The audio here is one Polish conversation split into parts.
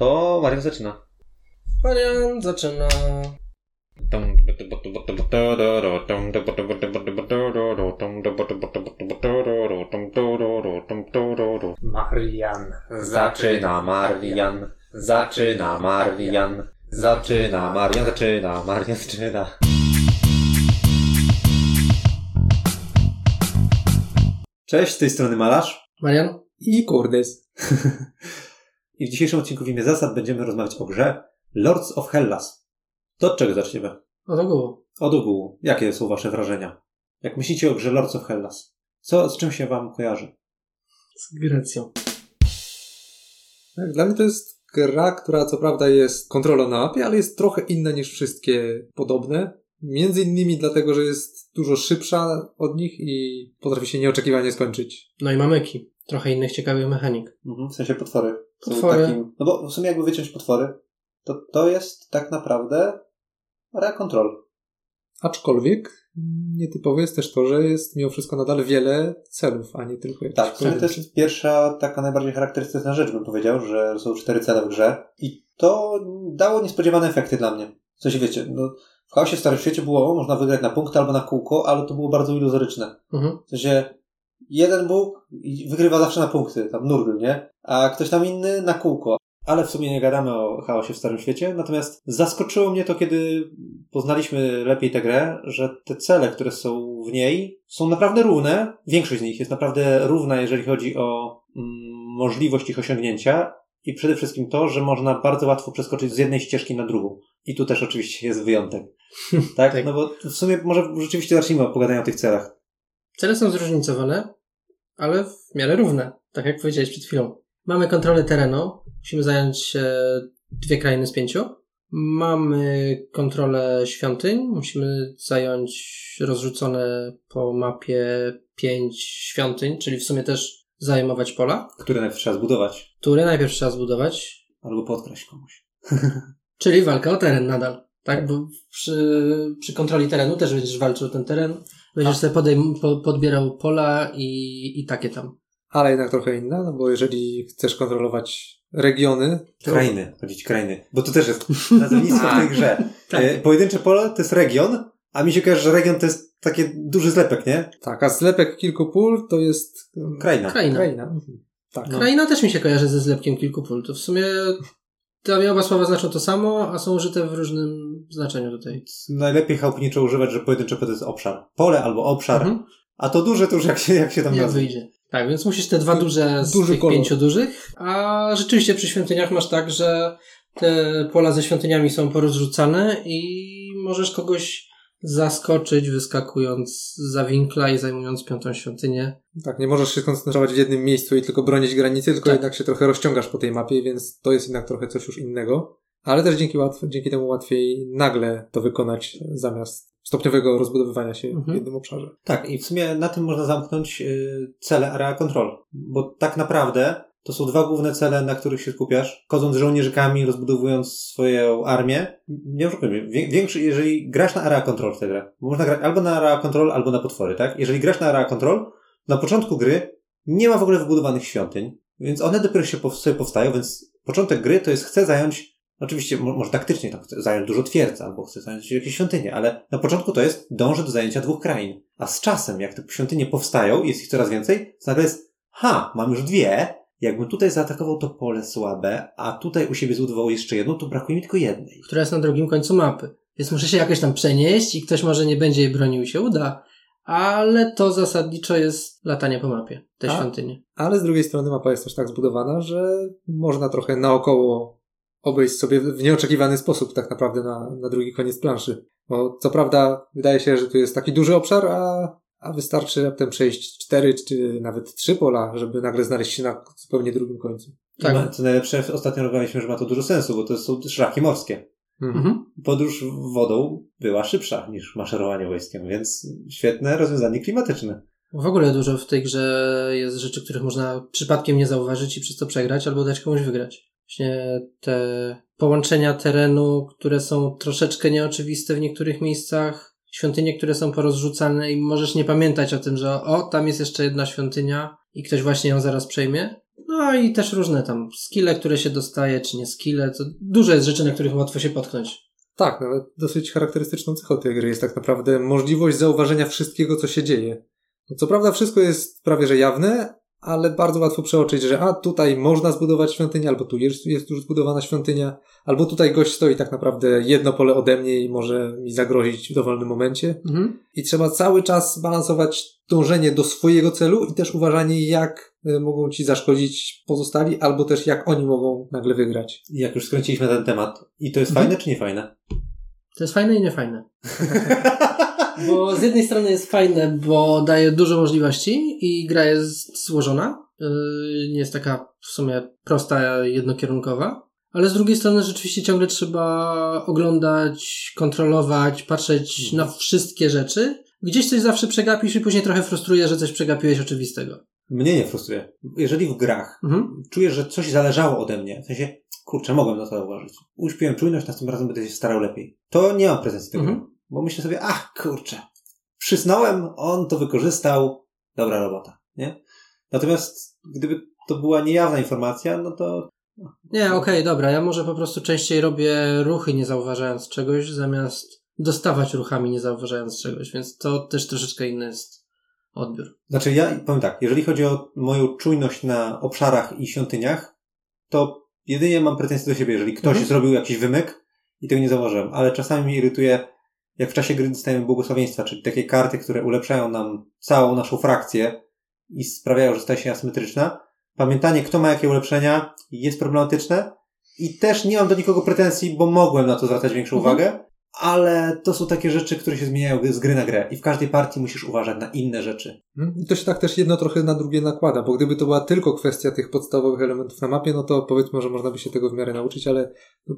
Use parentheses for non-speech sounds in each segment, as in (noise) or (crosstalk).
To Marian zaczyna. Marian zaczyna. Marian. Zaczyna Marian, zaczyna Marian, zaczyna Marian, zaczyna Marian, zaczyna. Cześć, z tej strony Malarz. Marian? I Kurdes. I w dzisiejszym odcinku w imię zasad będziemy rozmawiać o grze Lords of Hellas. To od czego zaczniemy? Od ogółu. Od ogółu. Jakie są wasze wrażenia? Jak myślicie o grze Lords of Hellas? Co, z czym się wam kojarzy? Z Grecją. Tak, dla mnie to jest gra, która co prawda jest kontrolą na mapie, ale jest trochę inna niż wszystkie podobne. Między innymi dlatego, że jest dużo szybsza od nich i potrafi się nieoczekiwanie skończyć. No i mamyki. Trochę innych ciekawych mechanik. Mhm, w sensie potwory. Potwory. Takim, no bo w sumie jakby wyciąć potwory, to to jest tak naprawdę area control. Aczkolwiek nietypowe jest też to, że jest mimo wszystko nadal wiele celów, a nie tylko jakiś Tak, w sumie to jest pierwsza taka najbardziej charakterystyczna rzecz, bym powiedział, że są cztery cele w grze i to dało niespodziewane efekty dla mnie. W sensie wiecie, no, w chaosie w Starym Świecie było, można wygrać na punkty albo na kółko, ale to było bardzo iluzoryczne. Mhm. W sensie jeden Bóg wygrywa zawsze na punkty, tam Nurgle, nie? A ktoś tam inny na kółko. Ale w sumie nie gadamy o chaosie w Starym Świecie, natomiast zaskoczyło mnie to, kiedy poznaliśmy lepiej tę grę, że te cele, które są w niej, są naprawdę równe. Większość z nich jest naprawdę równa, jeżeli chodzi o mm, możliwość ich osiągnięcia i przede wszystkim to, że można bardzo łatwo przeskoczyć z jednej ścieżki na drugą. I tu też oczywiście jest wyjątek. (laughs) Tak? Tak. No bo w sumie może rzeczywiście zacznijmy od pogadania o tych celach. Cele są zróżnicowane, ale w miarę równe. Tak jak powiedziałeś przed chwilą. Mamy kontrolę terenu. Musimy zająć dwie krainy z pięciu. Mamy kontrolę świątyń. Musimy zająć rozrzucone po mapie pięć świątyń, czyli w sumie też zajmować pola, które najpierw trzeba zbudować. które najpierw trzeba zbudować, Albo podkraść komuś. (laughs) Czyli walka o teren nadal. Tak, bo przy, przy kontroli terenu też będziesz walczył o ten teren. Będziesz sobie podejm- po, podbierał pola i, i takie tam. Ale jednak trochę inna, no bo jeżeli chcesz kontrolować regiony, to Krainy. Chodzić krainy. Bo to też jest (laughs) nazewnictwo w tej grze. Tak. E, Pojedyncze pole to jest region, a mi się kojarzy, że region to jest taki duży zlepek, nie? tak, a zlepek kilku pól to jest um, Kraina. Kraina. kraina. Mhm. Tak. No. Kraina też mi się kojarzy ze zlepkiem kilku pól. To w sumie te obie oba słowa znaczą to samo, a są użyte w różnym znaczeniu tutaj. Najlepiej chałupniczo używać, że pojedyncze pole to jest obszar. Pole albo obszar, Mhm. a to duże to już jak się, jak się tam Jak nazwie. wyjdzie. Tak, więc musisz te dwa duże z Duży tych kolor. pięciu dużych, a rzeczywiście przy świątyniach masz tak, że te pola ze świątyniami są porozrzucane i możesz kogoś zaskoczyć wyskakując za winkla i zajmując piątą świątynię. Tak, nie możesz się koncentrować w jednym miejscu i tylko bronić granicy, tylko Tak. jednak się trochę rozciągasz po tej mapie, więc to jest jednak trochę coś już innego. Ale też dzięki, łatw- dzięki temu łatwiej nagle to wykonać zamiast stopniowego rozbudowywania się w Mhm. jednym obszarze. Tak, i w sumie na tym można zamknąć y, cele area control. Bo tak naprawdę to są dwa główne cele, na których się skupiasz. Chodząc żołnierzykami, rozbudowując swoją armię. Nie oszukujmy, większy, jeżeli grasz na area control w tę grę, można grać albo na area control, albo na potwory, tak? Jeżeli grasz na area control, na początku gry nie ma w ogóle wybudowanych świątyń, więc one dopiero się pow- sobie powstają, więc początek gry to jest chcę zająć Oczywiście, mo- może taktycznie tam chcę zająć dużo twierdz, albo chcę zająć jakieś świątynie, ale na początku to jest dążę do zajęcia dwóch krain. A z czasem, jak te świątynie powstają, jest ich coraz więcej, to nagle jest, ha, mam już dwie, jakbym tutaj zaatakował to pole słabe, a tutaj u siebie zbudował jeszcze jedną, to brakuje mi tylko jednej. która jest na drugim końcu mapy. Więc muszę się jakoś tam przenieść i ktoś może nie będzie jej bronił i się uda, ale to zasadniczo jest latanie po mapie, te A? świątynie. Ale z drugiej strony mapa jest też tak zbudowana, że można trochę naokoło obejść sobie w nieoczekiwany sposób tak naprawdę na, na drugi koniec planszy. Bo co prawda wydaje się, że tu jest taki duży obszar, a, a wystarczy raptem przejść cztery czy nawet trzy pola, żeby nagle znaleźć się na zupełnie drugim końcu. Tak. Tak. Co najlepsze, ostatnio rozmawialiśmy, że ma to dużo sensu, bo to są szlaki morskie. Mhm. Podróż wodą była szybsza niż maszerowanie wojskiem, więc świetne rozwiązanie klimatyczne. W ogóle dużo w tej grze jest rzeczy, których można przypadkiem nie zauważyć i przez to przegrać albo dać komuś wygrać. Właśnie te połączenia terenu, które są troszeczkę nieoczywiste w niektórych miejscach, świątynie, które są porozrzucane i możesz nie pamiętać o tym, że o, tam jest jeszcze jedna świątynia i ktoś właśnie ją zaraz przejmie. No i też różne tam skille, które się dostaje, czy nie skille. To dużo jest rzeczy, na których łatwo się potknąć. Tak, nawet dosyć charakterystyczną cechą tej gry jest tak naprawdę możliwość zauważenia wszystkiego, co się dzieje. No, co prawda wszystko jest prawie że jawne, ale bardzo łatwo przeoczyć, że a tutaj można zbudować świątynię, albo tu jest, jest już zbudowana świątynia, albo tutaj gość stoi tak naprawdę jedno pole ode mnie i może mi zagrozić w dowolnym momencie. Mhm. I trzeba cały czas balansować dążenie do swojego celu i też uważanie, jak y, mogą ci zaszkodzić pozostali, albo też jak oni mogą nagle wygrać. Jak już skręciliśmy ten temat. I to jest Mhm. fajne czy nie fajne? To jest fajne i niefajne. (laughs) Bo z jednej strony jest fajne, bo daje dużo możliwości i gra jest złożona. Yy, Nie jest taka w sumie prosta, jednokierunkowa. Ale z drugiej strony rzeczywiście ciągle trzeba oglądać, kontrolować, patrzeć na wszystkie rzeczy. Gdzieś coś zawsze przegapisz i później trochę frustruje, że coś przegapiłeś oczywistego. Mnie nie frustruje. Jeżeli w grach Mhm. czujesz, że coś zależało ode mnie, w sensie, kurczę, mogłem na to zauważyć. Uśpiłem czujność, następnym razem będę się starał lepiej. To nie mam pretensji do tego. Mhm. Bo myślę sobie, ach, kurczę, przysnąłem, on to wykorzystał, dobra robota, nie? Natomiast gdyby to była niejawna informacja, no to Nie, okej, dobra. Ja może po prostu częściej robię ruchy nie zauważając czegoś, zamiast dostawać ruchami nie zauważając czegoś, więc to też troszeczkę inny jest odbiór. Znaczy ja powiem tak, jeżeli chodzi o moją czujność na obszarach i świątyniach, to jedynie mam pretensje do siebie, jeżeli ktoś Mhm. zrobił jakiś wymyk i tego nie zauważyłem, ale czasami mnie irytuje, jak w czasie gry dostajemy błogosławieństwa, czyli takie karty, które ulepszają nam całą naszą frakcję i sprawiają, że staje się asymetryczna. Pamiętanie, kto ma jakie ulepszenia, jest problematyczne i też nie mam do nikogo pretensji, bo mogłem na to zwracać większą Mhm. uwagę, ale to są takie rzeczy, które się zmieniają z gry na grę i w każdej partii musisz uważać na inne rzeczy. Mhm. I to się tak też jedno trochę na drugie nakłada, bo gdyby to była tylko kwestia tych podstawowych elementów na mapie, no to powiedzmy, że można by się tego w miarę nauczyć, ale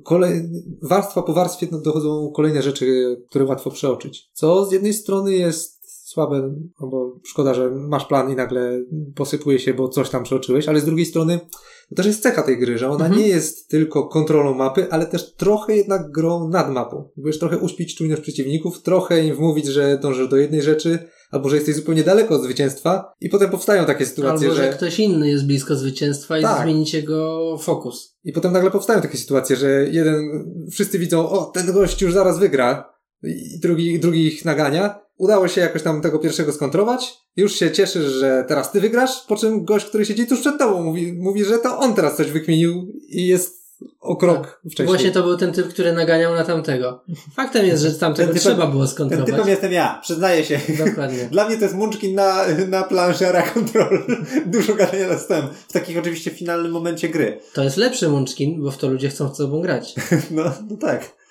kolej... warstwa po warstwie no, dochodzą kolejne rzeczy, które łatwo przeoczyć. Co z jednej strony jest słabe, no bo szkoda, że masz plan i nagle posypuje się, bo coś tam przeoczyłeś, ale z drugiej strony to też jest cecha tej gry, że ona Mhm. nie jest tylko kontrolą mapy, ale też trochę jednak grą nad mapą. Próbujesz trochę uśpić czujność przeciwników, trochę im wmówić, że dążysz do jednej rzeczy, albo że jesteś zupełnie daleko od zwycięstwa i potem powstają takie sytuacje, Albo, że że... ktoś inny jest blisko zwycięstwa i Tak. zmienić jego fokus. I potem nagle powstają takie sytuacje, że jeden, wszyscy widzą, o, ten gość już zaraz wygra i drugi, drugi ich nagania. Udało się jakoś tam tego pierwszego skontrować. Już się cieszysz, że teraz ty wygrasz, po czym gość, który siedzi tuż przed tobą mówi, mówi że to on teraz coś wykminił i jest o krok wcześniej. Właśnie to był ten typ, który naganiał na tamtego. Faktem jest, że tamtego Ten typem- trzeba było Ten skontrować. typem jestem ja, przyznaję się. Dokładnie. (laughs) Dla mnie to jest munchkin na, na planszy Area Control. (laughs) Dużo gadania dostałem. W takim oczywiście finalnym momencie gry. To jest lepszy Munchkin, bo w to ludzie chcą z tobą grać. (laughs) No, no tak.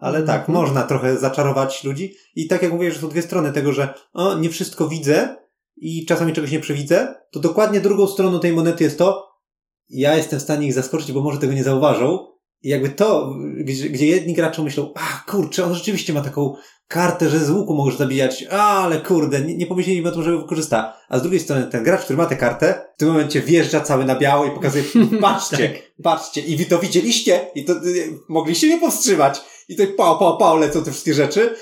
Ale tak, Mhm. można trochę zaczarować ludzi. I tak jak mówię, że są dwie strony tego, że o, nie wszystko widzę i czasami czegoś nie przewidzę, to dokładnie drugą stroną tej monety jest to, ja jestem w stanie ich zaskoczyć, bo może tego nie zauważą. I jakby to, gdzie, gdzie jedni gracze myślą, a kurczę, on rzeczywiście ma taką kartę, że z łuku możesz zabijać, a, ale kurde, nie, nie pomyśleliśmy o tym, żeby wykorzysta. A z drugiej strony ten gracz, który ma tę kartę, w tym momencie wjeżdża cały na biało i pokazuje, (laughs) patrzcie, patrzcie, i wy to widzieliście, i to y, mogliście mnie powstrzymać. I to pał, pał, pał, lecą te wszystkie rzeczy.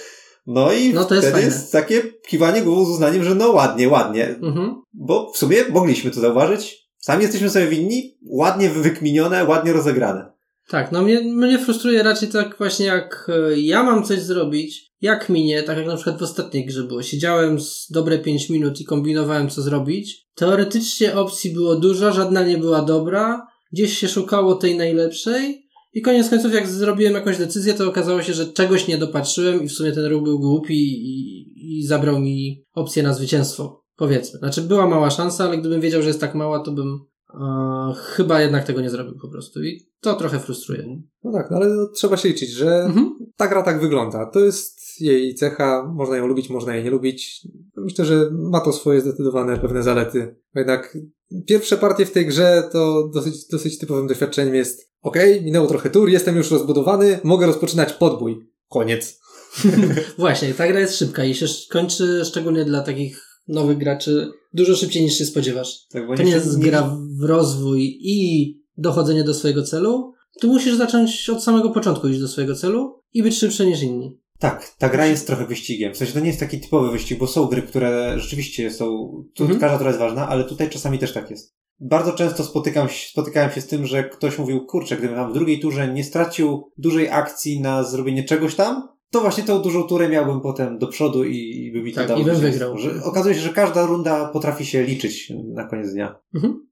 No i No to jest wtedy fajne. jest takie kiwanie głową z uznaniem, że no ładnie, ładnie. Mhm. Bo w sumie mogliśmy to zauważyć. Sami jesteśmy sobie winni, ładnie wykminione, ładnie rozegrane. Tak, no mnie, mnie frustruje raczej tak właśnie jak e, ja mam coś zrobić, jak minie, tak jak na przykład w ostatniej grze było. Siedziałem z dobre 5 minut i kombinowałem co zrobić. Teoretycznie opcji było dużo, żadna nie była dobra. Gdzieś się szukało tej najlepszej. I koniec końców, jak zrobiłem jakąś decyzję, to okazało się, że czegoś nie dopatrzyłem i w sumie ten ruch był głupi i, i zabrał mi opcję na zwycięstwo. Powiedzmy. Znaczy, była mała szansa, ale gdybym wiedział, że jest tak mała, to bym e, chyba jednak tego nie zrobił po prostu. I to trochę frustruje. No tak, no ale trzeba się liczyć, że Mhm. ta gra tak wygląda. To jest jej cecha, można ją lubić, można jej nie lubić. Myślę, że ma to swoje zdecydowane pewne zalety. Jednak pierwsze partie w tej grze to dosyć, dosyć typowym doświadczeniem jest okej, minęło trochę tur, jestem już rozbudowany, mogę rozpoczynać podbój. Koniec. (laughs) Właśnie, ta gra jest szybka i się kończy szczególnie dla takich nowych graczy dużo szybciej niż się spodziewasz. Tak, bo To nie jest gra w rozwój i dochodzenie do swojego celu. Tu musisz zacząć od samego początku iść do swojego celu i być szybszy niż inni. Tak, ta gra jest trochę wyścigiem. W sensie to nie jest taki typowy wyścig, bo są gry, które rzeczywiście są, tu Mhm. każda tura jest ważna, ale tutaj czasami też tak jest. bardzo często spotykam, się- spotykałem się z tym, że ktoś mówił, kurczę, gdybym tam w drugiej turze nie stracił dużej akcji na zrobienie czegoś tam, to właśnie tą dużą turę miałbym potem do przodu i, i by mi to Tak, dało i bym wygrał. Że okazuje się, że każda runda potrafi się liczyć na koniec dnia.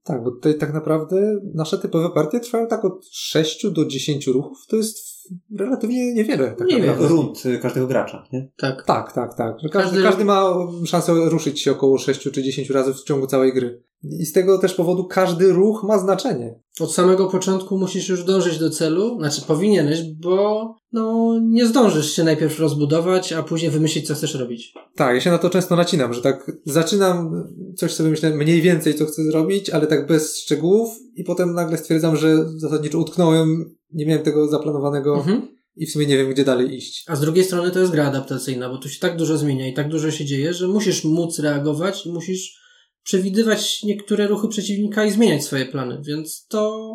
Tak, bo tutaj tak naprawdę nasze typowe partie trwają tak od 6 do 10 ruchów. To jest relatywnie niewiele. Tak Nie wiem. naprawdę. Rund y, każdego gracza, nie? Tak. Tak, tak, tak. Każdy, Każdy- każdy ma szansę ruszyć się około 6 czy 10 razy w ciągu całej gry. I z tego też powodu każdy ruch ma znaczenie. Od samego początku musisz już dążyć do celu, znaczy powinieneś, bo no nie zdążysz się najpierw rozbudować, a później wymyślić, co chcesz robić. Tak, ja się na to często nacinam, że tak zaczynam coś sobie myślę mniej więcej, co chcę zrobić, ale tak bez szczegółów i potem nagle stwierdzam, że zasadniczo utknąłem, nie miałem tego zaplanowanego Mhm. i w sumie nie wiem, gdzie dalej iść. A z drugiej strony to jest gra adaptacyjna, bo tu się tak dużo zmienia i tak dużo się dzieje, że musisz móc reagować i musisz przewidywać niektóre ruchy przeciwnika i zmieniać swoje plany, więc to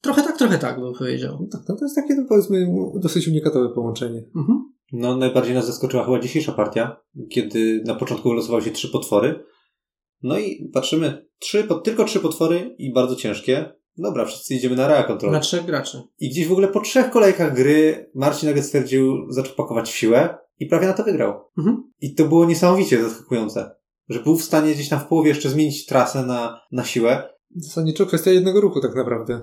trochę tak, trochę tak bym powiedział. No tak, no to jest takie, powiedzmy, dosyć unikatowe połączenie. Mhm. No, najbardziej nas zaskoczyła chyba dzisiejsza partia, kiedy na początku wylosowały się trzy potwory. No i patrzymy, trzy, po- tylko trzy potwory i bardzo ciężkie. Dobra, wszyscy idziemy na Rea Control. Na trzech graczy. I gdzieś w ogóle po trzech kolejkach gry Marcin nagle stwierdził, zaczął pakować w siłę i prawie na to wygrał. Mhm. I to było niesamowicie zaskakujące, że był w stanie gdzieś tam w połowie jeszcze zmienić trasę na, na siłę. Zasadniczo kwestia jednego ruchu tak naprawdę.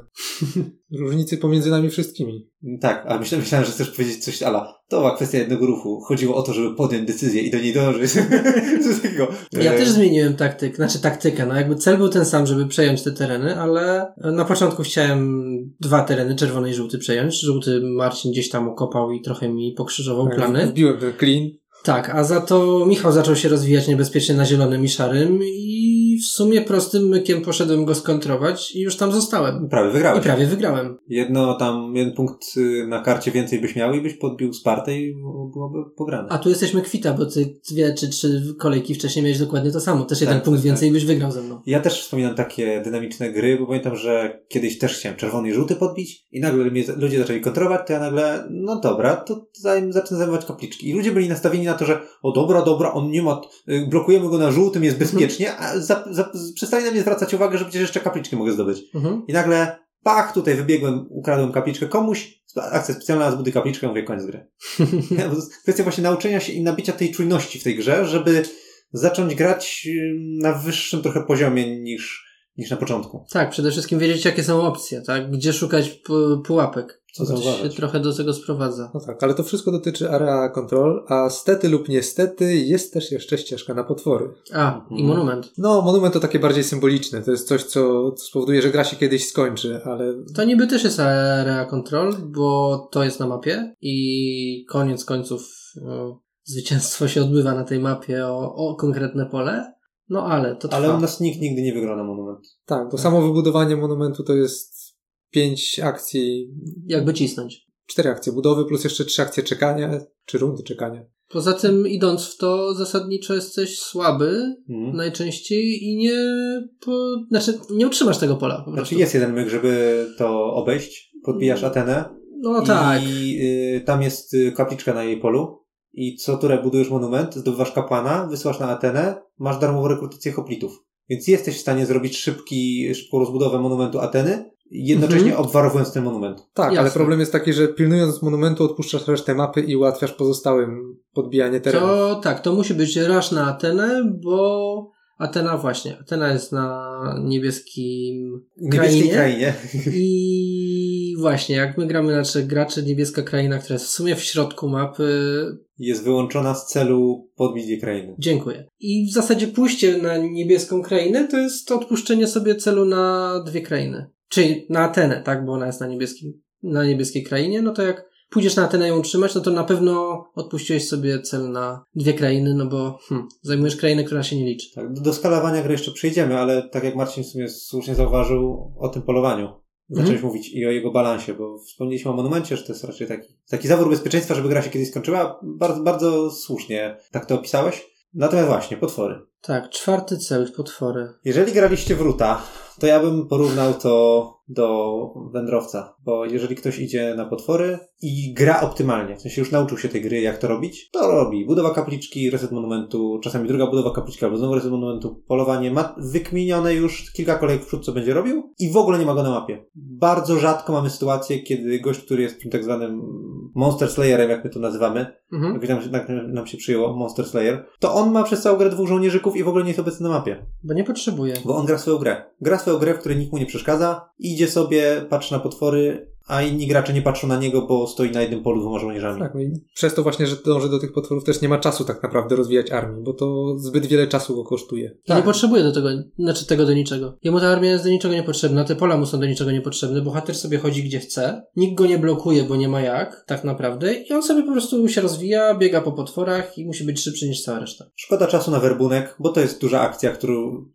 (laughs) Różnicy pomiędzy nami wszystkimi. Tak, a myślałem, myślałem, że chcesz powiedzieć coś ala. To była kwestia jednego ruchu. Chodziło o to, żeby podjąć decyzję i do niej dążyć. (laughs) takiego. Ja E, też zmieniłem taktyk, znaczy taktykę, no jakby cel był ten sam, żeby przejąć te tereny, ale na początku chciałem dwa tereny, czerwony i żółty przejąć. Żółty Marcin gdzieś tam okopał i trochę mi pokrzyżował Tak, plany. Wbiłem ten clean. Tak, a za to Michał zaczął się rozwijać niebezpiecznie na zielonym i szarym i w sumie prostym mykiem poszedłem go skontrować i już tam zostałem. Prawie I wygrałeś. prawie wygrałem. Jedno tam, jeden punkt y, na karcie więcej byś miał i byś podbił Spartę i byłoby pograne. A tu jesteśmy kwita, bo ty dwie czy trzy kolejki wcześniej miałeś dokładnie to samo. Też jeden Tak, punkt tak, więcej i byś wygrał ze mną. Ja też wspominam takie dynamiczne gry, bo pamiętam, że kiedyś też chciałem czerwony i żółty podbić i nagle mnie ludzie zaczęli kontrolować, to ja nagle, no dobra, to zacznę zajmować kapliczki. I ludzie byli nastawieni na to, że o dobra, dobra, on nie ma, y, blokujemy go na żółtym, jest bezpiecznie, a za, za, przestali na mnie zwracać uwagę, że przecież jeszcze kapliczki mogę zdobyć. Mhm. I nagle, pach, tutaj wybiegłem, ukradłem kapliczkę komuś, akcja specjalna, zbuduj kapliczkę, mówię, koniec gry. (laughs) Kwestia właśnie nauczenia się i nabicia tej czujności w tej grze, żeby zacząć grać na wyższym trochę poziomie niż, niż na początku. Tak, przede wszystkim wiedzieć, jakie są opcje, tak? Gdzie szukać pu- pułapek. Co To się zauważyć. trochę do tego sprowadza. No tak, ale to wszystko dotyczy area control, a stety lub niestety jest też jeszcze ścieżka na potwory. A, i Mhm. monument. No, monument to takie bardziej symboliczne. To jest coś, co co spowoduje, że gra się kiedyś skończy, ale To niby też jest area control, bo to jest na mapie i koniec końców e, zwycięstwo się odbywa na tej mapie o, o konkretne pole. No ale to trwa. Ale u nas nikt nigdy nie wygrał na monument. tak, to samo wybudowanie monumentu to jest pięć akcji, Jakby cisnąć. cztery akcje budowy plus jeszcze trzy akcje czekania, czy rundy czekania. Poza tym idąc w to zasadniczo jesteś słaby Mhm. najczęściej i nie po, znaczy nie utrzymasz tego pola po. Znaczy jest jeden myk, żeby to obejść. Podbijasz Atenę No tak. i y, tam jest y, kapliczka na jej polu i co turę budujesz monument, zdobywasz kapłana, wysyłasz na Atenę, masz darmową rekrutację hoplitów. Więc jesteś w stanie zrobić szybki, szybką rozbudowę monumentu Ateny, jednocześnie Mhm. obwarowując ten monument. Tak, ale Jasne. problem jest taki, że pilnując monumentu odpuszczasz resztę mapy i ułatwiasz pozostałym podbijanie terenu. To tak, to musi być rush na Atenę, bo Atena właśnie, Atena jest na niebieskim W niebieskiej krainie. i właśnie, jak my gramy na trzech graczy, niebieska kraina, która jest w sumie w środku mapy, Jest wyłączona z celu podbić jej krainy. dziękuję. I w zasadzie pójście na niebieską krainę to jest odpuszczenie sobie celu na dwie krainy. Czyli na Atenę, tak, bo ona jest na niebieskim, na niebieskiej krainie, no to jak pójdziesz na Atenę ją utrzymać, no to na pewno odpuściłeś sobie cel na dwie krainy, no bo hmm, zajmujesz krainę, która się nie liczy. Tak, do, skalowania gry jeszcze przejdziemy, ale tak jak Marcin w sumie słusznie zauważył o tym polowaniu. Zacząłeś mówić i o jego balansie, bo wspomnieliśmy o monumencie, że to jest raczej taki, taki zawór bezpieczeństwa, żeby gra się kiedyś skończyła. Bardzo, bardzo słusznie tak to opisałeś. Natomiast właśnie, potwory. Tak, czwarty cel, potwory. Jeżeli graliście w Ruta, To ja bym porównał to do wędrowca, bo jeżeli ktoś idzie na potwory i gra optymalnie, w sensie już nauczył się tej gry, jak to robić, to robi. Budowa kapliczki, reset monumentu, czasami druga budowa kapliczki, albo znowu reset monumentu, polowanie, ma wykminione już kilka kolejek w przód, co będzie robił i w ogóle nie ma go na mapie. Bardzo rzadko mamy sytuację, kiedy gość, który jest tym tak zwanym Monster Slayerem, jak my to nazywamy, Mhm. jak nam, się- tak nam się przyjęło, Monster Slayer, to on ma przez całą grę dwóch żołnierzyków i w ogóle nie jest obecny na mapie. Bo nie potrzebuje. Bo on gra swoją grę. Gra swoją grę, w której nikt mu nie przeszkadza, idzie sobie, patrzy na potwory, a inni gracze nie patrzą na niego, bo stoi na jednym polu dwoma żołnierzami. Tak, no i przez to właśnie, że dąży do tych potworów, też nie ma czasu tak naprawdę rozwijać armii, bo to zbyt wiele czasu go kosztuje. I Tak. nie potrzebuje do tego, znaczy tego do niczego. Jemu ta armia jest do niczego niepotrzebna, te pola mu są do niczego niepotrzebne, bohater sobie chodzi gdzie chce, nikt go nie blokuje, bo nie ma jak, tak naprawdę, i on sobie po prostu się rozwija, biega po potworach i musi być szybszy niż cała reszta. Szkoda czasu na werbunek, bo to jest duża akcja, którą...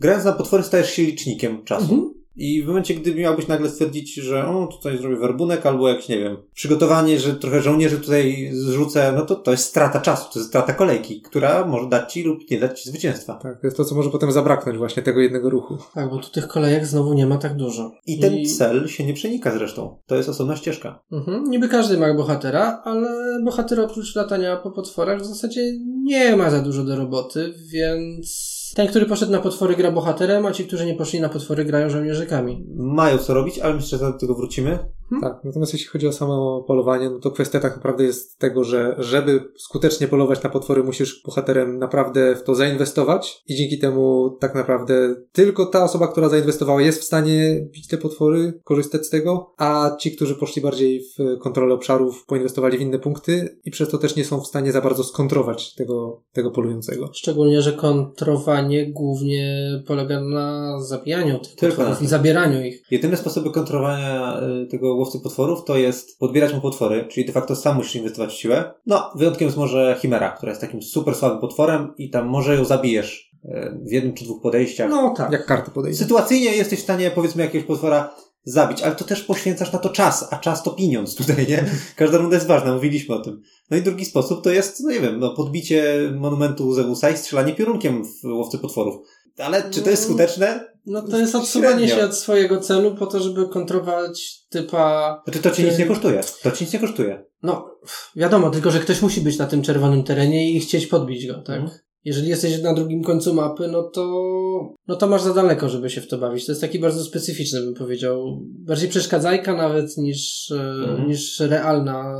Grając na potwory stajesz się licznikiem czasu. Mhm. I w momencie, gdy miałbyś nagle stwierdzić, że o, tutaj zrobię werbunek albo jakiś, nie wiem, przygotowanie, że trochę żołnierzy tutaj zrzucę, no to to jest strata czasu, to jest strata kolejki, która może dać ci lub nie dać ci zwycięstwa. Tak, to jest to, co może potem zabraknąć właśnie tego jednego ruchu. Tak, bo tu tych kolejek znowu nie ma tak dużo. I ten cel się nie przenika zresztą. To jest osobna ścieżka. Mhm. Niby każdy ma bohatera, ale bohater oprócz latania po potworach w zasadzie nie ma za dużo do roboty, więc ten, który poszedł na potwory gra bohaterem, a ci, którzy nie poszli na potwory grają żołnierzykami. Mają co robić, ale myślę, że do tego wrócimy. Tak, natomiast jeśli chodzi o samo polowanie, no to kwestia tak naprawdę jest tego, że żeby skutecznie polować na potwory, musisz bohaterem naprawdę w to zainwestować i dzięki temu tak naprawdę tylko ta osoba, która zainwestowała jest w stanie bić te potwory, korzystać z tego, a ci, którzy poszli bardziej w kontrolę obszarów, poinwestowali w inne punkty i przez to też nie są w stanie za bardzo skontrować tego, tego polującego. Szczególnie, że kontrowanie głównie polega na zabijaniu tych Tylko potworów na i zabieraniu ich. Jedyne sposoby kontrowania y, tego łowcy potworów to jest podbierać mu potwory, czyli de facto sam musisz inwestować w siłę. No, wyjątkiem jest może Chimera, która jest takim super słabym potworem i tam może ją zabijesz w jednym czy dwóch podejściach. No tak. Jak karty podejdzie. Sytuacyjnie jesteś w stanie, powiedzmy, jakiegoś potwora zabić, ale to też poświęcasz na to czas, a czas to pieniądz tutaj, nie? (laughs) Każda runda jest ważna, mówiliśmy o tym. No i drugi sposób to jest, no nie wiem, no podbicie monumentu Zeusa i strzelanie piorunkiem w łowcy potworów. Ale czy to jest No. skuteczne? No to jest odsuwanie Średnio. się od swojego celu po to, żeby kontrolować typa... Znaczy to ci Czy- nic nie kosztuje. To ci nic nie kosztuje. No, wiadomo, tylko że ktoś musi być na tym czerwonym terenie i chcieć podbić go, tak? Mhm. Jeżeli jesteś na drugim końcu mapy, no to, no to masz za daleko, żeby się w to bawić. To jest taki bardzo specyficzny, bym powiedział. Bardziej przeszkadzajka nawet niż, e, Mhm. niż realna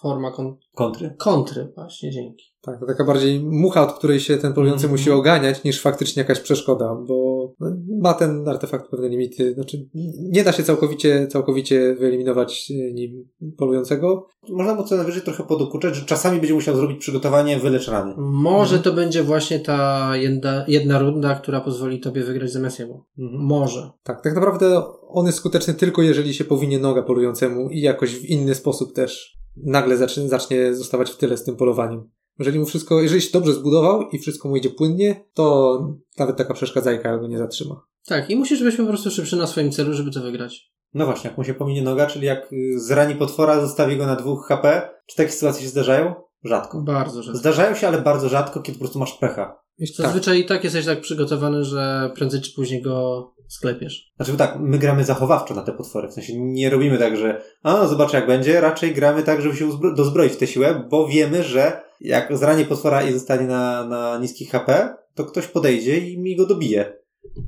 forma kon- Kontry. kontry. Właśnie, dzięki. Tak, to taka bardziej mucha, od której się ten polujący Mhm. musi oganiać, niż faktycznie jakaś przeszkoda, bo no, ma ten artefakt pewne limity. Znaczy, nie da się całkowicie, całkowicie wyeliminować e, nim polującego. Można mu co najwyżej trochę podokuczać, że czasami będzie musiał zrobić przygotowanie, wylecz rany. Może Mhm. to będzie właśnie ta jedna, jedna runda, która pozwoli tobie wygrać zamiast jemu. Mhm. Może. Tak, tak naprawdę on jest skuteczny tylko jeżeli się powinie noga polującemu i jakoś w inny sposób też nagle zacznie, zacznie zostawać w tyle z tym polowaniem. Jeżeli mu wszystko, jeżeli się dobrze zbudował i wszystko mu idzie płynnie, to nawet taka przeszkadzajka go nie zatrzyma. Tak, i musisz być po prostu szybszy na swoim celu, żeby to wygrać. No właśnie, jak mu się pominie noga, czyli jak y, zrani potwora, zostawi go na dwóch HP. Czy takie sytuacje się zdarzają? Rzadko. Bardzo rzadko. Zdarzają się, ale bardzo rzadko, kiedy po prostu masz pecha. Jeśli- Zazwyczaj i tak jesteś tak przygotowany, że prędzej czy później go sklepiesz. Znaczy bo tak, my gramy zachowawczo na te potwory. W sensie nie robimy tak, że a no zobaczę jak będzie. Raczej gramy tak, żeby się uzbro- dozbroić w tę siłę, bo wiemy, że jak zrani potwora i zostanie na, na niskich HP, to ktoś podejdzie i mi go dobije.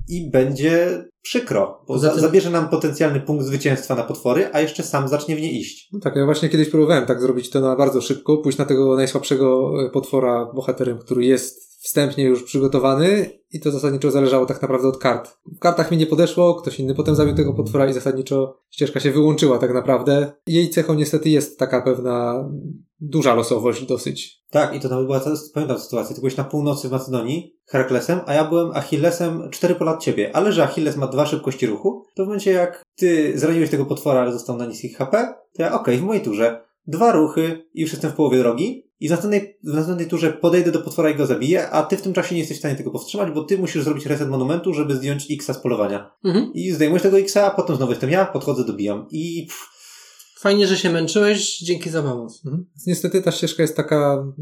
I będzie przykro, bo Poza za, tym- zabierze nam potencjalny punkt zwycięstwa na potwory, a jeszcze sam zacznie w nie iść. No tak, ja właśnie kiedyś próbowałem tak zrobić to na bardzo szybko, pójść na tego najsłabszego e, potwora bohaterem, który jest wstępnie już przygotowany i to zasadniczo zależało tak naprawdę od kart. W kartach mi nie podeszło, ktoś inny potem zabił tego potwora i zasadniczo ścieżka się wyłączyła tak naprawdę. Jej cechą niestety jest taka pewna duża losowość dosyć. Tak, i to nawet była, ta- pamiętam sytuację, ty byłeś na północy w Macedonii, Heraklesem, a ja byłem Achillesem cztery pola od ciebie, ale że Achilles ma dwa szybkości ruchu, to w momencie jak ty zraniłeś tego potwora, ale został na niskich HP, to ja okej, w mojej turze dwa ruchy i już jestem w połowie drogi i w następnej, w następnej turze podejdę do potwora i go zabiję, a ty w tym czasie nie jesteś w stanie tego powstrzymać, bo ty musisz zrobić reset monumentu, żeby zdjąć X z polowania. Mhm. I zdejmujesz tego X, a potem znowu jestem ja, podchodzę, dobijam. I pff, Fajnie, że się męczyłeś, dzięki za pomoc. Mhm. Niestety ta ścieżka jest taka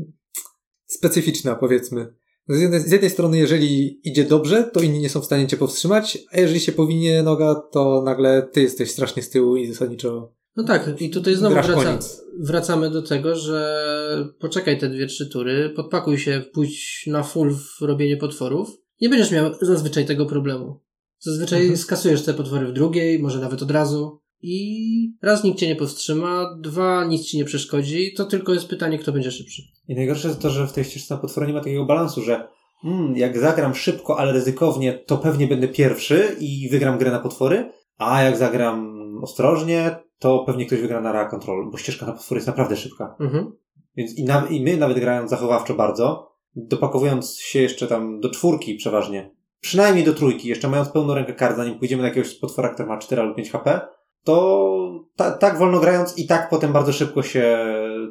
specyficzna, powiedzmy. Z jednej, z jednej strony, jeżeli idzie dobrze, to inni nie są w stanie cię powstrzymać, a jeżeli się powinie noga, to nagle ty jesteś strasznie z tyłu i zasadniczo No tak, i tutaj znowu wraca, wracamy do tego, że poczekaj te dwie, trzy tury, podpakuj się, pójdź na full w robienie potworów. Nie będziesz miał zazwyczaj tego problemu. Zazwyczaj Mhm. skasujesz te potwory w drugiej, może nawet od razu. I raz nikt cię nie powstrzyma, dwa nic ci nie przeszkodzi, to tylko jest pytanie, kto będzie szybszy. I najgorsze jest to, że w tej ścieżce na potwory nie ma takiego balansu, że mm, jak zagram szybko, ale ryzykownie, to pewnie będę pierwszy i wygram grę na potwory, a jak zagram ostrożnie, to pewnie ktoś wygra na Rea Control, bo ścieżka na potwory jest naprawdę szybka. Mhm. Więc i, na, i my nawet grając zachowawczo bardzo, dopakowując się jeszcze tam do czwórki przeważnie, przynajmniej do trójki, jeszcze mając pełną rękę kart, zanim pójdziemy na jakiegoś potwora, który ma 4 albo 5 HP, to ta, tak wolno grając i tak potem bardzo szybko się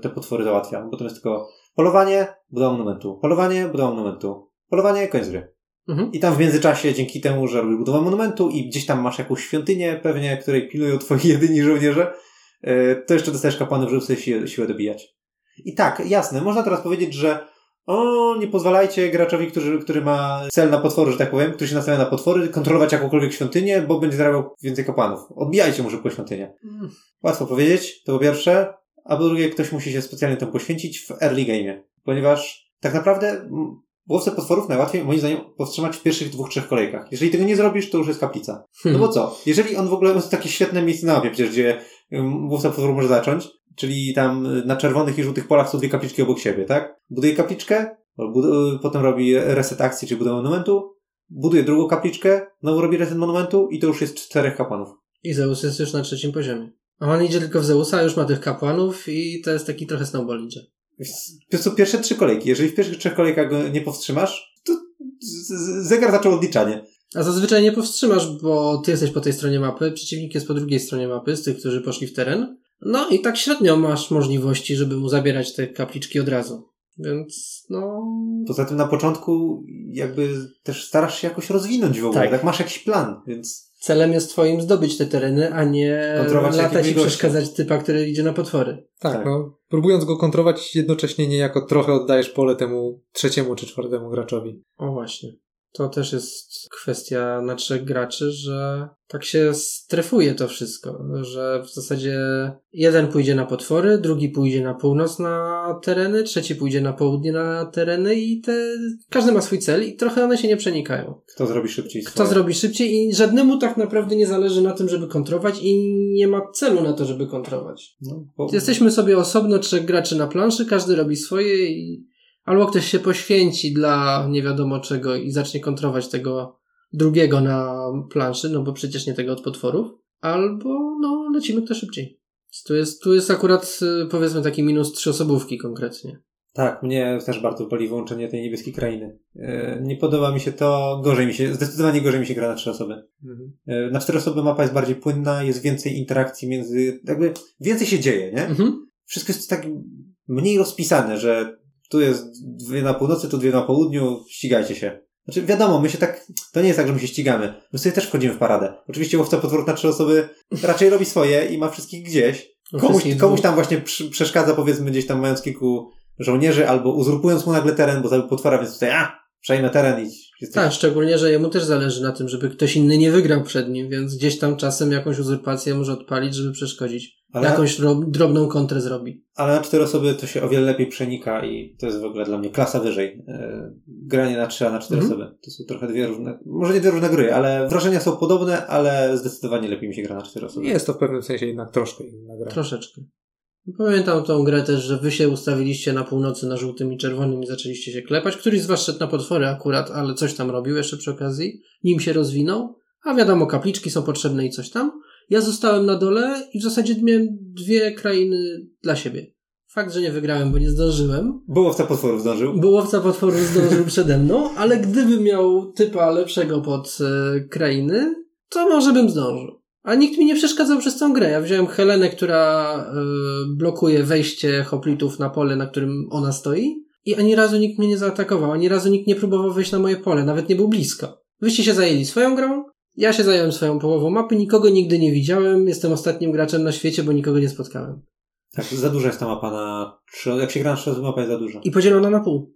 te potwory załatwia. Bo to jest tylko polowanie, budowa monumentu, polowanie, budowa monumentu, polowanie, koniec gry. Mhm. I tam w międzyczasie, dzięki temu, że robisz budowę monumentu i gdzieś tam masz jakąś świątynię pewnie, której pilują twoi (laughs) jedyni żołnierze, e, to jeszcze dostajesz kapłanów, żeby sobie siłę, siłę dobijać. I tak, jasne, można teraz powiedzieć, że o, nie pozwalajcie graczowi, który, który ma cel na potwory, że tak powiem, który się nastawia na potwory, kontrolować jakąkolwiek świątynię, bo będzie zarabiał więcej kapłanów. Odbijajcie mu szybko świątynię. Łatwo powiedzieć, to po pierwsze, a po drugie, ktoś musi się specjalnie temu poświęcić w early game, ponieważ tak naprawdę mm, łowcę potworów najłatwiej, moim zdaniem, powstrzymać w pierwszych dwóch, trzech kolejkach. Jeżeli tego nie zrobisz, to już jest kaplica. No bo (laughs) co? Jeżeli on w ogóle jest takie świetne miejsce na mapie, przecież gdzie łowca potworów może zacząć, czyli tam y, na czerwonych i żółtych polach są dwie kapliczki obok siebie, tak? Buduje kapliczkę, y, potem robi reset akcji, czyli budowę monumentu, buduje drugą kapliczkę, znowu robi reset monumentu i to już jest czterech kapłanów. I Zeus jest już na trzecim poziomie. A on idzie tylko w Zeusa, już ma tych kapłanów i to jest taki trochę snowball idzie. To są pierwsze trzy kolejki. Jeżeli w pierwszych trzech kolejkach go nie powstrzymasz, to zegar zaczął odliczanie. A zazwyczaj nie powstrzymasz, bo ty jesteś po tej stronie mapy, przeciwnik jest po drugiej stronie mapy, z tych, którzy poszli w teren. No i tak średnio masz możliwości, żeby mu zabierać te kapliczki od razu. Więc no. Poza tym na początku jakby też starasz się jakoś rozwinąć w ogóle. Tak. Tak, masz jakiś plan, więc Celem jest twoim zdobyć te tereny, a nie Kontrolować latać i przeszkadzać typa, który idzie na potwory. Tak, Tak. no. Próbując go kontrolować, jednocześnie niejako trochę oddajesz pole temu trzeciemu czy czwartemu graczowi. O właśnie. To też jest kwestia na trzech graczy, że tak się strefuje to wszystko, że w zasadzie jeden pójdzie na potwory, drugi pójdzie na północ na tereny, trzeci pójdzie na południe na tereny i te, każdy ma swój cel i trochę one się nie przenikają. kto zrobi szybciej Kto swoje. zrobi szybciej i żadnemu tak naprawdę nie zależy na tym, żeby kontrować i nie ma celu na to, żeby kontrować. No, bo Jesteśmy sobie osobno trzech graczy na planszy, każdy robi swoje i albo ktoś się poświęci dla nie wiadomo czego i zacznie kontrować tego drugiego na planszy, no bo przecież nie tego od potworów, albo no lecimy kto szybciej. Tu jest, tu jest akurat y, powiedzmy taki minus trzyosobówki konkretnie. Tak, mnie też bardzo boli wyłączenie tej niebieskiej krainy. E, Nie podoba mi się to, gorzej mi się, zdecydowanie gorzej mi się gra na trzy osoby. E, Na cztery osoby mapa jest bardziej płynna, jest więcej interakcji między, jakby więcej się dzieje, nie? Mhm. Wszystko jest tak mniej rozpisane, że tu jest dwie na północy, tu dwie na południu, ścigajcie się. Znaczy wiadomo, my się tak, to nie jest tak, że my się ścigamy. My sobie też wchodzimy w paradę. Oczywiście łowca potworów na trzy osoby raczej robi swoje i ma wszystkich gdzieś. Komuś, komuś tam właśnie przeszkadza, powiedzmy, gdzieś tam mając kilku żołnierzy, albo uzurpując mu nagle teren, bo zabił potwora, więc tutaj, a, przejmę teren i jesteś... Tak, szczególnie, że jemu też zależy na tym, żeby ktoś inny nie wygrał przed nim, więc gdzieś tam czasem jakąś uzurpację może odpalić, żeby przeszkodzić. Ale, Jakąś ro- drobną kontrę zrobi. ale na cztery osoby to się o wiele lepiej przenika i to jest w ogóle dla mnie klasa wyżej. E, granie na trzy, a na cztery Mhm. osoby. To są trochę dwie różne, może nie dwie różne gry, ale wrażenia są podobne, ale zdecydowanie lepiej mi się gra na cztery osoby. Jest to w pewnym sensie jednak troszkę inna gra. Troszeczkę. Pamiętam tą grę też, że wy się ustawiliście na północy na żółtym i czerwonym i zaczęliście się klepać. Któryś z was szedł na potwory akurat, ale coś tam robił jeszcze przy okazji. Nim się rozwinął. A wiadomo, kapliczki są potrzebne i coś tam. Ja zostałem na dole i w zasadzie miałem dwie krainy dla siebie. Fakt, że nie wygrałem, bo nie zdążyłem. Bo łowca potworów zdążył. Bo łowca potworów zdążył przede mną, ale gdybym miał typa lepszego pod e, krainy, to może bym zdążył. A nikt mi nie przeszkadzał przez tą grę. Ja wziąłem Helenę, która e, blokuje wejście hoplitów na pole, na którym ona stoi. I ani razu nikt mnie nie zaatakował, ani razu nikt nie próbował wejść na moje pole, nawet nie był blisko. Wyście się zajęli swoją grą, ja się zająłem swoją połową mapy, nikogo nigdy nie widziałem, jestem ostatnim graczem na świecie, bo nikogo nie spotkałem. Tak, za duża jest ta mapa na jak się gra na trzy mapa jest za duża. I podzielona na pół.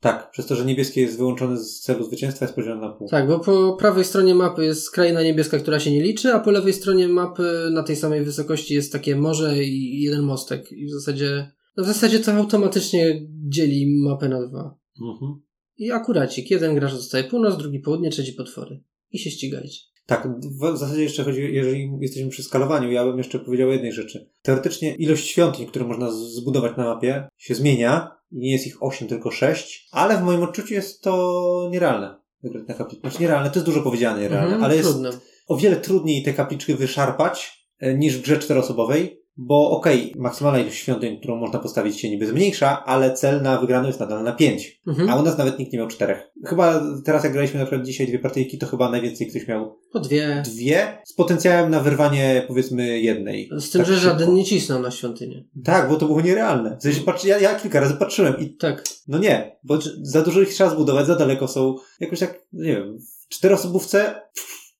Tak, przez to, że niebieskie jest wyłączone z celu zwycięstwa, jest podzielone na pół. Tak, bo po prawej stronie mapy jest kraina niebieska, która się nie liczy, a po lewej stronie mapy na tej samej wysokości jest takie morze i jeden mostek. I w zasadzie, no w zasadzie to automatycznie dzieli mapę na dwa. Mhm. I akuracik. Jeden gracz dostaje północ, drugi południe, trzeci potwory. I się ścigajcie. Tak, w zasadzie jeszcze chodzi, jeżeli jesteśmy przy skalowaniu, ja bym jeszcze powiedział o jednej rzeczy. Teoretycznie ilość świątyń, które można zbudować na mapie, się zmienia i nie jest ich 8, tylko 6, ale w moim odczuciu jest to nierealne. Na. Znaczy nierealne, to jest dużo powiedziane nierealne, Mhm, ale jest Trudno. o wiele trudniej te kapliczki wyszarpać e, niż w grze czteroosobowej, bo okej, maksymalna ilość świątyń, którą można postawić się niby zmniejsza, ale cel na wygraną jest nadal na 5. Mhm. A u nas nawet nikt nie miał czterech. Chyba teraz jak graliśmy na przykład dzisiaj dwie partyjki, to chyba najwięcej ktoś miał Po dwie. dwie z potencjałem na wyrwanie powiedzmy jednej. Z tym, Tak że szybko. żaden nie cisnął na świątynię. Tak, bo to było nierealne. W sensie, patrz, ja, ja kilka razy patrzyłem i Tak. no nie, bo za dużo ich trzeba zbudować, za daleko są. Jakoś tak, nie wiem, w czteroosobówce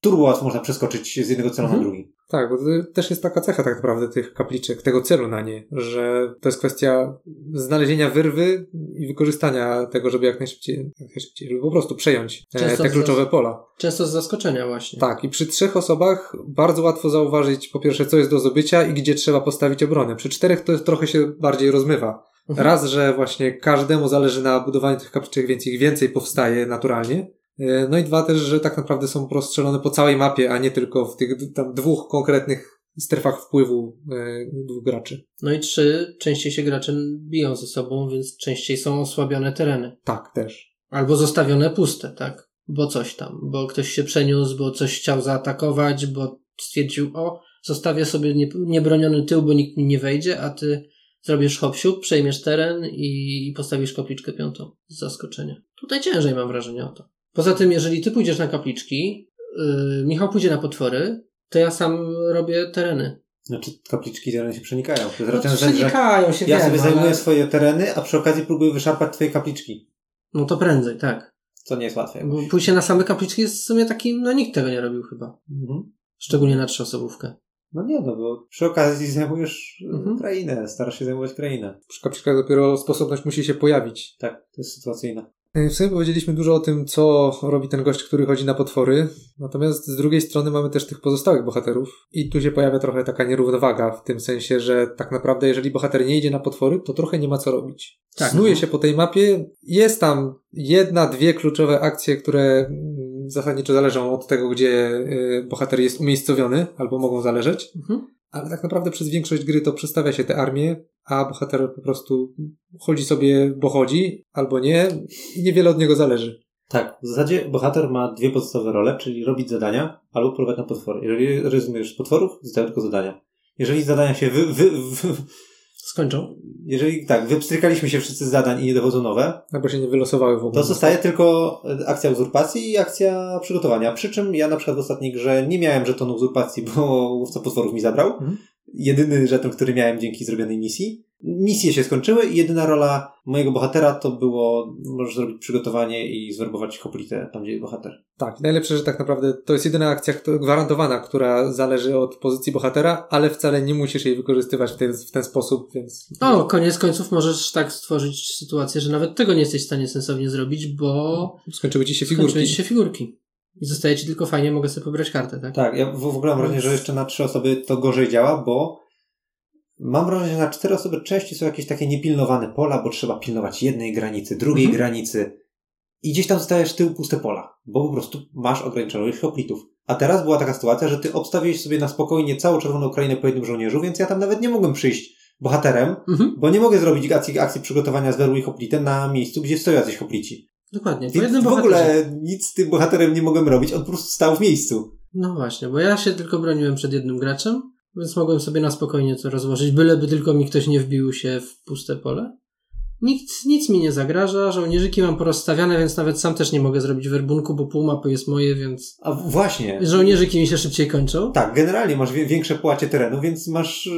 turbo łatwo można przeskoczyć z jednego celu Mhm. na drugi. Tak, bo to też jest taka cecha tak naprawdę tych kapliczek, tego celu na nie, że to jest kwestia znalezienia wyrwy i wykorzystania tego, żeby jak najszybciej, jak najszybciej żeby po prostu przejąć e, Często te z- kluczowe pola. Często z zaskoczenia właśnie. Tak, i przy trzech osobach bardzo łatwo zauważyć po pierwsze, co jest do zdobycia i gdzie trzeba postawić obronę. Przy czterech to trochę się bardziej rozmywa. Mhm. Raz, że właśnie każdemu zależy na budowaniu tych kapliczek, więc ich więcej powstaje naturalnie. E, No i dwa też, że tak naprawdę są rozstrzelone po całej mapie, a nie tylko w tych tam dwóch konkretnych strefach wpływu e, dwóch graczy. No i trzy, częściej się gracze biją ze sobą, więc częściej są osłabione tereny. Tak, też. Albo zostawione puste, tak? Bo coś tam, bo ktoś się przeniósł, bo coś chciał zaatakować, bo stwierdził, o, zostawię sobie nie- niebroniony tył, bo nikt mi nie wejdzie, a ty zrobisz hop siup, przejmiesz teren i, i postawisz kapliczkę piątą z zaskoczenia. Tutaj ciężej mam wrażenie o to. Poza tym, jeżeli ty pójdziesz na kapliczki, yy, Michał pójdzie na potwory, to ja sam robię tereny. Znaczy, kapliczki tereny się przenikają. To No, że przenikają się, ja wiem, sobie ale- zajmuję swoje tereny, a przy okazji próbuję wyszarpać twoje kapliczki. No to prędzej, tak. Co nie jest łatwe. Bo pójście na same kapliczki jest w sumie takim, no nikt tego nie robił chyba. Mhm. Szczególnie na trzyosobówkę. No nie, no bo przy okazji zajmujesz e, Mhm. krainę, starasz się zajmować krainę. Przy kapliczkach dopiero sposobność musi się pojawić. Tak, to jest sytuacyjne. E, W sumie powiedzieliśmy dużo o tym, co robi ten gość, który chodzi na potwory. Natomiast z drugiej strony mamy też tych pozostałych bohaterów. I tu się pojawia trochę taka nierównowaga, w tym sensie, że tak naprawdę, jeżeli bohater nie idzie na potwory, to trochę nie ma co robić. Tak. Snuje się po tej mapie. Jest tam jedna, dwie kluczowe akcje, które mm, zasadniczo zależą od tego, gdzie y, bohater jest umiejscowiony, albo mogą zależeć. Mhm. Ale tak naprawdę przez większość gry to przestawia się te armie, a bohater po prostu chodzi sobie, bo chodzi, albo nie, i niewiele od niego zależy. Tak, w zasadzie bohater ma dwie podstawowe role, czyli robić zadania albo polować na potwory. Jeżeli rezygnujesz z potworów, zostają tylko zadania. Jeżeli zadania się wy, wy, wy, Skończą. jeżeli tak, wypstrykaliśmy się wszyscy z zadań i nie dochodzą nowe, Albo się nie wylosowały w ogóle. to zostaje tylko e, akcja uzurpacji i akcja przygotowania. Przy czym ja na przykład w ostatniej grze nie miałem żetonu uzurpacji, bo łowca potworów mi zabrał. Mhm. Jedyny żeton, który miałem dzięki zrobionej misji. Misje się skończyły i jedyna rola mojego bohatera to było, możesz zrobić przygotowanie i zwerbować hoplitę tam, gdzie jest bohater. Tak, najlepsze, że tak naprawdę to jest jedyna akcja gwarantowana, która zależy od pozycji bohatera, ale wcale nie musisz jej wykorzystywać w ten, w ten sposób, więc... O, koniec końców możesz tak stworzyć sytuację, że nawet tego nie jesteś w stanie sensownie zrobić, bo Skończyły ci się figurki. skończyły ci się figurki. I zostaje ci tylko fajnie, mogę sobie pobrać kartę, tak? Tak, ja w, w ogóle mam wrażenie, że jeszcze na trzy osoby to gorzej działa, bo mam wrażenie, że na cztery osoby częściej są jakieś takie niepilnowane pola, bo trzeba pilnować jednej granicy, drugiej Mhm. granicy i gdzieś tam zostajesz tył puste pola, bo po prostu masz ograniczoną ilość hoplitów. A teraz była taka sytuacja, że ty obstawiłeś sobie na spokojnie całą czerwoną krainę po jednym żołnierzu, więc ja tam nawet nie mogłem przyjść bohaterem, Mhm. bo nie mogę zrobić akcji, akcji przygotowania z i hoplitem na miejscu, gdzie stoją jacyś hoplici. Dokładnie. Więc w bohaterze. ogóle nic z tym bohaterem nie mogłem robić, on po prostu stał w miejscu. No właśnie, bo ja się tylko broniłem przed jednym graczem, więc mogłem sobie na spokojnie to rozłożyć, byleby tylko mi ktoś nie wbił się w puste pole. Nikt, nic mi nie zagraża, żołnierzyki mam porozstawiane, więc nawet sam też nie mogę zrobić werbunku, bo pół mapy jest moje, więc A właśnie. żołnierzyki mi się szybciej kończą. Tak, generalnie masz większe płacie terenu, więc masz,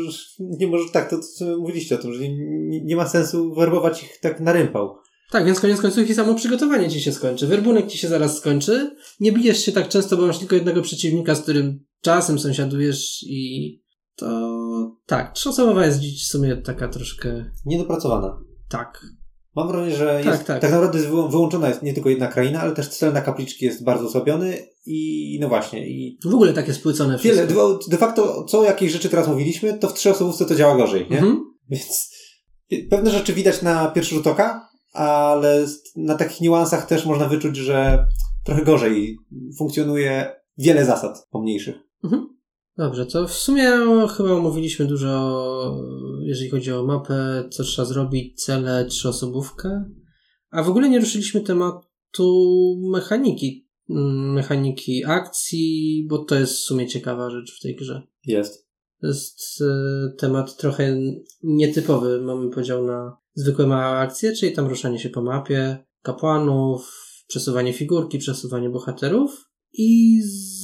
nie możesz, tak, to, to mówiliście o tym, że nie, nie ma sensu werbować ich tak na rympał. Tak, więc koniec końców i samo przygotowanie ci się skończy. Werbunek ci się zaraz skończy. Nie bijesz się tak często, bo masz tylko jednego przeciwnika, z którym czasem sąsiadujesz i to tak, trzyosobowa jest dziś w sumie taka troszkę Niedopracowana. tak. Mam wrażenie, że Tak, jest, tak. tak. naprawdę jest wyłą- wyłączona jest nie tylko jedna kraina, ale też cel na kapliczki jest bardzo osłabiony i no właśnie. I W ogóle takie spłycone wiele, wszystko. de, de facto co jakieś rzeczy teraz mówiliśmy, to w trzyosobówce to działa gorzej, nie? Mhm. Więc pewne rzeczy widać na pierwszy rzut oka, ale na takich niuansach też można wyczuć, że trochę gorzej funkcjonuje wiele zasad pomniejszych. Dobrze, to w sumie chyba omówiliśmy dużo, jeżeli chodzi o mapę, co trzeba zrobić, cele, trzyosobówkę. A w ogóle nie ruszyliśmy tematu mechaniki. Mm, Mechaniki akcji, bo to jest w sumie ciekawa rzecz w tej grze. Jest. To jest e, temat trochę nietypowy. Mamy podział na zwykłe małe akcje, czyli tam ruszanie się po mapie, kapłanów, przesuwanie figurki, przesuwanie bohaterów i z...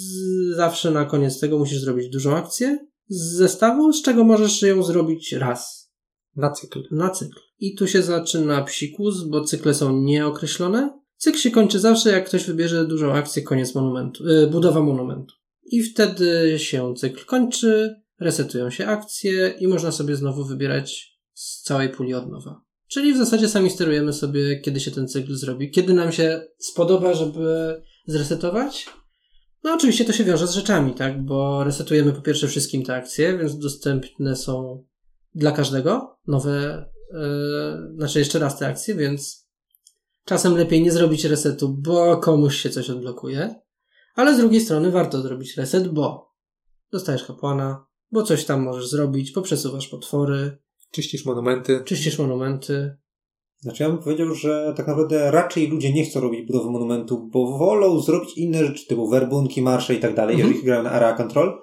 zawsze na koniec tego musisz zrobić dużą akcję z zestawu, z czego możesz ją zrobić raz Na cykl. na cykl. I tu się zaczyna psikus, bo cykle są nieokreślone. Cykl się kończy zawsze, jak ktoś wybierze dużą akcję, koniec monumentu, y, budowa monumentu. I wtedy się cykl kończy, resetują się akcje i można sobie znowu wybierać z całej puli od nowa. Czyli w zasadzie sami sterujemy sobie, kiedy się ten cykl zrobi, kiedy nam się spodoba, żeby zresetować. No oczywiście to się wiąże z rzeczami, tak? Bo resetujemy po pierwsze wszystkim te akcje, więc dostępne są dla każdego nowe, yy, znaczy jeszcze raz te akcje, więc czasem lepiej nie zrobić resetu, bo komuś się coś odblokuje, ale z drugiej strony warto zrobić reset, bo dostajesz kapłana, bo coś tam możesz zrobić, poprzesuwasz potwory, Czyścisz monumenty. czyścisz monumenty. Znaczy ja bym powiedział, że tak naprawdę raczej ludzie nie chcą robić budowy monumentu, bo wolą zrobić inne rzeczy, typu werbunki, marsze i tak dalej, Mhm. jeżeli grają na area control.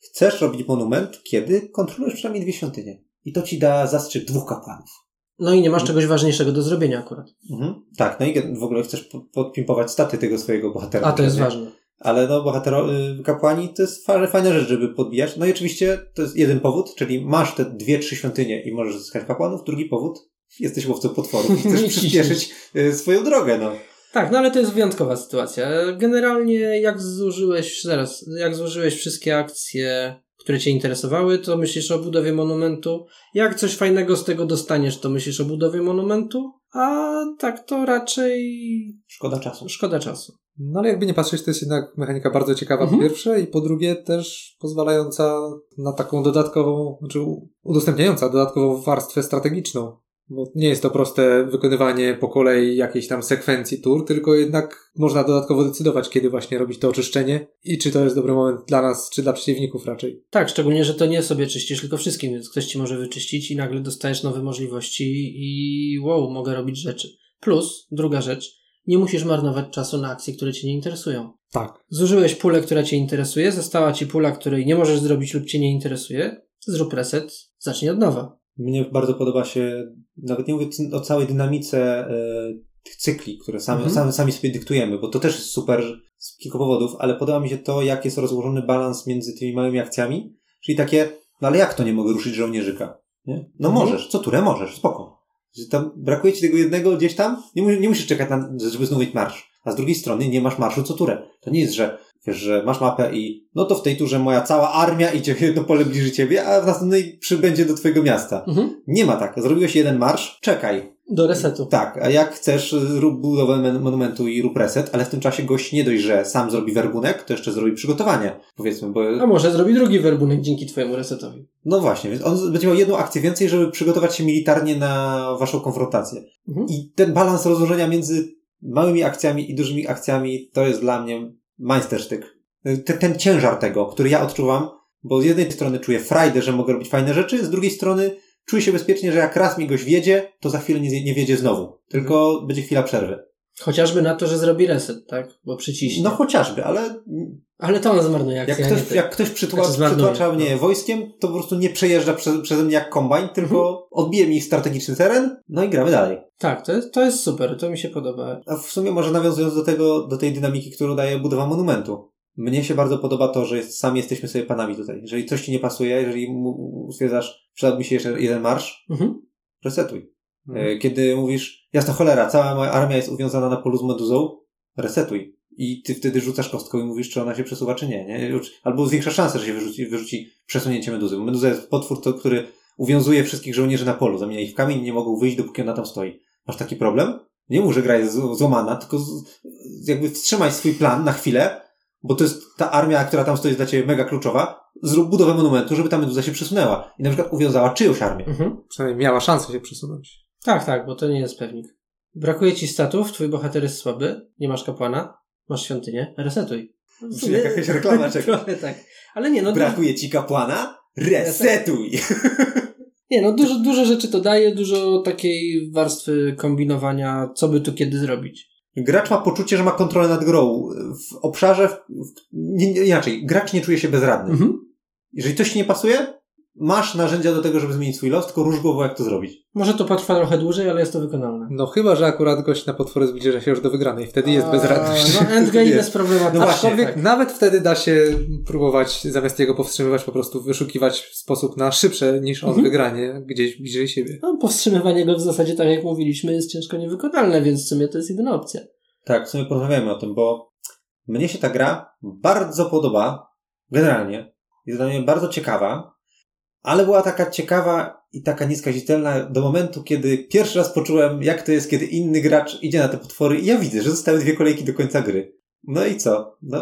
Chcesz robić monument, kiedy kontrolujesz przynajmniej dwie świątynie. I to ci da zastrzyk dwóch kapłanów. No i nie masz czegoś ważniejszego do zrobienia akurat. Mhm. Tak, no i w ogóle chcesz po- podpimpować staty tego swojego bohatera. A to jest nie? ważne. Ale no, bohatero, y, kapłani to jest fajna rzecz, żeby podbijać. No i oczywiście to jest jeden powód, czyli masz te dwie, trzy świątynie i możesz zyskać kapłanów. Drugi powód, jesteś łowcą potworów i chcesz (laughs) przyspieszyć y, swoją drogę, no. Tak, no ale to jest wyjątkowa sytuacja. Generalnie jak zużyłeś, zaraz, jak zużyłeś wszystkie akcje, które cię interesowały, to myślisz o budowie monumentu. Jak coś fajnego z tego dostaniesz, to myślisz o budowie monumentu. A tak to raczej Szkoda czasu. szkoda czasu. No ale jakby nie patrzeć, to jest jednak mechanika bardzo ciekawa Mhm. po pierwsze i po drugie też pozwalająca na taką dodatkową, znaczy udostępniająca dodatkową warstwę strategiczną. Bo nie jest to proste wykonywanie po kolei jakiejś tam sekwencji tur, tylko jednak można dodatkowo decydować, kiedy właśnie robić to oczyszczenie i czy to jest dobry moment dla nas, czy dla przeciwników raczej. Tak, szczególnie, że to nie sobie czyścisz, tylko wszystkim, więc ktoś ci może wyczyścić i nagle dostajesz nowe możliwości i wow, mogę robić rzeczy. Plus, druga rzecz, nie musisz marnować czasu na akcje, które cię nie interesują. Tak. Zużyłeś pulę, która cię interesuje, została ci pula, której nie możesz zrobić lub cię nie interesuje, zrób reset, zacznij od nowa. Mnie bardzo podoba się, nawet nie mówię o całej dynamice e, tych cykli, które same, Mhm. same, sami sobie dyktujemy, bo to też jest super z kilku powodów, ale podoba mi się to, jak jest rozłożony balans między tymi małymi akcjami, czyli takie, no ale jak to nie mogę ruszyć żołnierzyka? Nie? No Mhm. możesz, co turę możesz, spoko. Tam brakuje ci tego jednego gdzieś tam, nie, nie musisz czekać na, żeby znów mieć marsz. A z drugiej strony nie masz marszu co turę. To nie jest, że wiesz, że masz mapę i no to w tej turze moja cała armia idzie (laughs) jedno pole bliżej ciebie, a w następnej przybędzie do twojego miasta. Mhm. Nie ma tak. Zrobiłeś jeden marsz, czekaj. Do resetu. Tak, a jak chcesz, rób budowę men- monumentu i rób reset, ale w tym czasie gość nie dość, że sam zrobi werbunek, to jeszcze zrobi przygotowanie, powiedzmy, bo... A może zrobi drugi werbunek dzięki twojemu resetowi. No właśnie, więc on będzie miał jedną akcję więcej, żeby przygotować się militarnie na waszą konfrontację. Mhm. I ten balans rozłożenia między małymi akcjami i dużymi akcjami, to jest dla mnie majstersztyk. Ten, ten ciężar tego, który ja odczuwam, bo z jednej strony czuję frajdę, że mogę robić fajne rzeczy, z drugiej strony czuję się bezpiecznie, że jak raz mi goś wiedzie, to za chwilę nie, nie wiedzie znowu. Tylko będzie chwila przerwy. Chociażby na to, że zrobi reset, tak? Bo przyciśnie. No chociażby, ale Ale to on zmarnuje akcję, jak ktoś, jak ktoś przytła, Znaczy przytłacza mnie no. wojskiem, to po prostu nie przejeżdża prze, przeze mnie jak kombajn, tylko odbije mi ich strategiczny teren, no i gramy dalej. Tak, to jest, to jest super, to mi się podoba. A w sumie może nawiązując do tego, do tej dynamiki, którą daje budowa monumentu. Mnie się bardzo podoba to, że jest, sami jesteśmy sobie panami tutaj. Jeżeli coś ci nie pasuje, jeżeli stwierdzasz, przydałby mi się jeszcze jeden marsz, Mhm. resetuj. Mhm. E, Kiedy mówisz, jasna cholera, cała moja armia jest uwiązana na polu z meduzą, resetuj. I ty wtedy rzucasz kostką i mówisz, czy ona się przesuwa, czy nie. nie? Albo zwiększa szansę, że się wyrzuci, wyrzuci przesunięcie meduzy. Bo meduza jest potwór, to, który uwiązuje wszystkich żołnierzy na polu, zamienia ich w kamień nie mogą wyjść, dopóki ona tam stoi. masz taki problem, nie mów, że gra jest złamana, tylko z, jakby wstrzymaj swój plan na chwilę, bo to jest ta armia, która tam stoi jest dla ciebie mega kluczowa, zrób budowę monumentu, żeby ta meduza się przesunęła i na przykład uwiązała czyjąś armię. Mhm. Przynajmniej miała szansę się przesunąć. Tak, tak, bo to nie jest pewnik. Brakuje ci statów, twój bohater jest słaby, nie masz kapłana, masz świątynię, resetuj. Czyli jakaś (laughs) reklama czeka. Trochę tak. Ale nie, no, Brakuje ci kapłana? Resetuj! (laughs) nie, no dużo, dużo rzeczy to daje, dużo takiej warstwy kombinowania, co by tu kiedy zrobić. Gracz ma poczucie, że ma kontrolę nad grą. W obszarze, w, w, nie, inaczej, gracz nie czuje się bezradny. Mhm. Jeżeli coś ci nie pasuje, masz narzędzia do tego, żeby zmienić swój los, tylko róż głową, jak to zrobić. Może to potrwa trochę dłużej, ale jest to wykonalne. No chyba, że akurat gość na potwory zbliża się już do wygranej. Wtedy jest bezradność. No endgame (laughs) bez problemu. No właśnie, Aczkolwiek tak. nawet wtedy da się próbować zamiast jego powstrzymywać, po prostu wyszukiwać sposób na szybsze niż on Mhm. wygranie gdzieś bliżej siebie. No, powstrzymywanie go w zasadzie, tak jak mówiliśmy, jest ciężko niewykonalne, więc w sumie to jest jedyna opcja. Tak, w sumie porozmawiamy o tym, bo mnie się ta gra bardzo podoba. Generalnie. Jest dla mnie bardzo ciekawa, ale była taka ciekawa i taka nieskazitelna do momentu, kiedy pierwszy raz poczułem, jak to jest, kiedy inny gracz idzie na te potwory i ja widzę, że zostały dwie kolejki do końca gry. No i co? No,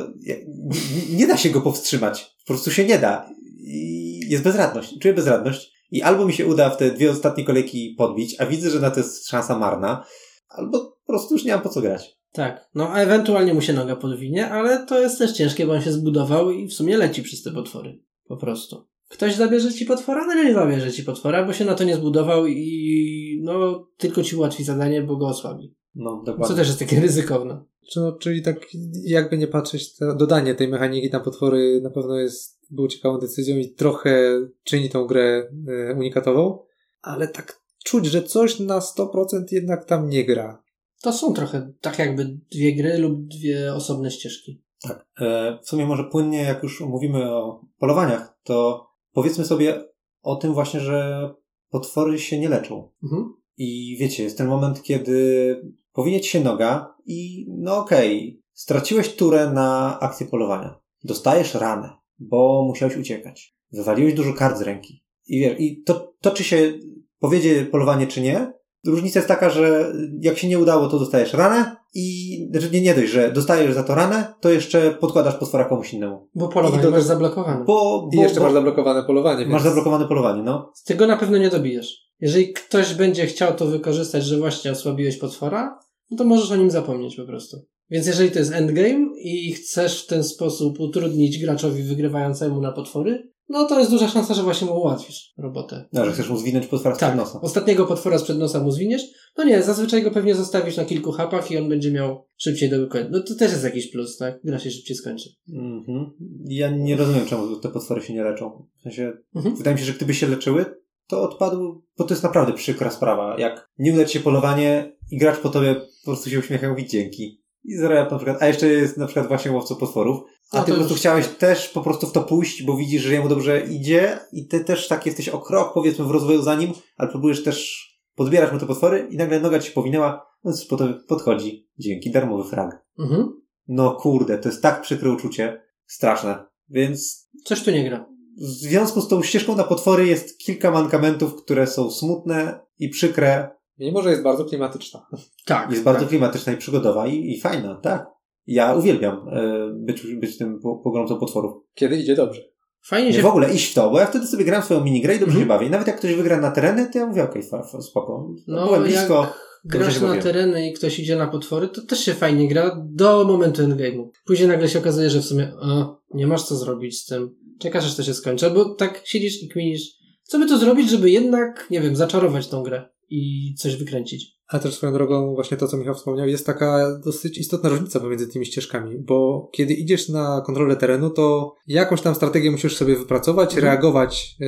nie da się go powstrzymać. Po prostu się nie da. I jest bezradność. Czuję bezradność. I albo mi się uda w te dwie ostatnie kolejki podbić, a widzę, że na to jest szansa marna, albo po prostu już nie mam po co grać. Tak. No, a ewentualnie mu się noga podwinie, ale to jest też ciężkie, bo on się zbudował i w sumie leci przez te potwory. Po prostu. Ktoś zabierze ci potwora? No nie zabierze ci potwora, bo się na to nie zbudował i no, tylko ci ułatwi zadanie, bo go osłabi. No, Co dokładnie. też jest takie ryzykowne. Czy no, czyli tak jakby nie patrzeć, to dodanie tej mechaniki na potwory na pewno jest, było ciekawą decyzją i trochę czyni tą grę e, unikatową, ale tak czuć, że coś na 100% jednak tam nie gra. To są trochę tak jakby dwie gry lub dwie osobne ścieżki. Tak. E, w sumie może płynnie, jak już mówimy o polowaniach, to powiedzmy sobie o tym właśnie, że potwory się nie leczą. Mhm. I wiecie, jest ten moment, kiedy powinie się noga i no okej, straciłeś turę na akcję polowania. Dostajesz ranę, bo musiałeś uciekać. Wywaliłeś dużo kart z ręki. I wiesz, i to, to czy się powiedzie polowanie, czy nie, różnica jest taka, że jak się nie udało, to dostajesz ranę i, znaczy nie, nie dość, że dostajesz za to ranę, to jeszcze podkładasz potwora komuś innemu. Bo polowanie I to- masz zablokowane. Bo, I bo, jeszcze bo masz zablokowane polowanie. masz więc... zablokowane polowanie, no. Z tego na pewno nie dobijesz. Jeżeli ktoś będzie chciał to wykorzystać, że właśnie osłabiłeś potwora, no to możesz o nim zapomnieć po prostu. Więc jeżeli to jest endgame i chcesz w ten sposób utrudnić graczowi wygrywającemu na potwory, no to jest duża szansa, że właśnie mu ułatwisz robotę. No, że chcesz mu zwinąć potwora z Tak, nosa. ostatniego potwora sprzed nosa mu zwiniesz? No nie, zazwyczaj go pewnie zostawisz na kilku hapach i on będzie miał szybciej do wykończenia. No to też jest jakiś plus, tak? Gra się szybciej skończy. Mhm. Ja nie rozumiem, czemu te potwory się nie leczą. W sensie, Mhm. wydaje mi się, że gdyby się leczyły, to odpadł, bo to jest naprawdę przykra sprawa. Jak nie uda ci się polowanie i gracz po tobie po prostu się uśmiecha i mówi dzięki. I zarabia na przykład, a jeszcze jest na przykład właśnie łowcą potworów, a No ty po prostu już- chciałeś też po prostu w to pójść, bo widzisz, że jemu dobrze idzie i ty też tak jesteś o krok, powiedzmy, w rozwoju za nim, ale próbujesz też, podbierasz mu te potwory i nagle noga ci się powinęła, no po tobie podchodzi, dzięki, darmowy frag. Mhm. No kurde, to jest tak przykre uczucie. Straszne. Więc Coś tu nie gra. w związku z tą ścieżką na potwory jest kilka mankamentów, które są smutne i przykre. Mimo, że jest bardzo klimatyczna. Tak. Jest bardzo tak. klimatyczna i przygodowa i, i fajna, tak. Ja uwielbiam e, być, być tym po- pogromcą potworów. Kiedy idzie dobrze. Fajnie Nie się w ogóle iść w to, bo ja wtedy sobie gram swoją minigrę i dobrze Mhm. się bawię. I nawet jak ktoś wygra na tereny, to ja mówię, okej, okay, spoko. No, Byłem blisko. jak grasz na tereny i ktoś idzie na potwory, to też się fajnie gra do momentu endgame'u. Później nagle się okazuje, że w sumie a, nie masz co zrobić z tym. Czekasz, aż to się skończy, bo tak siedzisz i kminisz. Co by tu zrobić, żeby jednak, nie wiem, zaczarować tą grę i coś wykręcić. A też swoją drogą, właśnie to, co Michał wspomniał, jest taka dosyć istotna różnica pomiędzy tymi ścieżkami, bo kiedy idziesz na kontrolę terenu, to jakąś tam strategię musisz sobie wypracować, Mhm. reagować e,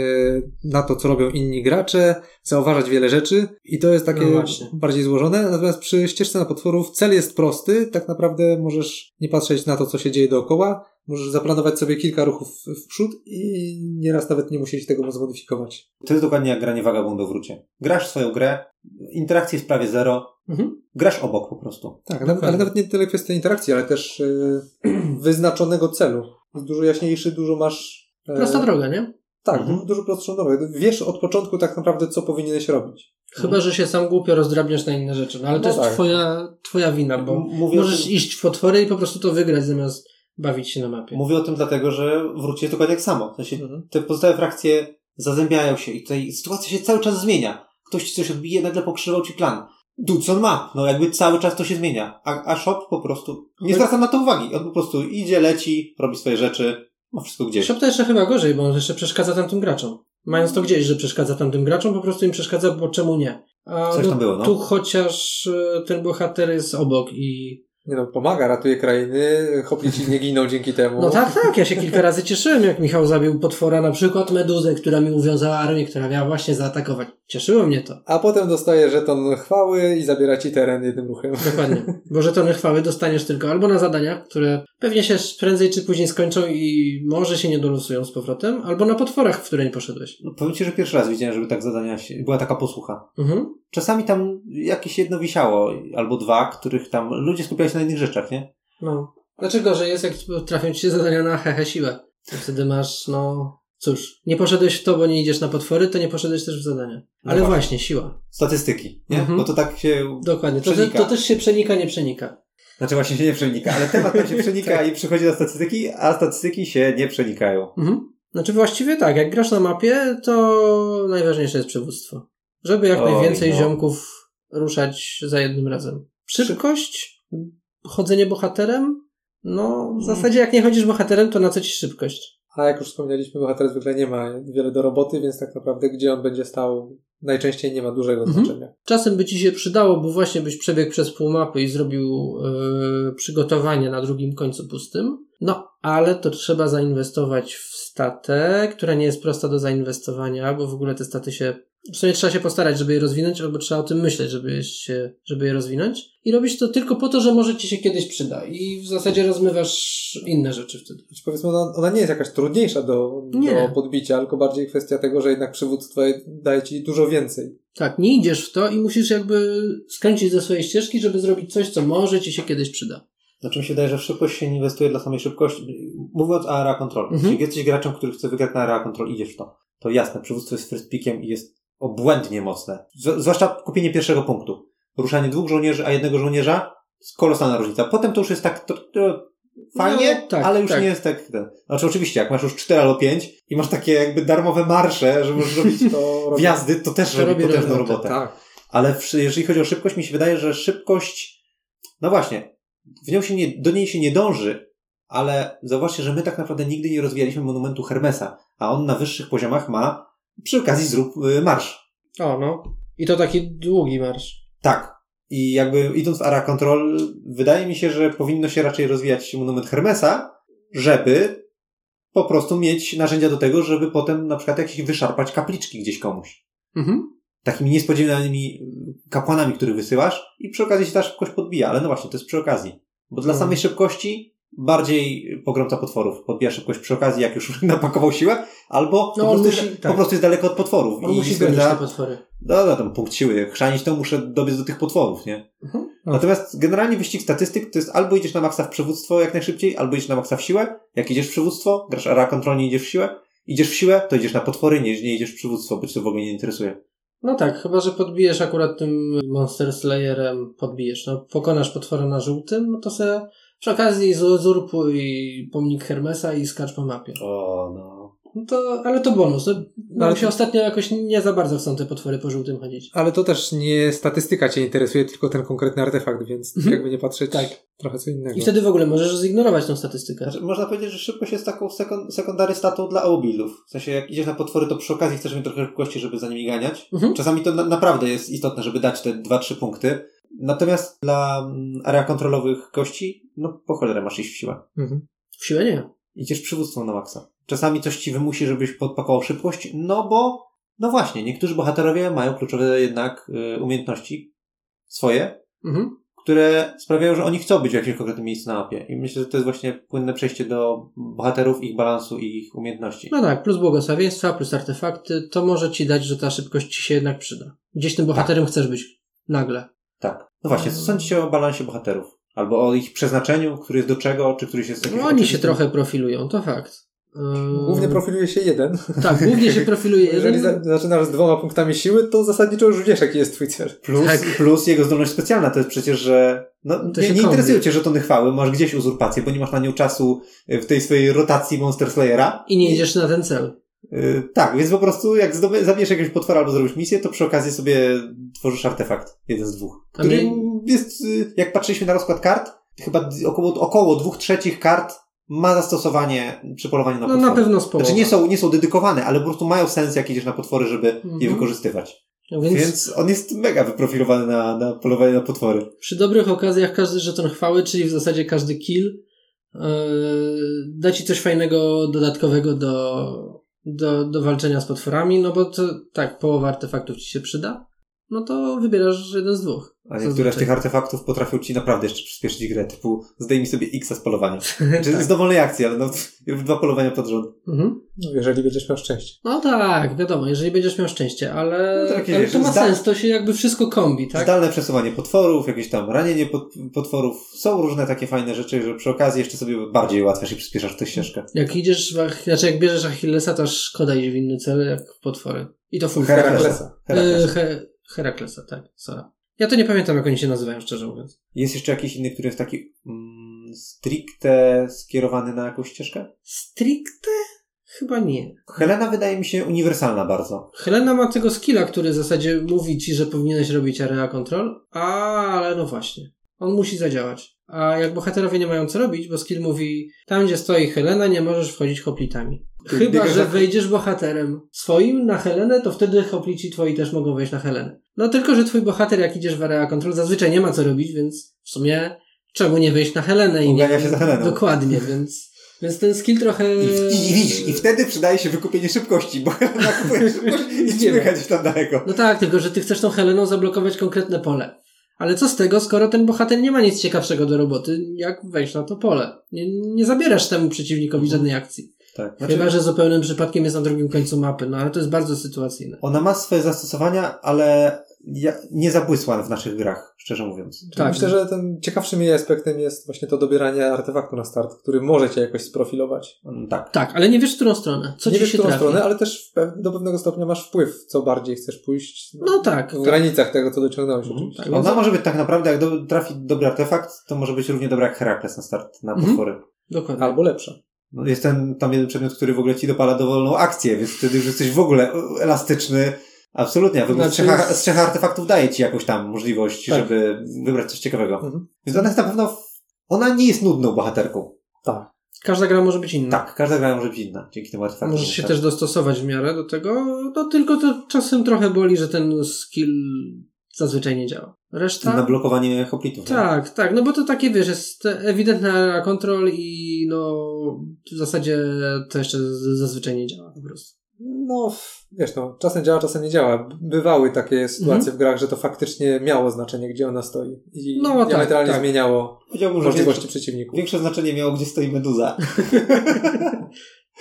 na to, co robią inni gracze, zauważać wiele rzeczy i to jest takie No bardziej złożone. Natomiast przy ścieżce na potworów cel jest prosty, tak naprawdę możesz nie patrzeć na to, co się dzieje dookoła, możesz zaplanować sobie kilka ruchów w przód i nieraz nawet nie musieć tego zmodyfikować. To jest dokładnie jak granie wagabundu w rucie. Grasz swoją grę, interakcji jest prawie zero, Mhm. grasz obok po prostu. Tak, Dokładnie. ale nawet nie tyle kwestia interakcji, ale też e, (clears throat) wyznaczonego celu. Jest dużo jaśniejszy, dużo masz. e, Prosta droga, nie? Tak, Mhm. du- dużo prostszą drogę. Wiesz od początku tak naprawdę, co powinieneś robić. Chyba, że się sam głupio rozdrabniasz na inne rzeczy. No ale to No jest tak. twoja, twoja wina, bo mówię możesz tym- iść w potwory i po prostu to wygrać zamiast bawić się na mapie. Mówię o tym dlatego, że wróci dokładnie jak samo. W sensie Mhm. te pozostałe frakcje zazębiają się i tutaj sytuacja się cały czas zmienia. Ktoś ci coś odbije, nagle pokrzywał ci plan. Dudson ma. No jakby cały czas to się zmienia. A, a Shop po prostu nie zwraca na to uwagi. On po prostu idzie, leci, robi swoje rzeczy, ma wszystko gdzieś. Shop to jeszcze chyba gorzej, bo on jeszcze przeszkadza tamtym graczom. Mając to gdzieś, że przeszkadza tamtym graczom, po prostu im przeszkadza, bo czemu nie? A Coś no, tam było, no. Tu chociaż e, ten bohater jest obok i... Nie no, pomaga, ratuje krainy, hoplici nie giną dzięki temu. No tak, tak, ja się kilka razy cieszyłem, jak Michał zabił potwora, na przykład meduzę, która mi uwiązała armię, która miała właśnie zaatakować. Cieszyło mnie to. A potem dostaje żeton chwały i zabiera ci teren jednym ruchem. Dokładnie. Bo żetony chwały dostaniesz tylko albo na zadaniach, które pewnie się prędzej czy później skończą i może się nie dolosują z powrotem, albo na potworach, w które nie poszedłeś. No, powiem ci, że pierwszy raz widziałem, żeby tak zadania się, była taka posłucha. Mhm. Czasami tam jakieś jedno wisiało, albo dwa, których tam ludzie skupiali się na innych rzeczach, nie? No. Dlaczego, że jest, jak trafią ci się zadania na hehe siłę? To wtedy masz, no, cóż, nie poszedłeś w to, bo nie idziesz na potwory, to nie poszedłeś też w zadania. No Ale właśnie. właśnie, siła. Statystyki, nie? Mhm. Bo to tak się Dokładnie. To, to też się przenika, nie przenika. Znaczy właśnie się nie przenika, ale temat tam się (laughs) przenika i przychodzi do statystyki, a statystyki się nie przenikają. Mhm. Znaczy właściwie tak, jak grasz na mapie, to najważniejsze jest przywództwo. Żeby jak Oj, najwięcej no. ziomków ruszać za jednym razem. Szybkość, chodzenie bohaterem, no w zasadzie jak nie chodzisz bohaterem, to na co ci szybkość? A jak już wspomnieliśmy, bohater zwykle nie ma wiele do roboty, więc tak naprawdę gdzie on będzie stał najczęściej nie ma dużego Mhm. znaczenia. Czasem by ci się przydało, bo właśnie byś przebiegł przez pół mapy i zrobił e, przygotowanie na drugim końcu pustym. No, ale to trzeba zainwestować w statę, która nie jest prosta do zainwestowania, bo w ogóle te staty się. W sumie trzeba się postarać, żeby je rozwinąć, albo trzeba o tym myśleć, żeby, je się, żeby je rozwinąć. I robić to tylko po to, że może ci się kiedyś przyda. I w zasadzie rozmywasz inne rzeczy wtedy. Znaczy powiedzmy, ona, ona nie jest jakaś trudniejsza do, Nie. do podbicia, tylko bardziej kwestia tego, że jednak przywództwo daje ci dużo więcej. Tak, nie idziesz w to i musisz jakby skręcić ze swojej ścieżki, żeby zrobić coś, co może ci się kiedyś przyda. Znaczy mi się wydaje, że w szybkość się nie inwestuje dla samej szybkości. Mówiąc o area control, Mhm. jeśli jesteś graczem, który chce wygrać na area control, idziesz w to. To jasne, przywództwo jest first pickiem i jest obłędnie mocne. Z- zwłaszcza kupienie pierwszego punktu. Ruszanie dwóch żołnierzy, a jednego żołnierza, kolosalna różnica. Potem to już jest tak, to, to fajnie, No, tak, ale już tak. nie jest tak. Ten. Znaczy oczywiście, jak masz już 4 albo 5 i masz takie jakby darmowe marsze, że możesz (laughs) robić To wjazdy, to też To robi robi potężną robotę, robotę. Tak. Ale w, jeżeli chodzi o szybkość, mi się wydaje, że szybkość, no właśnie, w nią się nie, do niej się nie dąży, ale zauważcie, że my tak naprawdę nigdy nie rozwijaliśmy monumentu Hermesa, a on na wyższych poziomach ma przy okazji zrób y, marsz. O, no. I to taki długi marsz. Tak. I jakby idąc w Area Control, wydaje mi się, że powinno się raczej rozwijać monument Hermesa, żeby po prostu mieć narzędzia do tego, żeby potem na przykład jakieś wyszarpać kapliczki gdzieś komuś. Mhm. takimi niespodziewanymi y, kapłanami, których wysyłasz i przy okazji się ta szybkość podbija, ale no właśnie, to jest przy okazji. Bo dla Mhm. samej szybkości bardziej pogromca potworów podbija szybkość przy okazji, jak już (laughs) napakował siłę, albo No, po, prostu musi- jest, tak. po prostu jest daleko od potworów. On I musi stwierdza, te potwory. no, no, tam punkt siły, chrzanić to muszę dobiec do tych potworów, nie? Mhm. Natomiast generalnie wyścig statystyk to jest albo idziesz na maksa w przywództwo jak najszybciej, albo idziesz na maksa w siłę. Jak idziesz w przywództwo, grasz area control, nie idziesz w siłę. Idziesz w siłę, to idziesz na potwory, nie, nie idziesz w przywództwo, bo cię to w ogóle nie interesuje. No tak, chyba że podbijesz akurat tym Monster Slayerem, podbijesz. No, pokonasz potwora na żółtym, no to se przy okazji zurpuj pomnik Hermesa i skacz po mapie. O, no. No to, ale to bonus. No, no Ale się to- ostatnio jakoś nie za bardzo chcą te potwory po żółtym chodzić. Ale to też nie statystyka cię interesuje, tylko ten konkretny artefakt, więc Mhm. jakby nie patrzeć, Tak. trochę co innego. I wtedy w ogóle możesz zignorować tą statystykę. Znaczy, można powiedzieć, że szybkość jest taką sekund- sekundary statą dla obuildów. W sensie, jak idziesz na potwory, to przy okazji chcesz mieć trochę szybkości, żeby za nimi ganiać. Mhm. Czasami to na- naprawdę jest istotne, żeby dać te 2-3 punkty. Natomiast dla mm, area kontrolowych kości, no po cholerę masz iść w siłę. Mhm. W siłę nie. Idziesz przywództwo na maksa. Czasami coś ci wymusi, żebyś podpakował szybkość, no bo, no właśnie, niektórzy bohaterowie mają kluczowe jednak y, umiejętności swoje, Mhm. które sprawiają, że oni chcą być w jakimś konkretnym miejscu na mapie. I myślę, że to jest właśnie płynne przejście do bohaterów, ich balansu i ich umiejętności. No tak, plus błogosławieństwa, plus artefakty, to może ci dać, że ta szybkość ci się jednak przyda. Gdzieś tym bohaterem chcesz być. Nagle. Tak. No właśnie, co sądzicie o balansie bohaterów? Albo o ich przeznaczeniu, który jest do czego, czy któryś jest jakiś No, oni się trochę profilują, to fakt. Yy, Głównie profiluje się jeden. Tak, głównie się profiluje (laughs) Jeżeli jeden. za, zaczynasz z dwoma punktami siły, to zasadniczo już wiesz, jaki jest twój cel. Plus, Tak. plus jego zdolność specjalna to jest przecież, że no, To nie, się nie interesują cię żetony chwały, masz gdzieś uzurpację, bo nie masz na nią czasu w tej swojej rotacji Monster Slayera. I nie idziesz na ten cel. Y, tak, więc po prostu jak zabijesz jakiegoś potwora albo zrobisz misję, to przy okazji sobie tworzysz artefakt. Jeden z dwóch. Który jest, y, jak patrzyliśmy na rozkład kart, około, około, około dwóch trzecich kart ma zastosowanie przy polowaniu na No potwory. na pewno połowa. Znaczy nie są, nie są dedykowane, ale po prostu mają sens, jak idziesz na potwory, żeby je Mhm. wykorzystywać. No Więc... Więc, on jest mega wyprofilowany na, na polowanie na potwory. przy dobrych okazjach każdy żeton chwały, czyli w zasadzie każdy kill, yy, da ci coś fajnego, dodatkowego do, do, do walczenia z potworami, no bo to tak, połowa artefaktów ci się przyda, no to wybierasz jeden z dwóch. A niektóre z tych artefaktów potrafią ci naprawdę jeszcze przyspieszyć grę, typu zdejmij sobie X z polowania. (laughs) Czy Tak. z dowolnej akcji, ale no, dwa polowania pod rząd. Mhm. No, jeżeli będziesz miał szczęście. No tak, wiadomo, jeżeli będziesz miał szczęście, ale, No takie, ale wiesz, to ma zda- sens, to się jakby wszystko kombi, tak? Zdalne przesuwanie potworów, jakieś tam ranienie pot, potworów. Są różne takie fajne rzeczy, że przy okazji jeszcze sobie bardziej ułatwiasz i przyspieszasz tę ścieżkę. Jak idziesz, w, Ach- znaczy jak bierzesz Achillesa, to szkoda iść w inny cel, jak potwory. I to full Heraklesa. Yy, Heraklesa. He, Heraklesa, tak, sorry. Ja to nie pamiętam, jak oni się nazywają, szczerze mówiąc. Jest jeszcze jakiś inny, który jest taki mm, stricte skierowany na jakąś ścieżkę? Stricte? Chyba nie. Helena wydaje mi się uniwersalna bardzo. Helena ma tego skilla, który w zasadzie mówi ci, że powinieneś robić area control, ale no właśnie. On musi zadziałać. A jak bohaterowie nie mają co robić, bo skill mówi, tam gdzie stoi Helena, nie możesz wchodzić hoplitami. Chyba, że wejdziesz bohaterem swoim na Helenę, to wtedy hoplici twoi też mogą wejść na Helenę. No tylko, że twój bohater, jak idziesz w area control, zazwyczaj nie ma co robić, więc w sumie czemu nie wejść na Helenę? I Ugania nie, się za Heleną. Dokładnie, więc, więc ten skill trochę... I, widzisz, i wtedy przydaje się wykupienie szybkości, bo (laughs) Helena kupuje (laughs) szybkość i Nie słychać tam daleko. No tak, tylko że ty chcesz tą Heleną zablokować konkretne pole. Ale co z tego, skoro ten bohater nie ma nic ciekawszego do roboty, jak wejść na to pole? Nie, nie zabierasz temu przeciwnikowi żadnej akcji. Tak. Chyba, że zupełnym przypadkiem jest na drugim końcu mapy, no ale to jest bardzo sytuacyjne. Ona ma swoje zastosowania, ale ja, nie zabłysła w naszych grach, szczerze mówiąc. Tak. Myślę, że tym ciekawszym jej aspektem jest właśnie to dobieranie artefaktu na start, który może cię jakoś sprofilować. Mm, Tak. Tak, ale nie wiesz w którą stronę. Co nie wiesz, w którą trafi. stronę, ale też pew- do pewnego stopnia masz wpływ, co bardziej chcesz pójść. No tak. W tak. granicach tego, co dociągnąłeś Mhm. oczywiście. Tak, Ona może być tak naprawdę, jak do, trafi dobry artefakt, to może być równie dobra jak Herakles na start, na Mhm. potwory. Dokładnie. Albo lepsza. No, jest ten tam jeden przedmiot, który w ogóle ci dopala dowolną akcję, więc wtedy już jesteś w ogóle elastyczny. Absolutnie, a wybór Znaczy z, trzech, z trzech artefaktów daje ci jakąś tam możliwość, Tak. żeby wybrać coś ciekawego. Mhm. Więc ona jest na pewno, ona nie jest nudną bohaterką. Tak. Każda gra może być inna. Tak, każda gra może być inna, dzięki temu artefaktom. Możesz się tak. też dostosować w miarę do tego, no tylko to czasem trochę boli, że ten skill zazwyczaj nie działa. Reszta... Na blokowanie hoplitów. nie? Tak, tak, no bo to takie, wiesz, jest ewidentna area control i no w zasadzie to jeszcze zazwyczaj nie działa po prostu. No, wiesz, no, czasem działa, czasem nie działa. Bywały takie sytuacje w grach, że to faktycznie miało znaczenie, gdzie ona stoi. I No, tak, diametralnie tak. zmieniało Powiedziałbym, że możliwości większe, przeciwników. większe znaczenie miało, gdzie stoi meduza. (laughs)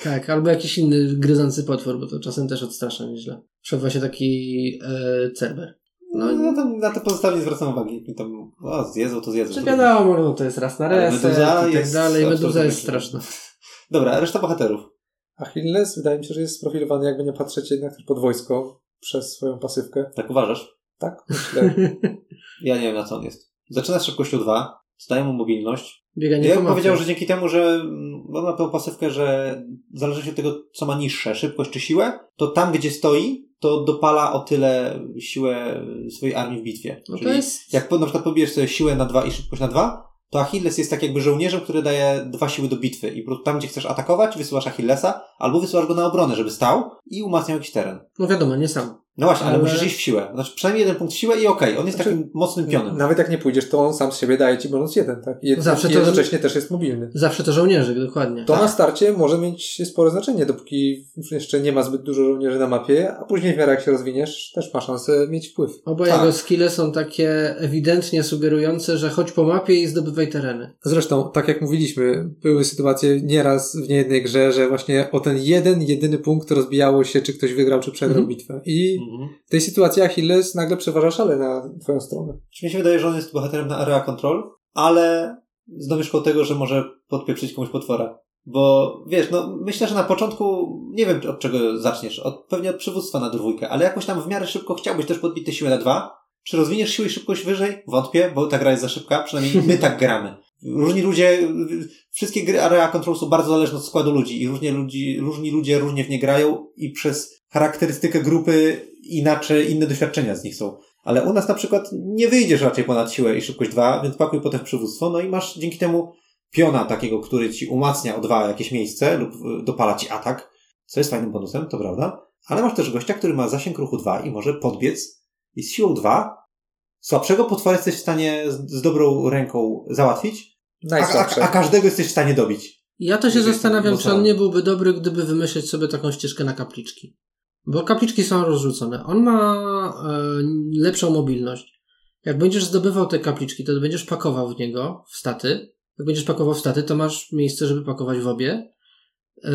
Tak, albo jakiś inny gryzący potwór, bo to czasem też odstrasza nieźle. Przed właśnie taki e, cerber. No, no to na te pozostałe nie zwracam uwagi. I tam, o, zjedzą, to zjedzą. Czy wiadomo, no to jest raz na reset meduza i tak jest dalej. Meduza jest straszna. Dobra, a reszta bohaterów. Achilles wydaje mi się, że jest sprofilowany, jakby nie patrzeć jednak też pod wojsko przez swoją pasywkę. Tak uważasz? Tak, (laughs) myślę. Ja nie wiem, na co on jest. Zaczyna z szybkością 2, daje mu mobilność. Bieganie Ja bym powiedział, że dzięki temu, że on ma tą pasywkę, że zależy od tego, co ma niższe, szybkość czy siłę, to tam, gdzie stoi, to dopala o tyle siłę swojej armii w bitwie. No to Czyli jest... jak na przykład pobierzesz sobie siłę na 2 i szybkość na 2, to Achilles jest tak jakby żołnierzem, który daje dwa siły do bitwy. I tam, gdzie chcesz atakować, wysyłasz Achillesa, albo wysyłasz go na obronę, żeby stał i umacniał jakiś teren. No wiadomo, nie sam. No właśnie, ale, Ale- musisz iść w siłę. Znaczy przynajmniej jeden punkt siłę i okej, on jest Znaczy, takim mocnym pionem. Nawet jak nie pójdziesz, to on sam z siebie daje ci bonus jeden, tak? Jed- Zawsze to- jednocześnie też jest mobilny. Zawsze to żołnierzyk, dokładnie. To Tak. na starcie może mieć spore znaczenie, dopóki jeszcze nie ma zbyt dużo żołnierzy na mapie, a później w miarę jak się rozwiniesz, też ma szansę mieć wpływ. Oba Tak. jego skille są takie ewidentnie sugerujące, że chodź po mapie i zdobywaj tereny. Zresztą, tak jak mówiliśmy, były sytuacje nieraz w niejednej grze, że właśnie o ten jeden, jedyny punkt rozbijało się, czy ktoś wygrał, czy przegrał Mhm. bitwę. I Mhm. w tej sytuacji Achilles nagle przeważa szale na twoją stronę. Czy mi się wydaje, że on jest bohaterem na area control, ale z domieszką tego, że może podpieprzyć komuś potwora. Bo wiesz, no myślę, że na początku nie wiem od czego zaczniesz. Od, pewnie od przywództwa na dwójkę, ale jakoś tam w miarę szybko chciałbyś też podbić tę siłę na dwa. Czy rozwiniesz siłę i szybkość wyżej? Wątpię, bo ta gra jest za szybka. Przynajmniej my (laughs) tak gramy. Różni ludzie, wszystkie gry Area Control są bardzo zależne od składu ludzi i różnie ludzi, różni ludzie różnie w nie grają i przez charakterystykę grupy inaczej, inne doświadczenia z nich są. Ale u nas na przykład nie wyjdziesz raczej ponad siłę i szybkość 2, więc pakuj potem w przywództwo, no i masz dzięki temu piona takiego, który ci umacnia o dwa jakieś miejsce lub y, dopala ci atak, co jest fajnym bonusem, to prawda. Ale masz też gościa, który ma zasięg ruchu 2 i może podbiec i z siłą 2 słabszego potwora jesteś w stanie z, z dobrą ręką załatwić, a, a, a każdego jesteś w stanie dobić. Ja to się zastanawiam, czy on nie byłby dobry, gdyby wymyśleć sobie taką ścieżkę na kapliczki. Bo kapliczki są rozrzucone. On ma e, lepszą mobilność. Jak będziesz zdobywał te kapliczki, to będziesz pakował w niego, w staty. Jak będziesz pakował w staty, to masz miejsce, żeby pakować w obie. E,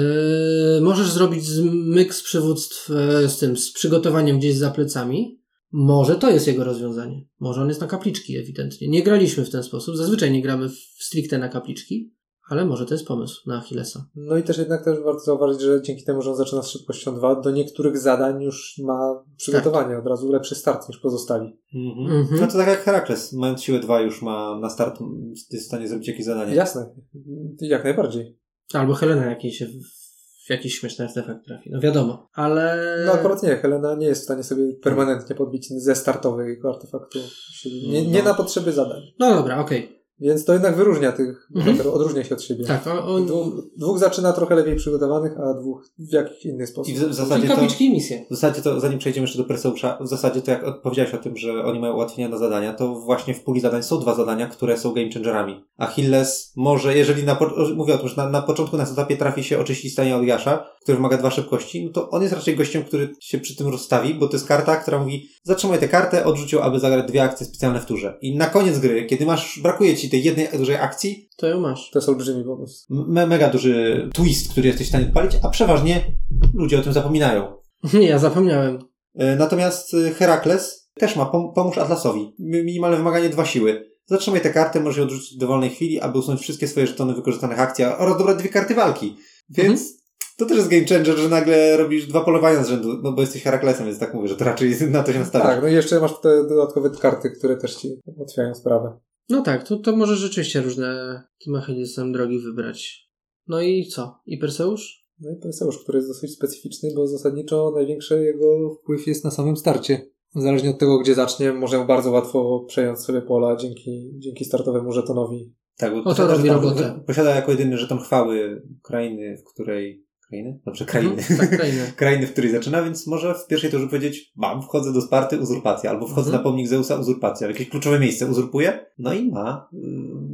możesz zrobić myk z przywództw, e, z tym, z przygotowaniem gdzieś za plecami. Może to jest jego rozwiązanie. Może on jest na kapliczki, ewidentnie. Nie graliśmy w ten sposób. Zazwyczaj nie gramy w stricte na kapliczki. Ale może to jest pomysł na Achillesa. No i też jednak też warto zauważyć, że dzięki temu, że on zaczyna z szybkością 2, do niektórych zadań już ma przygotowanie, od razu lepszy start niż pozostali. Mhm. Mhm. No to tak jak Herakles, mając siłę 2 już ma na start, jest w stanie zrobić jakieś zadanie. Jasne, jak najbardziej. Albo Helena jakiś jakiś śmieszny artefakt trafi. No wiadomo. Ale... No akurat nie, Helena nie jest w stanie sobie permanentnie podbić ze startowego artefaktu. Nie, nie na potrzeby zadań. No dobra, okej. Więc to jednak wyróżnia tych Mhm. bohaterów, odróżnia się od siebie. Tak, on... on... Dwóch, dwóch zaczyna trochę lepiej przygotowanych, a dwóch w jakiś inny sposób. I w, w zasadzie to, kapliczki i misje. w zasadzie to, zanim przejdziemy jeszcze do Perseusza, w zasadzie to jak odpowiedziałeś o tym, że oni mają ułatwienia na zadania, to właśnie w puli zadań są dwa zadania, które są game changerami. Achilles może, jeżeli na, mówię o tym, że na, na początku na etapie trafi się oczyścić stanie Eliasza, który wymaga dwa szybkości, no to on jest raczej gościem, który się przy tym rozstawi, bo to jest karta, która mówi, zatrzymaj tę kartę, odrzuć ją, aby zagrać dwie akcje specjalne w turze. I na koniec gry, kiedy masz, brakuje ci tej jednej dużej akcji, To ją masz. To jest olbrzymi bonus. me, mega duży twist, który jesteś w stanie odpalić, a przeważnie ludzie o tym zapominają. Nie, (laughs) ja zapomniałem. E, Natomiast e, Herakles też ma pom- pomóż Atlasowi. Mi- Minimalne wymaganie dwa siły. Zatrzymaj tę kartę, możesz ją odrzucić w dowolnej chwili, aby usunąć wszystkie swoje żetony wykorzystanych akcji oraz dobrać dwie karty walki. Więc to też jest game changer, że nagle robisz dwa polowania z rzędu, no bo jesteś Heraklesem, więc tak mówię, że to raczej (laughs) na to się nastawiasz. Tak, no i jeszcze masz te dodatkowe karty, które też ci ułatwiają sprawę. No tak, to, to może rzeczywiście różne tym Achillesem drogi wybrać. No i co? I Perseusz? No i Perseusz, który jest dosyć specyficzny, bo zasadniczo największy jego wpływ jest na samym starcie. Zależnie od tego, gdzie zacznie, może bardzo łatwo przejąć sobie pola dzięki, dzięki startowemu żetonowi. Tak, bo to robi robotę. Posiada jako jedyny żeton chwały krainy, w której... Krainy? Dobrze, krainy. Mhm, tak, krainy. (laughs) krainy, w której zaczyna, więc może w pierwszej turze powiedzieć, mam, wchodzę do Sparty, uzurpacja, albo wchodzę Mhm. na pomnik Zeusa, uzurpacja, w jakieś kluczowe miejsce uzurpuje, no i ma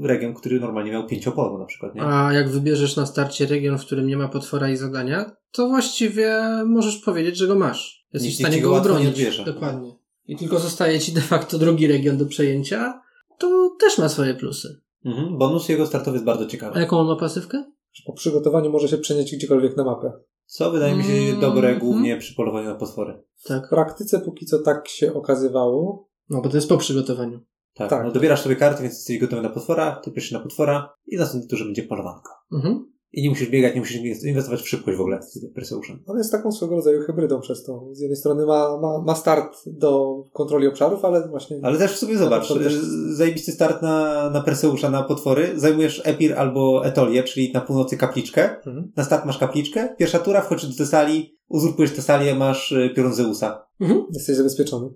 y, region, który normalnie miał pięcioporu na przykład, nie? A jak wybierzesz na starcie region, w którym nie ma potwora i zadania, to właściwie możesz powiedzieć, że go masz. Jesteś Nikt w stanie go obronić. Dokładnie. I tylko zostaje ci de facto drugi region do przejęcia, to też ma swoje plusy. Mhm. Bonus jego startowy jest bardzo A ciekawy. jaką on ma pasywkę? Że po przygotowaniu może się przenieść gdziekolwiek na mapę. Co wydaje mi się Mhm. dobre głównie przy polowaniu na potwory. W Tak. praktyce póki co tak się okazywało. No bo to jest po przygotowaniu. Tak, Tak. No, dobierasz sobie karty, więc jesteś gotowy na potwora, ty pierwszy na potwora i w następnym turze będzie polowanko. Mhm. I nie musisz biegać, nie musisz inwestować w szybkość w ogóle z Perseuszem. On jest taką swego rodzaju hybrydą przez to. Z jednej strony ma, ma, ma start do kontroli obszarów, ale właśnie Ale też w sobie zobacz, To też- y, zajebisty start na, na Perseusza, na potwory, zajmujesz Epir albo Etolię, czyli na północy kapliczkę, Mhm. na start masz kapliczkę, pierwsza tura, wchodzisz do Tesali, uzurpujesz Tesalię, masz y, piorun Zeusa. Mhm. jesteś zabezpieczony.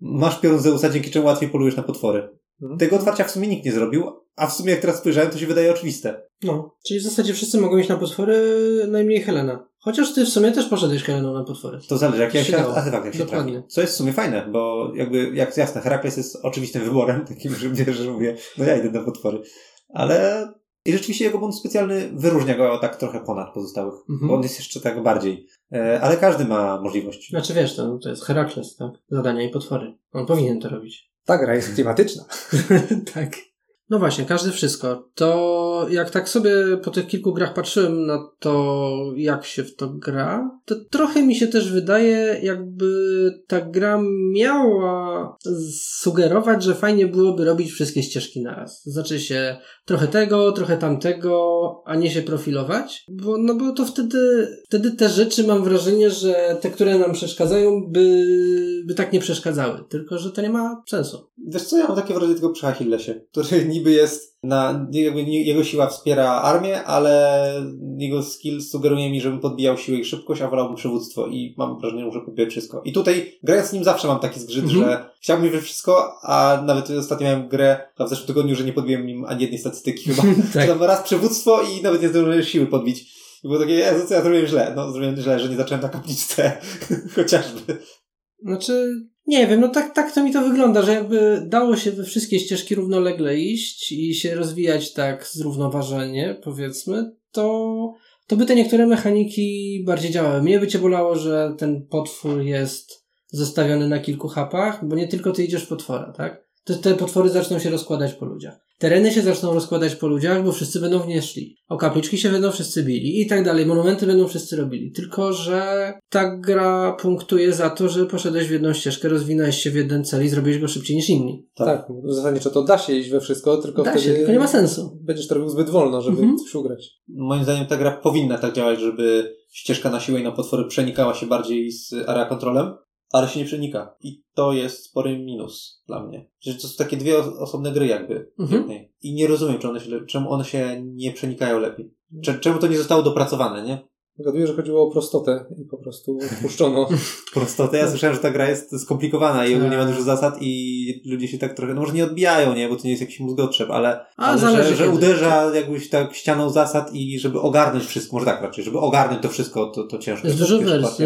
Masz piorun Zeusa, dzięki czemu łatwiej polujesz na potwory. Mhm. Tego otwarcia w sumie nikt nie zrobił, a w sumie jak teraz spojrzałem, to się wydaje oczywiste. No. Czyli w zasadzie wszyscy mogą iść na potwory, najmniej Helena. Chociaż ty w sumie też poszedłeś Heleną na potwory. To zależy, jak, jak się Śmiało. artefakt jak się trafi. Co jest w sumie fajne, bo jakby, jak jasne, Herakles jest oczywistym wyborem, (laughs) takim, że mnie, że mówię, no ja idę na potwory. Ale i rzeczywiście jego bonus specjalny wyróżnia go tak trochę ponad pozostałych, Mhm. bo on jest jeszcze tak bardziej. E, ale każdy ma możliwość. Znaczy wiesz, to, to jest Herakles, tak? Zadania i potwory. On powinien to robić. Ta gra jest klimatyczna. (laughs) tak. No właśnie, każdy wszystko. To jak tak sobie po tych kilku grach patrzyłem na to, jak się w to gra, to trochę mi się też wydaje, jakby ta gra miała sugerować, że fajnie byłoby robić wszystkie ścieżki naraz. Znaczy się trochę tego, trochę tamtego, a nie się profilować, bo, no bo to wtedy, wtedy te rzeczy mam wrażenie, że te, które nam przeszkadzają, by, by tak nie przeszkadzały. Tylko, że to nie ma sensu. Wiesz co, ja mam takie wrażenie tylko przy Achillesie, który niby jest na, jakby jego siła wspiera armię, ale jego skill sugeruje mi, żebym podbijał siłę i szybkość, a wolałbym przywództwo i mam wrażenie, że podbijać wszystko. I tutaj grając z nim zawsze mam taki zgrzyt, mhm. że chciałbym mieć wszystko, a nawet ostatnio miałem grę w zeszłym tygodniu, że nie podbiłem nim ani jednej statystyki chyba. (laughs) tak. Tam raz przywództwo i nawet nie zdążyłem siły podbić. I było takie, Jezu, co ja zrobiłem źle? No, zrobiłem źle, że nie zacząłem na kapliczce. (laughs) Chociażby. Znaczy, nie wiem, no tak, tak to mi to wygląda, że jakby dało się we wszystkie ścieżki równolegle iść i się rozwijać tak zrównoważenie, powiedzmy, to, to by te niektóre mechaniki bardziej działały. Mnie by cię bolało, że ten potwór jest zostawiony na kilku hapach, bo nie tylko ty idziesz potwora, tak? Te, te potwory zaczną się rozkładać po ludziach. Tereny się zaczną rozkładać po ludziach, bo wszyscy będą w nie szli. O kapliczki się będą wszyscy bili i tak dalej. Monumenty będą wszyscy robili. Tylko, że ta gra punktuje za to, że poszedłeś w jedną ścieżkę, rozwinąłeś się w jeden cel i zrobiłeś go szybciej niż inni. Tak, tak zasadniczo to da się iść we wszystko, tylko da wtedy się, tylko nie ma sensu. Będziesz to robił zbyt wolno, żeby mhm. coś ugrać. Moim zdaniem ta gra powinna tak działać, żeby ścieżka na siłę i na potwory przenikała się bardziej z area kontrolem, ale się nie przenika. I to jest spory minus dla mnie. Że to są takie dwie osobne gry jakby. Mhm. I nie rozumiem, czemu one, się, czemu one się nie przenikają lepiej. Czemu to nie zostało dopracowane, nie? Zgaduję, że chodziło o prostotę i po prostu odpuszczono. (laughs) prostotę? Ja słyszałem, że ta gra jest skomplikowana i ogólnie ma dużo zasad i ludzie się tak trochę, no może nie odbijają, nie, bo to nie jest jakiś mózgotrzeb, ale, A, ale zależy, że, że uderza jakbyś tak ścianą zasad i żeby ogarnąć wszystko, może tak raczej, żeby ogarnąć to wszystko, to, to ciężko. Jest dużo wersji.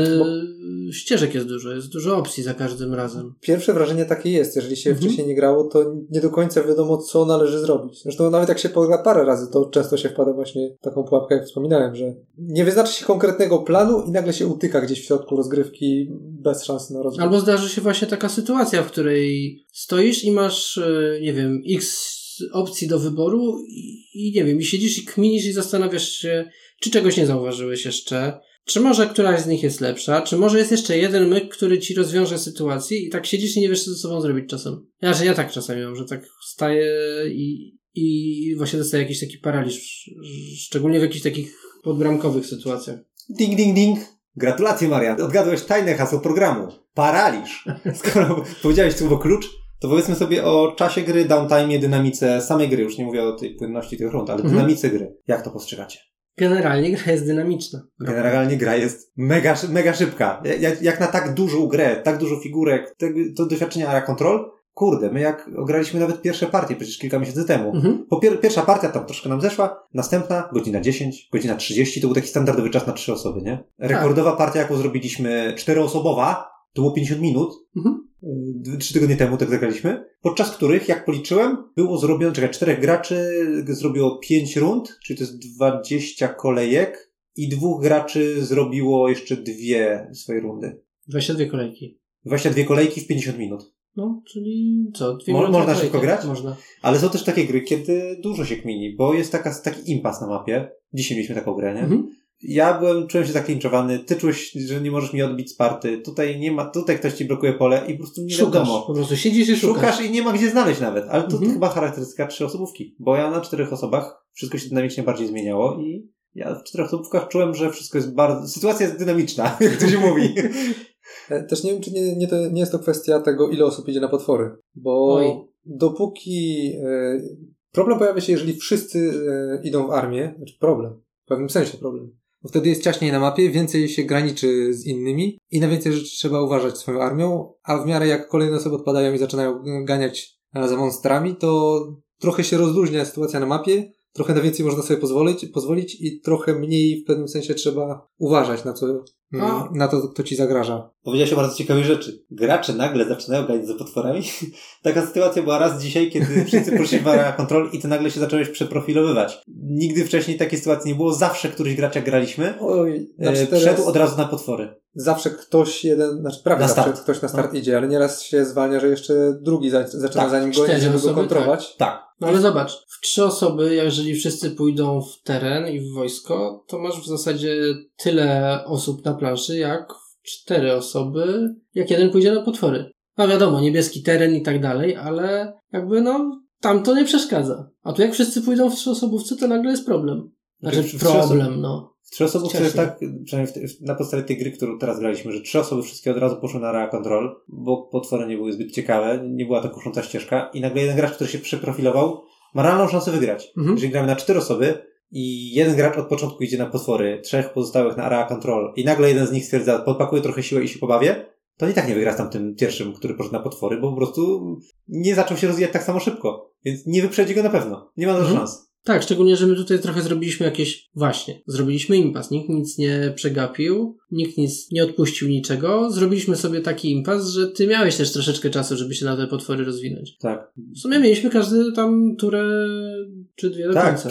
Ścieżek jest dużo, jest dużo opcji za każdym razem. Pierwsze wrażenie takie jest, jeżeli się mhm. wcześniej nie grało, to nie do końca wiadomo, co należy zrobić. Zresztą nawet jak się pogra parę razy, to często się wpada właśnie w taką pułapkę, jak wspominałem, że nie wyznaczy się konkretnego planu i nagle się utyka gdzieś w środku rozgrywki bez szansy na rozwój. Albo zdarzy się właśnie taka sytuacja, w której stoisz i masz, e, nie wiem, x opcji do wyboru i, i nie wiem, i siedzisz i kminisz i zastanawiasz się, czy czegoś nie zauważyłeś jeszcze, czy może któraś z nich jest lepsza, czy może jest jeszcze jeden myk, który ci rozwiąże sytuację i tak siedzisz i nie wiesz, co ze sobą zrobić czasem. Ja, że ja tak czasami mam, że tak wstaję i, i właśnie dostaję jakiś taki paraliż, szczególnie w jakichś takich podbramkowych sytuacjach. Ding, ding, ding. Gratulacje, Marian. Odgadłeś tajne hasło programu. Paraliż. (laughs) Skoro powiedziałeś słowo klucz, to powiedzmy sobie o czasie gry, downtime, dynamice samej gry. Już nie mówię o tej płynności tych rund, ale mhm. dynamice gry. Jak to postrzegacie? Generalnie gra jest dynamiczna. Generalnie gra jest mega, mega szybka. Jak, jak na tak dużą grę, tak dużo figurek, to, to doświadczenie Area Control, kurde, my jak ograliśmy nawet pierwsze partie, przecież kilka miesięcy temu. Mhm. Po pier pierwsza partia tam troszkę nam zeszła, następna godzina 10, godzina 30, to był taki standardowy czas na trzy osoby, nie? Rekordowa tak. partia, jaką zrobiliśmy czteroosobowa, to było 50 minut. Mhm. Y, trzy tygodnie temu tak zagraliśmy, podczas których, jak policzyłem, było zrobione, czekaj, czterech graczy zrobiło 5 rund, czyli to jest 20 kolejek i dwóch graczy zrobiło jeszcze dwie swoje rundy. 22 kolejki. 22 kolejki w 50 minut. No, czyli co? Dwie Mo można szybko grać? Można. Ale są też takie gry, kiedy dużo się kmini, bo jest taka, taki impas na mapie. Dzisiaj mieliśmy taką grę, nie? Mhm. Ja byłem, czułem się zaklinczowany, ty czułeś, że nie możesz mi odbić z party, tutaj nie ma, tutaj ktoś ci blokuje pole i po prostu nie szukasz, wiadomo. po prostu siedzisz i szukasz. Szukasz i nie ma gdzie znaleźć nawet, ale to, mhm. to chyba charakterystyka trzyosobówki, bo ja na czterech osobach wszystko się dynamicznie bardziej zmieniało i ja w czterech osobówkach czułem, że wszystko jest bardzo, sytuacja jest dynamiczna, (laughs) jak to się mówi. E, też nie wiem, czy nie, nie, to, nie jest to kwestia tego, ile osób idzie na potwory. Bo Oj. dopóki. E, problem pojawia się, jeżeli wszyscy e, idą w armię. Znaczy problem. W pewnym sensie problem. Bo wtedy jest ciaśniej na mapie, więcej się graniczy z innymi i na więcej rzeczy trzeba uważać swoją armią, a w miarę jak kolejne osoby odpadają i zaczynają ganiać za monstrami, to trochę się rozluźnia sytuacja na mapie trochę na więcej można sobie pozwolić, pozwolić i trochę mniej w pewnym sensie trzeba uważać na co, a. na to, kto ci zagraża. Powiedziałeś o bardzo ciekawej rzeczy. Gracze nagle zaczynają grać za potworami. (laughs) Taka sytuacja była raz dzisiaj, kiedy wszyscy poszli w kontrol i ty nagle się zacząłeś przeprofilowywać. Nigdy wcześniej takiej sytuacji nie było. Zawsze któryś gracza graliśmy. Oj, na e, cztery... Wszedł od razu na potwory. zawsze ktoś jeden, znaczy prawie Na zawsze start. ktoś na start idzie, ale nieraz się zwalnia, że jeszcze drugi za, zaczyna Tak, zanim go cztery żeby go kontrować. Tak. No ale zobacz, w trzy osoby, jeżeli wszyscy pójdą w teren i w wojsko, to masz w zasadzie tyle osób na planszy, jak cztery osoby, jak jeden pójdzie na potwory. No wiadomo, niebieski teren i tak dalej, ale jakby no, tam to nie przeszkadza. A tu jak wszyscy pójdą w trzy osobówce, to nagle jest problem. Znaczy W- problem, no. W trzy osoby to jest tak, przynajmniej w, na podstawie tej gry, którą teraz graliśmy, że trzy osoby wszystkie od razu poszły na area control, bo potwory nie były zbyt ciekawe, nie była to kusząca ścieżka i nagle jeden gracz, który się przeprofilował, ma realną szansę wygrać. Mhm. Jeżeli gramy na cztery osoby i jeden gracz od początku idzie na potwory, trzech pozostałych na area control i nagle jeden z nich stwierdza, podpakuję trochę siłę i się pobawię, to i tak nie wygra z tamtym pierwszym, który poszedł na potwory, bo po prostu nie zaczął się rozwijać tak samo szybko. Więc nie wyprzedzi go na pewno. Nie ma Mhm. szans. Tak, szczególnie, że my tutaj trochę zrobiliśmy jakieś, właśnie, zrobiliśmy impas. Nikt nic nie przegapił, nikt nic nie odpuścił niczego. Zrobiliśmy sobie taki impas, że ty miałeś też troszeczkę czasu, żeby się na te potwory rozwinąć. Tak. W sumie mieliśmy każdy tam turę czy dwie do Tak, końca.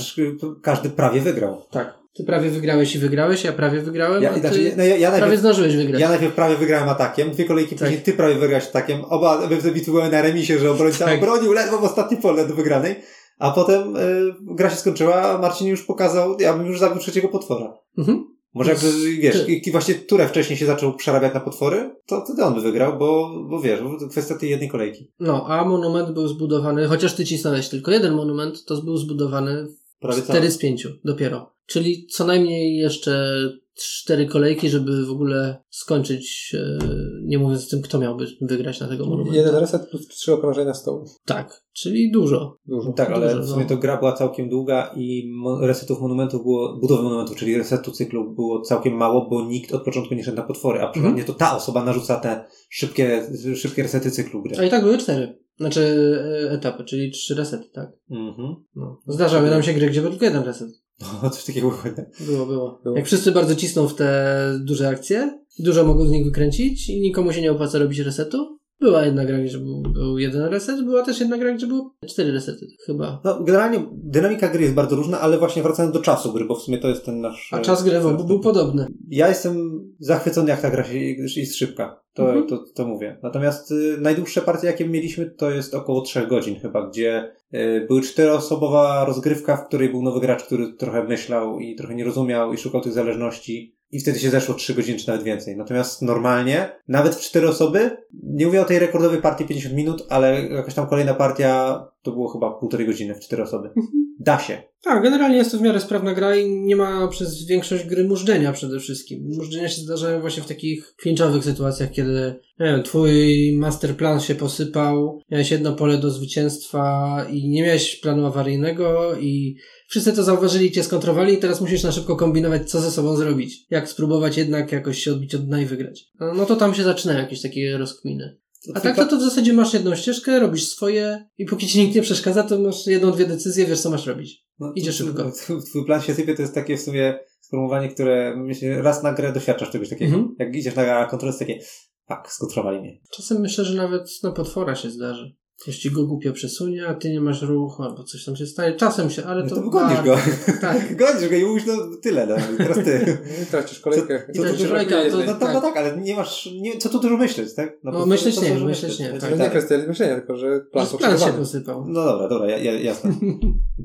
każdy prawie wygrał. Tak. Ty prawie wygrałeś i wygrałeś, ja prawie wygrałem, Ja, a znaczy, no ja, ja, prawie najpierw, zdążyłeś wygrać. ja najpierw prawie wygrałem atakiem, dwie kolejki Tak. później ty prawie wygrałeś atakiem. Oba bitwy były na remisie, że obrońca Tak. obronił ledwo w ostatnie pole do wygranej. A potem y, gra się skończyła, a Marcin już pokazał, ja bym już zabił trzeciego potwora. Mhm. Może jakby, wiesz, Ty- właśnie turę wcześniej się zaczął przerabiać na potwory, to wtedy on by wygrał, bo, bo wiesz, bo to kwestia tej jednej kolejki. No, a monument był zbudowany, chociaż ty cisnąłeś tylko jeden monument, to był zbudowany Prawie 4 z 5 dopiero. Czyli co najmniej jeszcze cztery kolejki, żeby w ogóle skończyć, e, nie mówiąc o tym, kto miałby wygrać na tego monumentu. Jeden reset plus trzy okrążenia stołu. Tak, czyli dużo. Dużo. Tak, ale Dużo, w sumie no. to gra była całkiem długa i resetów monumentów było, budowy monumentów, czyli resetu cyklu było całkiem mało, bo nikt od początku nie szedł na potwory, a przeważnie to ta osoba narzuca te szybkie, szybkie resety cyklu gry. A i tak były cztery. Znaczy e, etapy, czyli trzy resety, tak? Mhm. No. Zdarzały nam się gry, gdzie był tylko jeden reset. (laughs) No, coś takiego było. Było, było, Było. Jak wszyscy bardzo cisną w te duże akcje, dużo mogą z nich wykręcić i nikomu się nie opłaca robić resetu. Była jedna gra, gdzie był, był jeden reset, była też jedna gra, gdzie było cztery resety, chyba. No, generalnie dynamika gry jest bardzo różna, ale właśnie wracając do czasu gry, bo w sumie to jest ten nasz... A czas gry był, był podobny. Ja jestem zachwycony, jak ta gra się, jest szybka. To, Mhm. to, to mówię. Natomiast y, najdłuższe partie, jakie mieliśmy, to jest około 3 godzin chyba, gdzie y, były czteroosobowa rozgrywka, w której był nowy gracz, który trochę myślał i trochę nie rozumiał i szukał tych zależności. I wtedy się zeszło 3 godziny, czy nawet więcej. Natomiast normalnie, nawet w 4 osoby, nie mówię o tej rekordowej partii 50 minut, ale jakaś tam kolejna partia to było chyba półtorej godziny w 4 osoby. Da się. Tak, generalnie jest to w miarę sprawna gra i nie ma przez większość gry mużdżenia przede wszystkim. Mużdżenia się zdarzają właśnie w takich klinczowych sytuacjach, kiedy nie wiem, twój masterplan się posypał, miałeś jedno pole do zwycięstwa i nie miałeś planu awaryjnego i wszyscy to zauważyli cię skontrowali i teraz musisz na szybko kombinować, co ze sobą zrobić. Jak spróbować jednak jakoś się odbić od dna i wygrać. No, no to tam się zaczynają jakieś takie rozkminy. A tak to, to w zasadzie masz jedną ścieżkę, robisz swoje i póki ci nikt nie przeszkadza, to masz jedną, dwie decyzje, wiesz co masz robić. No, Idzie to- szybko. to- Twój plan się sypie, to jest takie w sumie sformułowanie, które myślę, raz na grę doświadczasz czegoś takiego. Mhm. Jak idziesz na kontrolę, jest takie, tak, skontrolowali mnie. Czasem myślę, że nawet na potwora się zdarzy. Ktoś ci go głupio przesunie, a ty nie masz ruchu, albo coś tam się stanie. Czasem się, ale No to... to gonisz go. Tak. (laughs) gonisz go i mówisz, no tyle, no, teraz ty. (laughs) I tracisz kolejkę. Co- co Tracisz kolejkę to- No, jednej. to, no tak, ale nie masz, nie, co tu dużo myśleć, tak? No, prostu myśleć to nie, dużo myśleć nie, tak. To tak. nie kwestia myślenia, tylko że plan Plan się posypał. No dobra, dobra, ja, ja, jasne. (laughs)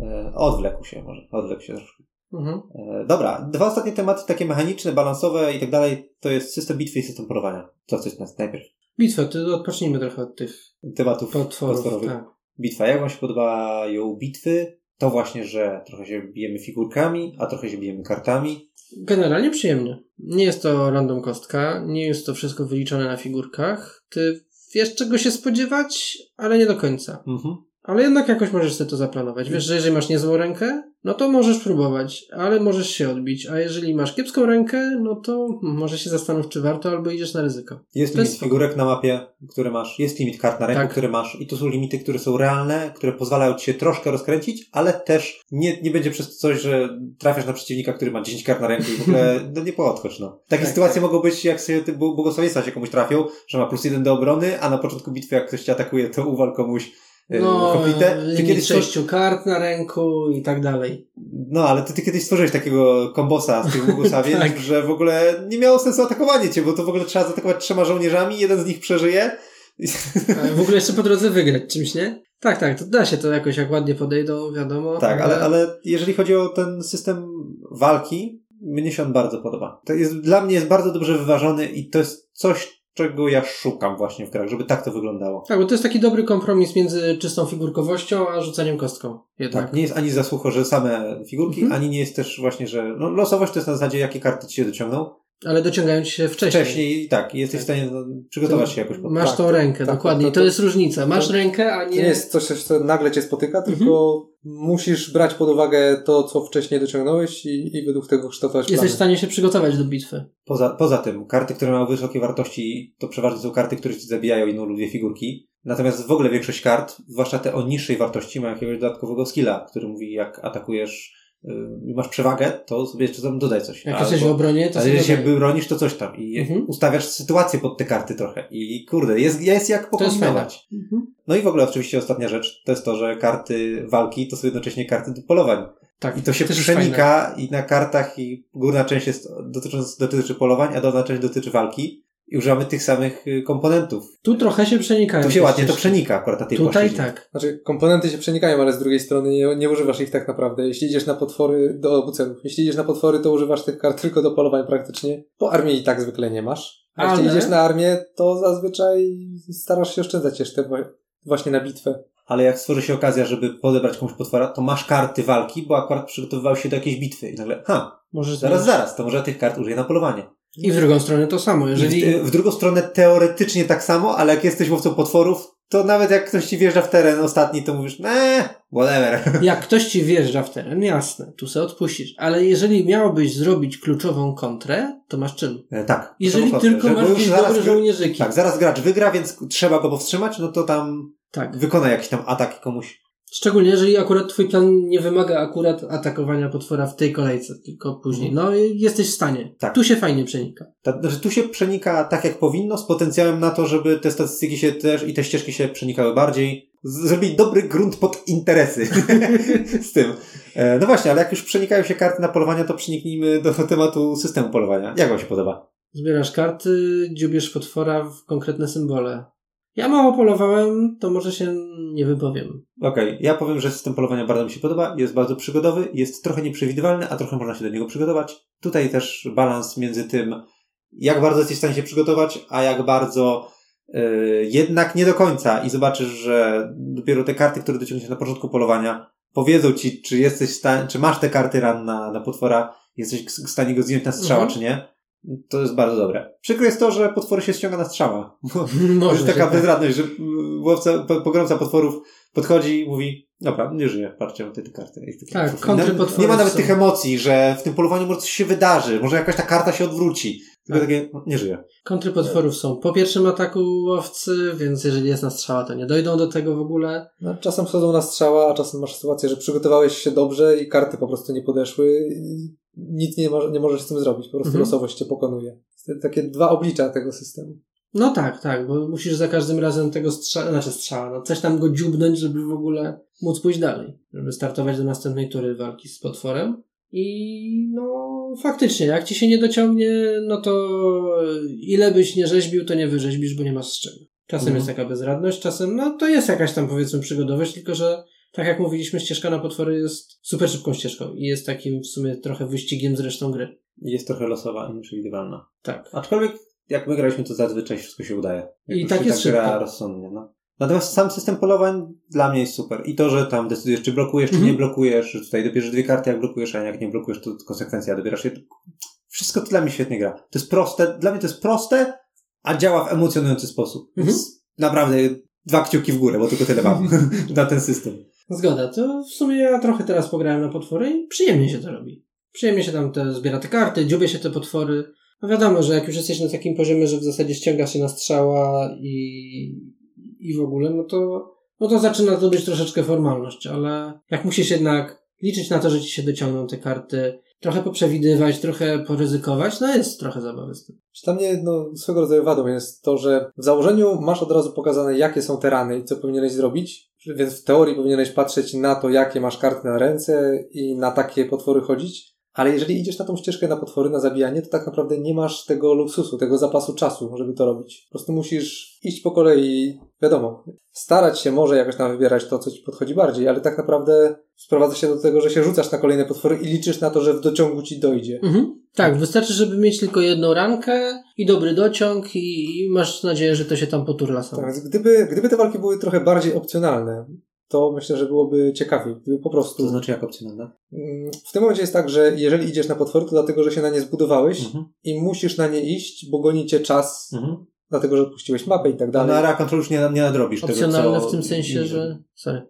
E, odwlekł się może, odwlekł się troszkę. Mhm. E, dobra, dwa ostatnie tematy, takie mechaniczne, balansowe i tak dalej, to jest system bitwy i system polowania. Co chcesz nas najpierw? Bitwę, to odpocznijmy trochę od tych Tematów potworów. potworowych. Tak. Bitwa. Jak Wam się podobają bitwy? To właśnie, że trochę się bijemy figurkami, a trochę się bijemy kartami. Generalnie przyjemnie. Nie jest to random kostka, nie jest to wszystko wyliczone na figurkach. Ty wiesz czego się spodziewać, ale nie do końca. Mhm. Ale jednak jakoś możesz sobie to zaplanować. Wiesz, że jeżeli masz niezłą rękę, no to możesz próbować, ale możesz się odbić. A jeżeli masz kiepską rękę, no to może się zastanów, czy warto, albo idziesz na ryzyko. Jest limit figurek na mapie, które masz. Jest limit kart na ręku, Tak. które masz. I to są limity, które są realne, które pozwalają ci się troszkę rozkręcić, ale też nie, nie będzie przez coś, że trafiasz na przeciwnika, który ma 10 kart na ręku i w ogóle (laughs) no, nie podchodź. No. Takie Tak, sytuacje mogą być, jak sobie błogosławieństwa się komuś trafią, że ma plus jeden do obrony, a na początku bitwy, jak ktoś cię atakuje, to uwal komuś No, complete. Ty limit kiedyś, sześciu kart na ręku i tak dalej. no, ale ty, ty kiedyś stworzyłeś takiego kombosa z tych Bugusawien, (laughs) Tak. że w ogóle nie miało sensu atakowanie cię, bo to w ogóle trzeba zaatakować trzema żołnierzami, jeden z nich przeżyje. Ale w ogóle jeszcze po drodze wygrać czymś, nie? Tak, tak, to da się to jakoś, jak ładnie podejdą, wiadomo. Tak, ale, ale jeżeli chodzi o ten system walki, mnie się on bardzo podoba. To jest, dla mnie jest bardzo dobrze wyważony i to jest coś, czego ja szukam właśnie w grach, żeby tak to wyglądało. Tak, bo to jest taki dobry kompromis między czystą figurkowością, a rzucaniem kostką. Jednak. Tak, nie jest ani za sucho, że same figurki, Mhm. ani nie jest też właśnie, że no, losowość to jest na zasadzie, jakie karty ci się dociągną. Ale dociągają ci się wcześniej. Wcześniej tak, jesteś w stanie no, przygotować się jakoś pod Masz Tak, tą rękę, tak, dokładnie. to- to to- jest różnica. Masz rękę, a To nie... nie jest coś, co nagle cię spotyka, Mhm. tylko musisz brać pod uwagę to, co wcześniej dociągnąłeś i, i według tego kształtować Jesteś w plany. stanie się przygotować do bitwy. Poza, poza tym, karty, które mają wysokie wartości, to przeważnie są karty, które ci zabijają jedną lub dwie figurki. Natomiast w ogóle większość kart, zwłaszcza te o niższej wartości, ma jakiegoś dodatkowego skilla, który mówi, jak atakujesz i masz przewagę, to sobie jeszcze tam dodaj coś. Jak jesteś w obronie, to Ale jeżeli się bronisz, to coś tam. I Mhm. ustawiasz sytuację pod te karty trochę. I kurde, jest, jest jak pokombinować. Mhm. No i w ogóle oczywiście ostatnia rzecz, to jest to, że karty walki to są jednocześnie karty do polowań. Tak. I to się przenika i na kartach i górna część jest dotycząc, dotyczy polowań, a dolna część dotyczy walki. I używamy tych samych y, komponentów. Tu trochę się przenikają. Tu się ładnie to przenika akurat na tej Tutaj płaszczyźnie. tak. Znaczy, komponenty się przenikają, ale z drugiej strony nie, nie używasz ich tak naprawdę. Jeśli idziesz na potwory do obu celów. Jeśli idziesz na potwory, to używasz tych kart tylko do polowań praktycznie. Po armii i tak zwykle nie masz. A jeśli Ale- idziesz na armię, to zazwyczaj starasz się oszczędzać jeszcze właśnie na bitwę. Ale jak stworzy się okazja, żeby podebrać komuś potwora, to masz karty walki, bo akurat przygotowywał się do jakiejś bitwy. I nagle, ha, Możesz zaraz, zaraz, to może tych kart użyję na polowanie. I w drugą stronę to samo. Jeżeli... W, w drugą stronę teoretycznie tak samo, ale jak jesteś łowcą potworów, to nawet jak ktoś ci wjeżdża w teren ostatni, to mówisz, nee, whatever. (laughs) Jak ktoś ci wjeżdża w teren, jasne, tu se odpuścisz. Ale jeżeli miałbyś zrobić kluczową kontrę, to masz czym? E, tak. Jeżeli tylko masz jakieś dobre żołnierzyki. Tak, zaraz gracz wygra, więc trzeba go powstrzymać, no to tam tak. wykona jakiś tam atak komuś. Szczególnie, jeżeli akurat twój plan nie wymaga akurat atakowania potwora w tej kolejce, tylko później. No i jesteś w stanie. Mhm. Tak. Tu się fajnie przenika. Ta, znaczy, tu się przenika tak, jak powinno, z potencjałem na to, żeby te statystyki się też i te ścieżki się przenikały bardziej. Zrobić dobry grunt pod interesy (laughs) z tym. E, no właśnie, ale jak już przenikają się karty na polowania, to przeniknijmy do tematu systemu polowania. Jak wam się podoba? Zbierasz karty, dziubiesz potwora w konkretne symbole. Ja mało polowałem, to może się nie wypowiem. Okej, ja powiem, że system polowania bardzo mi się podoba, jest bardzo przygodowy, jest trochę nieprzewidywalny, a trochę można się do niego przygotować. Tutaj też balans między tym, jak bardzo jesteś w stanie się przygotować, a jak bardzo yy, jednak nie do końca i zobaczysz, że dopiero te karty, które dociągniesz na początku polowania, powiedzą ci, czy jesteś w stanie, czy masz te karty ran na, na potwora, jesteś w stanie go zdjąć na strzała, Mhm. czy nie. To jest bardzo dobre. Przykre jest to, że potwory się ściąga na strzała. (laughs) Może jest taka się tak. bezradność, że mm, łowca, po- pogromca potworów podchodzi i mówi, dobra, nie żyje, patrzcie, mam te, te karty. I takie Tak, kontry nie, potworów nie ma nawet są. tych emocji, że w tym polowaniu może coś się wydarzy, może jakaś ta karta się odwróci. Tylko Tak. takie, no, nie żyje. Kontry potworów są po pierwszym ataku łowcy, więc jeżeli jest na strzała, to nie dojdą do tego w ogóle. No, czasem schodzą na strzała, a czasem masz sytuację, że przygotowałeś się dobrze i karty po prostu nie podeszły i nic nie, mo- nie możesz z tym zrobić. Po prostu Mhm. losowość cię pokonuje. To takie dwa oblicza tego systemu. No tak, tak, bo musisz za każdym razem tego strzała, znaczy strzała, no coś tam go dziubnąć, żeby w ogóle móc pójść dalej, żeby startować do następnej tury walki z potworem. I no faktycznie, jak ci się nie dociągnie, no to ile byś nie rzeźbił, to nie wyrzeźbisz, bo nie masz z czego. Czasem Mhm. jest taka bezradność, czasem no to jest jakaś tam powiedzmy przygodowość, tylko że tak jak mówiliśmy, ścieżka na potwory jest super szybką ścieżką i jest takim w sumie trochę wyścigiem z resztą gry. Jest trochę losowa i nieprzewidywalna. Tak. Aczkolwiek, jak my graliśmy, to zazwyczaj wszystko się udaje. Jak I tak jest tak gra rozsądnie, no. Natomiast sam system polowań dla mnie jest super. I to, że tam decydujesz, czy blokujesz, czy Mhm. nie blokujesz, że tutaj dobierzesz dwie karty, jak blokujesz, a jak nie blokujesz, to konsekwencja dobierasz je. Wszystko to dla mnie świetnie gra. To jest proste, dla mnie to jest proste, a działa w emocjonujący sposób. Mhm. Więc naprawdę dwa kciuki w górę, bo tylko tyle mam (laughs) (laughs) na ten system. Zgoda, to w sumie ja trochę teraz pograłem na potwory i przyjemnie się to robi. Przyjemnie się tam te, zbiera te karty, dziubie się te potwory. No wiadomo, że jak już jesteś na takim poziomie, że w zasadzie ściąga się na strzała i, i w ogóle, no to, no to zaczyna to być troszeczkę formalność, ale jak musisz jednak liczyć na to, że ci się dociągną te karty, trochę poprzewidywać, trochę poryzykować, no jest trochę zabawy z tym. Dla mnie no, swego rodzaju wadą jest to, że w założeniu masz od razu pokazane, jakie są te rany i co powinieneś zrobić, Więc w teorii powinieneś patrzeć na to, jakie masz karty na ręce i na takie potwory chodzić. Ale jeżeli idziesz na tą ścieżkę na potwory, na zabijanie, to tak naprawdę nie masz tego luksusu, tego zapasu czasu, żeby to robić. Po prostu musisz iść po kolei, wiadomo, starać się może jakoś tam wybierać to, co ci podchodzi bardziej, ale tak naprawdę sprowadza się do tego, że się rzucasz na kolejne potwory i liczysz na to, że w dociągu ci dojdzie. Mhm. Tak, wystarczy, żeby mieć tylko jedną rankę i dobry dociąg i, i masz nadzieję, że to się tam poturla samo. Tak, więc gdyby, gdyby te walki były trochę bardziej opcjonalne, to myślę, że byłoby ciekawiej. Gdyby po prostu. To znaczy jak opcjonalne? Mm, W tym momencie jest tak, że jeżeli idziesz na potwory, to dlatego, że się na nie zbudowałeś Mhm. i musisz na nie iść, bo goni cię czas, Mhm. dlatego, że odpuściłeś mapę i tak dalej. na Area Control już nie, nie nadrobisz Opcjonalne tego, co w tym sensie, że... Sorry.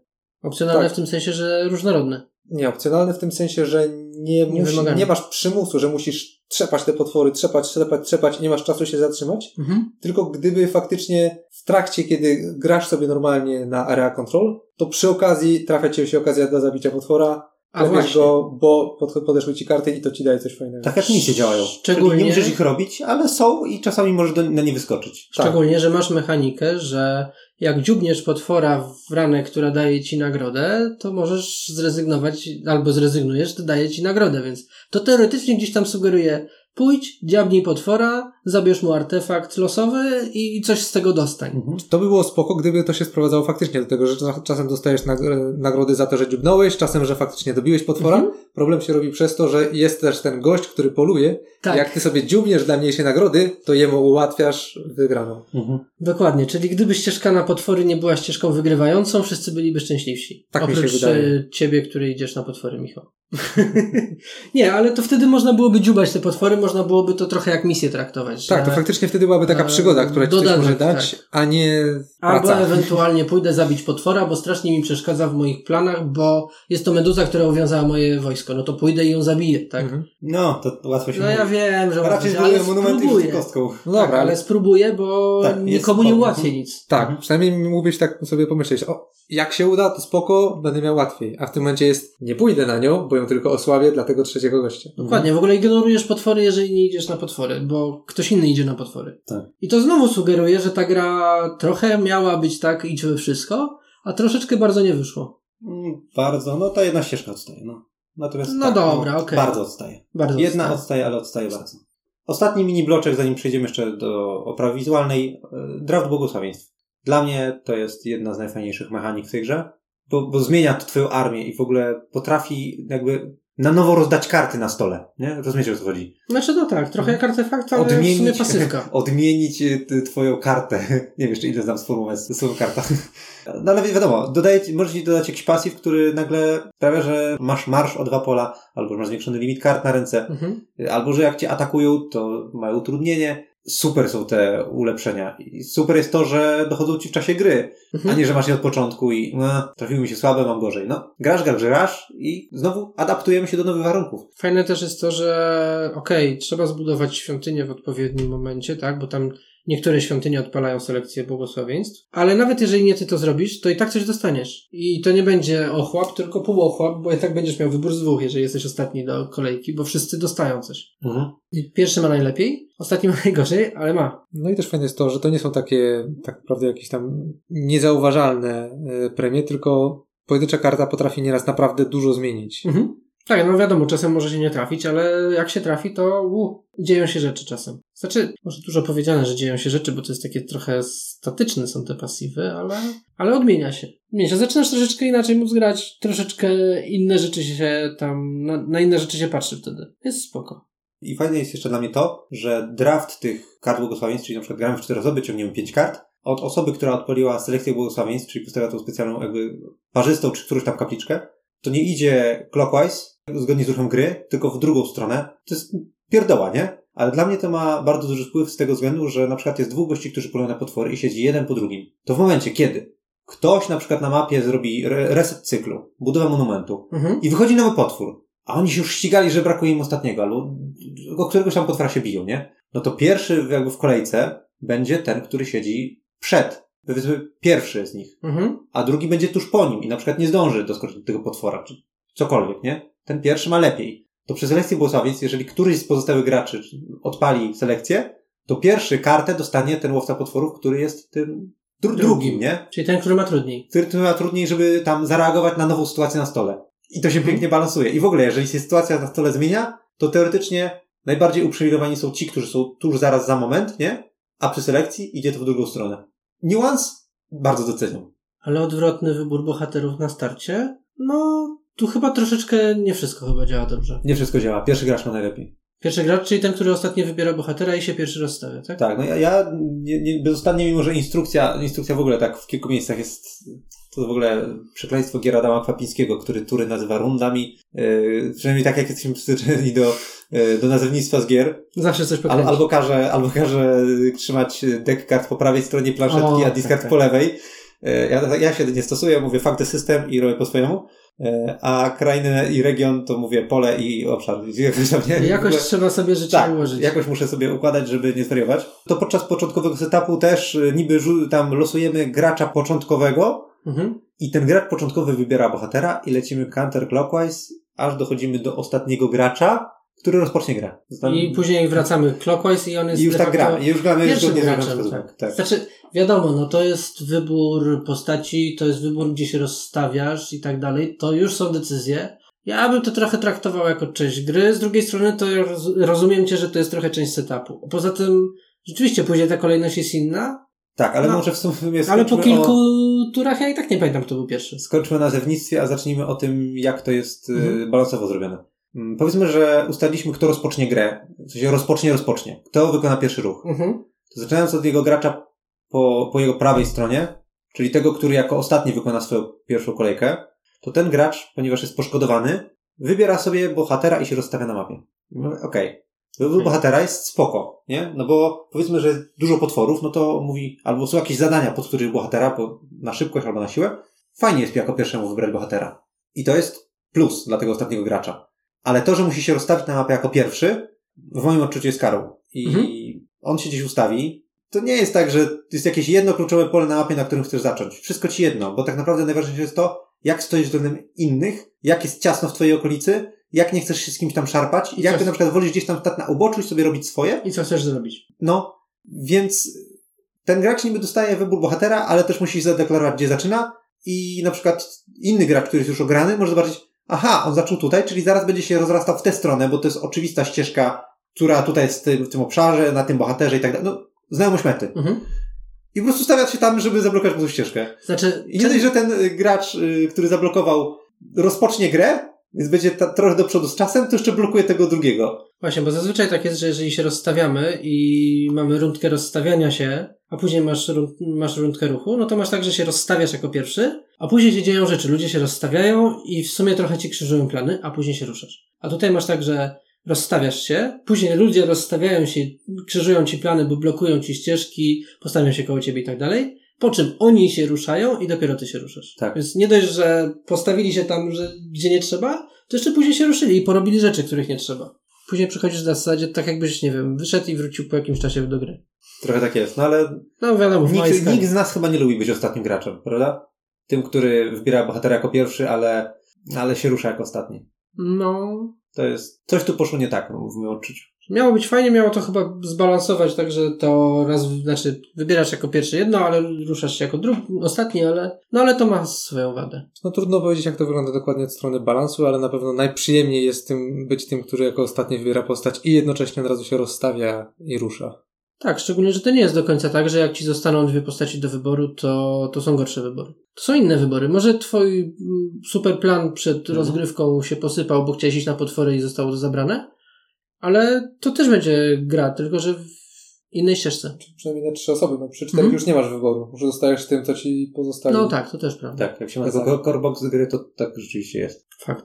Opcjonalne Tak. w tym sensie, że różnorodne. Nie, opcjonalne w tym sensie, że nie, musi, wymagane. nie masz przymusu, że musisz trzepać te potwory, trzepać, trzepać, trzepać i nie masz czasu się zatrzymać. Mhm. Tylko gdyby faktycznie w trakcie, kiedy grasz sobie normalnie na Area Control, to przy okazji trafia ci się okazja do zabicia potwora, A właśnie. go, bo pod, podeszły ci karty i to ci daje coś fajnego. Tak jak misje działają. Szczególnie- Czyli nie musisz ich robić, ale są i czasami możesz do, na nie wyskoczyć. Tak. Szczególnie, że masz mechanikę, że jak dziubniesz potwora w ranę, która daje ci nagrodę, to możesz zrezygnować, albo zrezygnujesz, to daje ci nagrodę, więc to teoretycznie gdzieś tam sugeruje pójdź, dziabnij potwora, zabierz mu artefakt losowy i coś z tego dostań. Mhm. To by było spoko, gdyby to się sprowadzało faktycznie do tego, że czas- czasem dostajesz nag- nagrody za to, że dziubnąłeś, czasem, że faktycznie dobiłeś potwora. Mhm. Problem się robi przez to, że jest też ten gość, który poluje. Tak. Jak ty sobie dziubniesz dla mniejszej nagrody, to jemu ułatwiasz wygraną. Mhm. Dokładnie, czyli gdyby ścieżka na potwory nie była ścieżką wygrywającą, wszyscy byliby szczęśliwsi. Tak mi się Oprócz wydaje. e, ciebie, który idziesz na potwory, Michał. (laughs) nie, ale to wtedy można byłoby dziubać te potwory, można byłoby to trochę jak misję traktować. Tak, to faktycznie wtedy byłaby taka e, przygoda, która ci coś może dać, tak. a nie Albo praca. ewentualnie (laughs) pójdę zabić potwora, bo strasznie mi przeszkadza w moich planach, bo jest to meduza, która uwiązała moje wojsko. No to pójdę i ją zabiję, tak? Mhm. No, to łatwo się No ja mówi. wiem, że łatwo, ale monumenty i spróbuję. kostką. No dobra, tak, ale ale spróbuję, bo Tak, nikomu nie ułatwię nic. tak, przynajmniej mógłbyś tak sobie pomyśleć, o, jak się uda, to spoko, będę miał łatwiej. A w tym momencie jest, nie pójdę na nią, bo ją tylko osłabię dla tego trzeciego gościa. Dokładnie, w ogóle ignorujesz potwory, jeżeli nie idziesz na potwory, bo ktoś inny idzie na potwory. Tak. I to znowu sugeruje, że ta gra trochę miała być tak, idź we wszystko, a troszeczkę bardzo nie wyszło. Mm, Bardzo, no ta jedna ścieżka odstaje, no. Natomiast No tak, dobra, okej. Bardzo odstaje. Bardzo Jedna odstaje. odstaje, ale odstaje bardzo. Ostatni mini bloczek, zanim przejdziemy jeszcze do oprawy wizualnej. e, Draft błogosławieństw. Dla mnie to jest jedna z najfajniejszych mechanik w tej grze, bo, bo zmienia to twoją armię i w ogóle potrafi jakby na nowo rozdać karty na stole. Nie? Rozumiecie o co chodzi? Znaczy no tak, trochę jak artefakt, ale w sumie pasywka. (laughs) odmienić e, twoją kartę. (laughs) Nie wiem jeszcze ile znam sformułować słowo karta. (laughs) No ale wi- wiadomo, dodaje, ci- możesz dodać jakiś pasyw, który nagle sprawia, że masz marsz o dwa pola, albo masz zwiększony limit kart na ręce, Mhm. albo że jak cię atakują, to mają utrudnienie. Super są te ulepszenia. I super jest to, że dochodzą ci w czasie gry, a Mhm. nie, że masz je od początku i no, trafiły mi się słabe, mam gorzej. No, grasz, grasz, grasz i znowu adaptujemy się do nowych warunków. Fajne też jest to, że okej, trzeba zbudować świątynię w odpowiednim momencie, tak, bo tam niektóre świątynie odpalają selekcję błogosławieństw, ale nawet jeżeli nie ty to zrobisz, to i tak coś dostaniesz. I to nie będzie ochłap, tylko półochłap, bo i tak będziesz miał wybór z dwóch, jeżeli jesteś ostatni do kolejki, bo wszyscy dostają coś. I Pierwszy ma najlepiej, ostatni ma (laughs) najgorzej, ale ma. No i też fajne jest to, że to nie są takie tak naprawdę jakieś tam niezauważalne e, premie, tylko pojedyncza karta potrafi nieraz naprawdę dużo zmienić. Mhm. Tak, no wiadomo, czasem może się nie trafić, ale jak się trafi, to u, dzieją się rzeczy czasem. Znaczy, może dużo powiedziane, że dzieją się rzeczy, bo to jest takie trochę statyczne są te pasywy, ale, ale odmienia się. Odmienia się. Zaczynasz troszeczkę inaczej móc grać, troszeczkę inne rzeczy się tam, na, na inne rzeczy się patrzy wtedy. Jest spoko. I fajne jest jeszcze dla mnie to, że draft tych kart błogosławieństw, czyli na przykład gramy w cztery osoby, ciągniemy pięć kart, od osoby, która odpaliła selekcję błogosławieństw, czyli postawia tą specjalną jakby parzystą czy którąś tam kapliczkę, to nie idzie clockwise, zgodnie z ruchem gry, tylko w drugą stronę. To jest pierdoła, nie? Ale dla mnie to ma bardzo duży wpływ z tego względu, że na przykład jest dwóch gości, którzy polują na potwory i siedzi jeden po drugim. To w momencie, kiedy ktoś na przykład na mapie zrobi re- reset cyklu, budowę monumentu, Mhm. i wychodzi nowy potwór, a oni się już ścigali, że brakuje im ostatniego, albo o któregoś tam potwora się biją, nie? No to pierwszy jakby w kolejce będzie ten, który siedzi przed, powiedzmy pierwszy z nich, Mhm. a drugi będzie tuż po nim i na przykład nie zdąży doskoczyć do tego potwora, czy cokolwiek, nie? Ten pierwszy ma lepiej. To przy selekcji błogosławiec, jeżeli któryś z pozostałych graczy odpali selekcję, to pierwszy kartę dostanie ten łowca potworów, który jest tym Dru- drugim, nie? Czyli ten, który ma trudniej. Który ma trudniej, żeby tam zareagować na nową sytuację na stole. I to się Mhm. pięknie balansuje. I w ogóle, jeżeli się sytuacja na stole zmienia, to teoretycznie najbardziej uprzywilejowani są ci, którzy są tuż zaraz za moment, nie? A przy selekcji idzie to w drugą stronę. Niuans bardzo doceniam. Ale odwrotny wybór bohaterów na starcie? No, tu chyba troszeczkę nie wszystko chyba działa dobrze. Nie wszystko działa. Pierwszy gracz ma najlepiej. Pierwszy gracz, czyli ten, który ostatnio wybiera bohatera i się pierwszy rozstawia, tak? Tak, no ja, ja nie, nie, bezustannie, mimo że instrukcja, instrukcja w ogóle tak w kilku miejscach jest, to w ogóle przekleństwo gier Adama Kwapińskiego, który tury nazywa rundami, yy, przynajmniej tak jak jesteśmy przyzwyczajeni do, yy, do nazewnictwa z gier, Zawsze coś Al, albo każe, albo każe trzymać deck kart po prawej stronie planszetki, O, a tak, discard tak. po lewej. Yy, Ja, ja się nie stosuję, mówię fuck the system i robię po swojemu, a krainę i region to mówię pole i obszar. (laughs) Jakoś, ogóle- trzeba sobie życie tak, ułożyć. jakoś muszę sobie układać, żeby nie zwariować. To podczas początkowego setupu też y, niby tam losujemy gracza początkowego Mhm. i ten gracz początkowy wybiera bohatera i lecimy counterclockwise, aż dochodzimy do ostatniego gracza, który rozpocznie grę. I później wracamy clockwise i on jest i już tak gramy. I już gramy zgodnie z graczem. Tak. Tak. Znaczy, wiadomo, no to jest wybór postaci, to jest wybór, gdzie się rozstawiasz i tak dalej. To już są decyzje. Ja bym to trochę traktował jako część gry. Z drugiej strony to rozumiem cię, że to jest trochę część setupu. Poza tym, rzeczywiście później ta kolejność jest inna, tak, ale No. może w sumie ale po kilku O, turach ja i tak nie pamiętam, kto był pierwszy. skończmy na nazewnictwie, a zacznijmy o tym, jak to jest y, Mhm. balansowo zrobione. Mm, Powiedzmy, że ustaliliśmy, kto rozpocznie grę. W sensie rozpocznie, rozpocznie. Kto wykona pierwszy ruch. Mhm. To zaczynając od jego gracza po, po jego prawej stronie, czyli tego, który jako ostatni wykona swoją pierwszą kolejkę, to ten gracz, ponieważ jest poszkodowany, wybiera sobie bohatera i się rozstawia na mapie. Okej. Wybór Okej. bohatera jest spoko, nie? No bo powiedzmy, że jest dużo potworów, no to mówi, albo są jakieś zadania pod których bohatera, bo na szybkość albo na siłę. Fajnie jest jako pierwszemu wybrać bohatera. I to jest plus dla tego ostatniego gracza. Ale to, że musi się rozstawić na mapie jako pierwszy, w moim odczuciu jest karą. I Mhm. on się gdzieś ustawi. To nie jest tak, że jest jakieś jedno kluczowe pole na mapie, na którym chcesz zacząć. Wszystko ci jedno, bo tak naprawdę najważniejsze jest to, jak stoisz względem innych, jak jest ciasno w twojej okolicy, jak nie chcesz się z kimś tam szarpać, I jak ty na przykład wolisz gdzieś tam stać na uboczu i sobie robić swoje. I co chcesz zrobić? No, więc ten gracz niby dostaje wybór bohatera, ale też musi zadeklarować, gdzie zaczyna i na przykład inny gracz, który jest już ograny, może zobaczyć, aha, on zaczął tutaj, czyli zaraz będzie się rozrastał w tę stronę, bo to jest oczywista ścieżka, która tutaj jest w tym, obszarze, na tym bohaterze i tak dalej. No, znajomość mety. Mhm. I po prostu stawiać się tam, żeby zablokować mu ścieżkę. Znaczy, I nie dość, że ten y, gracz, y, który zablokował, rozpocznie grę, więc będzie ta, trochę do przodu z czasem, to jeszcze blokuje tego drugiego. Właśnie, bo zazwyczaj tak jest, że jeżeli się rozstawiamy i mamy rundkę rozstawiania się, a później masz, masz rundkę ruchu, no to masz tak, że się rozstawiasz jako pierwszy, a później się dzieją rzeczy. Ludzie się rozstawiają i w sumie trochę ci krzyżują plany, a później się ruszasz. A tutaj masz tak, że rozstawiasz się, później ludzie rozstawiają się, krzyżują ci plany, bo blokują ci ścieżki, postawią się koło ciebie i tak dalej. Po czym oni się ruszają i dopiero ty się ruszasz. Tak. Więc nie dość, że postawili się tam, że, gdzie nie trzeba, to jeszcze później się ruszyli i porobili rzeczy, których nie trzeba. Później przychodzisz w zasadzie tak jakbyś, nie wiem, wyszedł i wrócił po jakimś czasie do gry. Trochę tak jest, no ale No wiadomo, Nikt, nikt z nas chyba nie lubi być ostatnim graczem, prawda? Tym, który wybiera bohatera jako pierwszy, ale, ale się rusza jako ostatni. No, To jest, coś tu poszło nie tak, w moim odczuciu. Miało być fajnie, miało to chyba zbalansować, tak, że to raz, znaczy wybierasz jako pierwszy jedno, ale ruszasz się jako drugi, ostatni, ale, no ale to ma swoją wadę. No trudno powiedzieć, jak to wygląda dokładnie od strony balansu, ale na pewno najprzyjemniej jest tym być tym, który jako ostatni wybiera postać i jednocześnie od razu się rozstawia i rusza. Tak, szczególnie, że to nie jest do końca tak, że jak ci zostaną dwie postaci do wyboru, to, to są gorsze wybory. To są inne wybory. Może twój mm, super plan przed Mhm. rozgrywką się posypał, bo chciałeś iść na potwory i zostało to zabrane, ale to też będzie gra, tylko że w innej ścieżce. Przynajmniej na trzy osoby, no przy czterech Mhm. już nie masz wyboru. Że zostajesz tym, co ci pozostali. No tak, to też prawda. Tak, jak się ma tego core box z gry, to tak rzeczywiście jest. Fakt.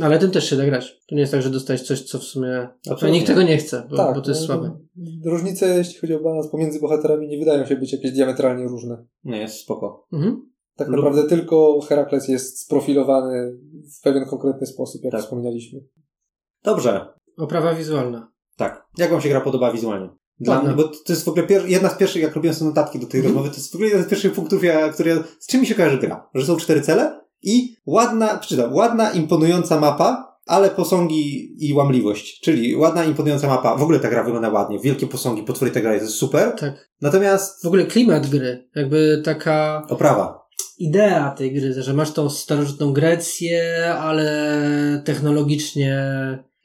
Ale tym też się da grać. To nie jest tak, że dostajesz coś, co w sumie... A Absolutnie. nikt tego nie chce, bo, tak, bo to jest no, słabe. Różnice, jeśli chodzi o balans pomiędzy bohaterami, nie wydają się być jakieś diametralnie różne. Nie, jest spoko. Mhm. Tak Lub- naprawdę tylko Herakles jest sprofilowany w pewien konkretny sposób, jak Tak. wspominaliśmy. Dobrze. Oprawa wizualna. Tak. Jak wam się gra podoba wizualnie? Dla Ładna. mnie, bo to jest w ogóle pier- jedna z pierwszych, jak robiłem sobie notatki do tej Mhm. rozmowy, to jest w ogóle jeden z pierwszych punktów, ja, który ja, z czym mi się kojarzy gra? Że są cztery cele i ładna, przeczytam, ładna, imponująca mapa, ale posągi i łamliwość, czyli ładna, imponująca mapa. W ogóle ta gra wygląda ładnie, wielkie posągi, potwory ta gra jest super. Tak. Natomiast W ogóle klimat gry, jakby taka oprawa. idea tej gry, że masz tą starożytną Grecję, ale technologicznie,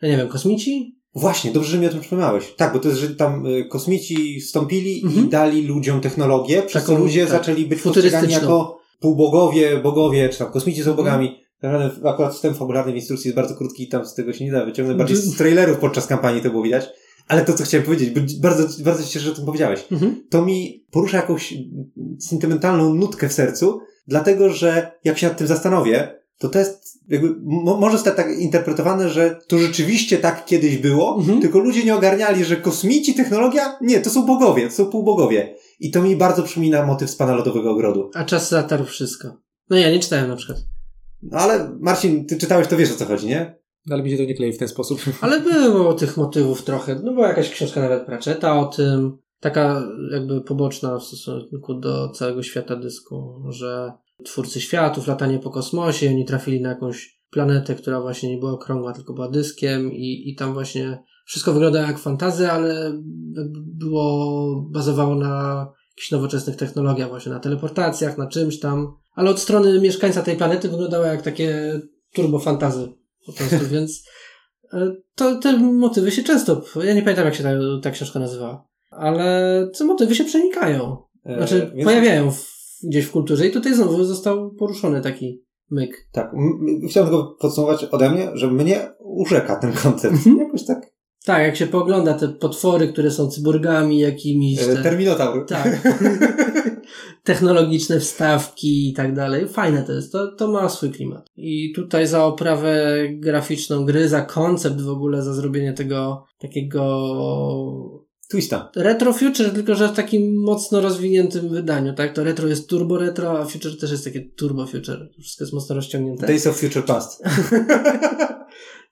ja nie wiem, kosmici? Właśnie, dobrze, że mi o tym przypomniałeś. Tak, bo to jest, że tam y, kosmici wstąpili Mhm. i dali ludziom technologię, przez co Taką, ludzie tak, zaczęli być postrzegani jako półbogowie, bogowie, czy tam kosmici są Mhm. bogami. Naprawdę Akurat wstęp fabularny w instrukcji jest bardzo krótki i tam z tego się nie da wyciągnąć. Bardziej Mhm. z trailerów podczas kampanii to było widać. Ale to, co chciałem powiedzieć, bardzo, bardzo się cieszę, że o tym powiedziałeś. Mhm. To mi porusza jakąś sentymentalną nutkę w sercu, dlatego że jak się nad tym zastanowię, to to jest jakby, mo- może zostać tak interpretowane, że to rzeczywiście tak kiedyś było, Mhm. tylko ludzie nie ogarniali, że kosmici, technologia, nie, to są bogowie, to są półbogowie. I to mi bardzo przypomina motyw z Pana Lodowego Ogrodu. A czas zatarł wszystko. No ja nie czytałem na przykład. No ale Marcin, ty czytałeś, to wiesz o co chodzi, nie? Ale mi się to nie klei w ten sposób. (laughs) Ale było tych motywów trochę. No była jakaś książka nawet Pratchetta o tym. Taka jakby poboczna w stosunku do całego świata dysku, że twórcy światów, latanie po kosmosie, oni trafili na jakąś planetę, która właśnie nie była okrągła, tylko była dyskiem i, i tam właśnie wszystko wyglądało jak fantazja, ale było, bazowało na jakichś nowoczesnych technologiach, właśnie na teleportacjach, na czymś tam. Ale od strony mieszkańca tej planety wyglądało jak takie turbofantazy po prostu, (laughs) więc e, to te motywy się często, ja nie pamiętam jak się ta, ta książka nazywała, ale te motywy się przenikają. E, Znaczy więc- pojawiają w, gdzieś w kulturze i tutaj znowu został poruszony taki myk. Tak, chciałem tylko podsumować ode mnie, że mnie urzeka ten koncept. Mhm. Jakoś tak. Tak, jak się poogląda te potwory, które są cyborgami jakimiś, E, te, Terminotaur. tak, (laughs) technologiczne wstawki i tak dalej. Fajne to jest, to, to ma swój klimat. I tutaj za oprawę graficzną gry, za koncept w ogóle, za zrobienie tego takiego Twista. retro future, tylko że w takim mocno rozwiniętym wydaniu, tak? To retro jest turbo retro, a future też jest takie turbo future. To wszystko jest mocno rozciągnięte. Days of Future Past. (laughs)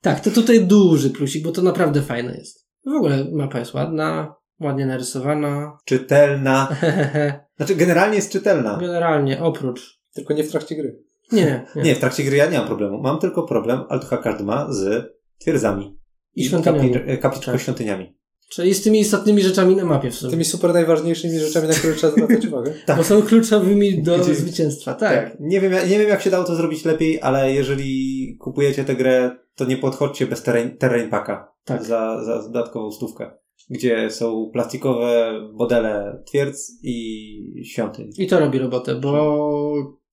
Tak, to tutaj duży plusik, bo to naprawdę fajne jest. W ogóle mapa jest ładna, ładnie narysowana. (laughs) Czytelna. Hehehe. Znaczy, generalnie jest czytelna. Generalnie, oprócz. Tylko nie w trakcie gry. Nie, nie. (laughs) Nie, w trakcie gry ja nie mam problemu. Mam tylko problem, ale to każdy ma, z twierdzami. I świątyniami. kapli- e, kapliczko Tak. świątyniami. Czyli z tymi istotnymi rzeczami na mapie w sumie. Tymi super najważniejszymi rzeczami, na które trzeba zwracać uwagę. (laughs) Tak. Bo są kluczowymi do Gdzie- zwycięstwa, tak. Nie wiem, nie wiem, jak się dało to zrobić lepiej, ale jeżeli kupujecie tę grę, to nie podchodźcie bez terrain, terrain packa. Tak. Za, za dodatkową stówkę. Gdzie są plastikowe modele twierdz i świątyń. I to robi robotę, bo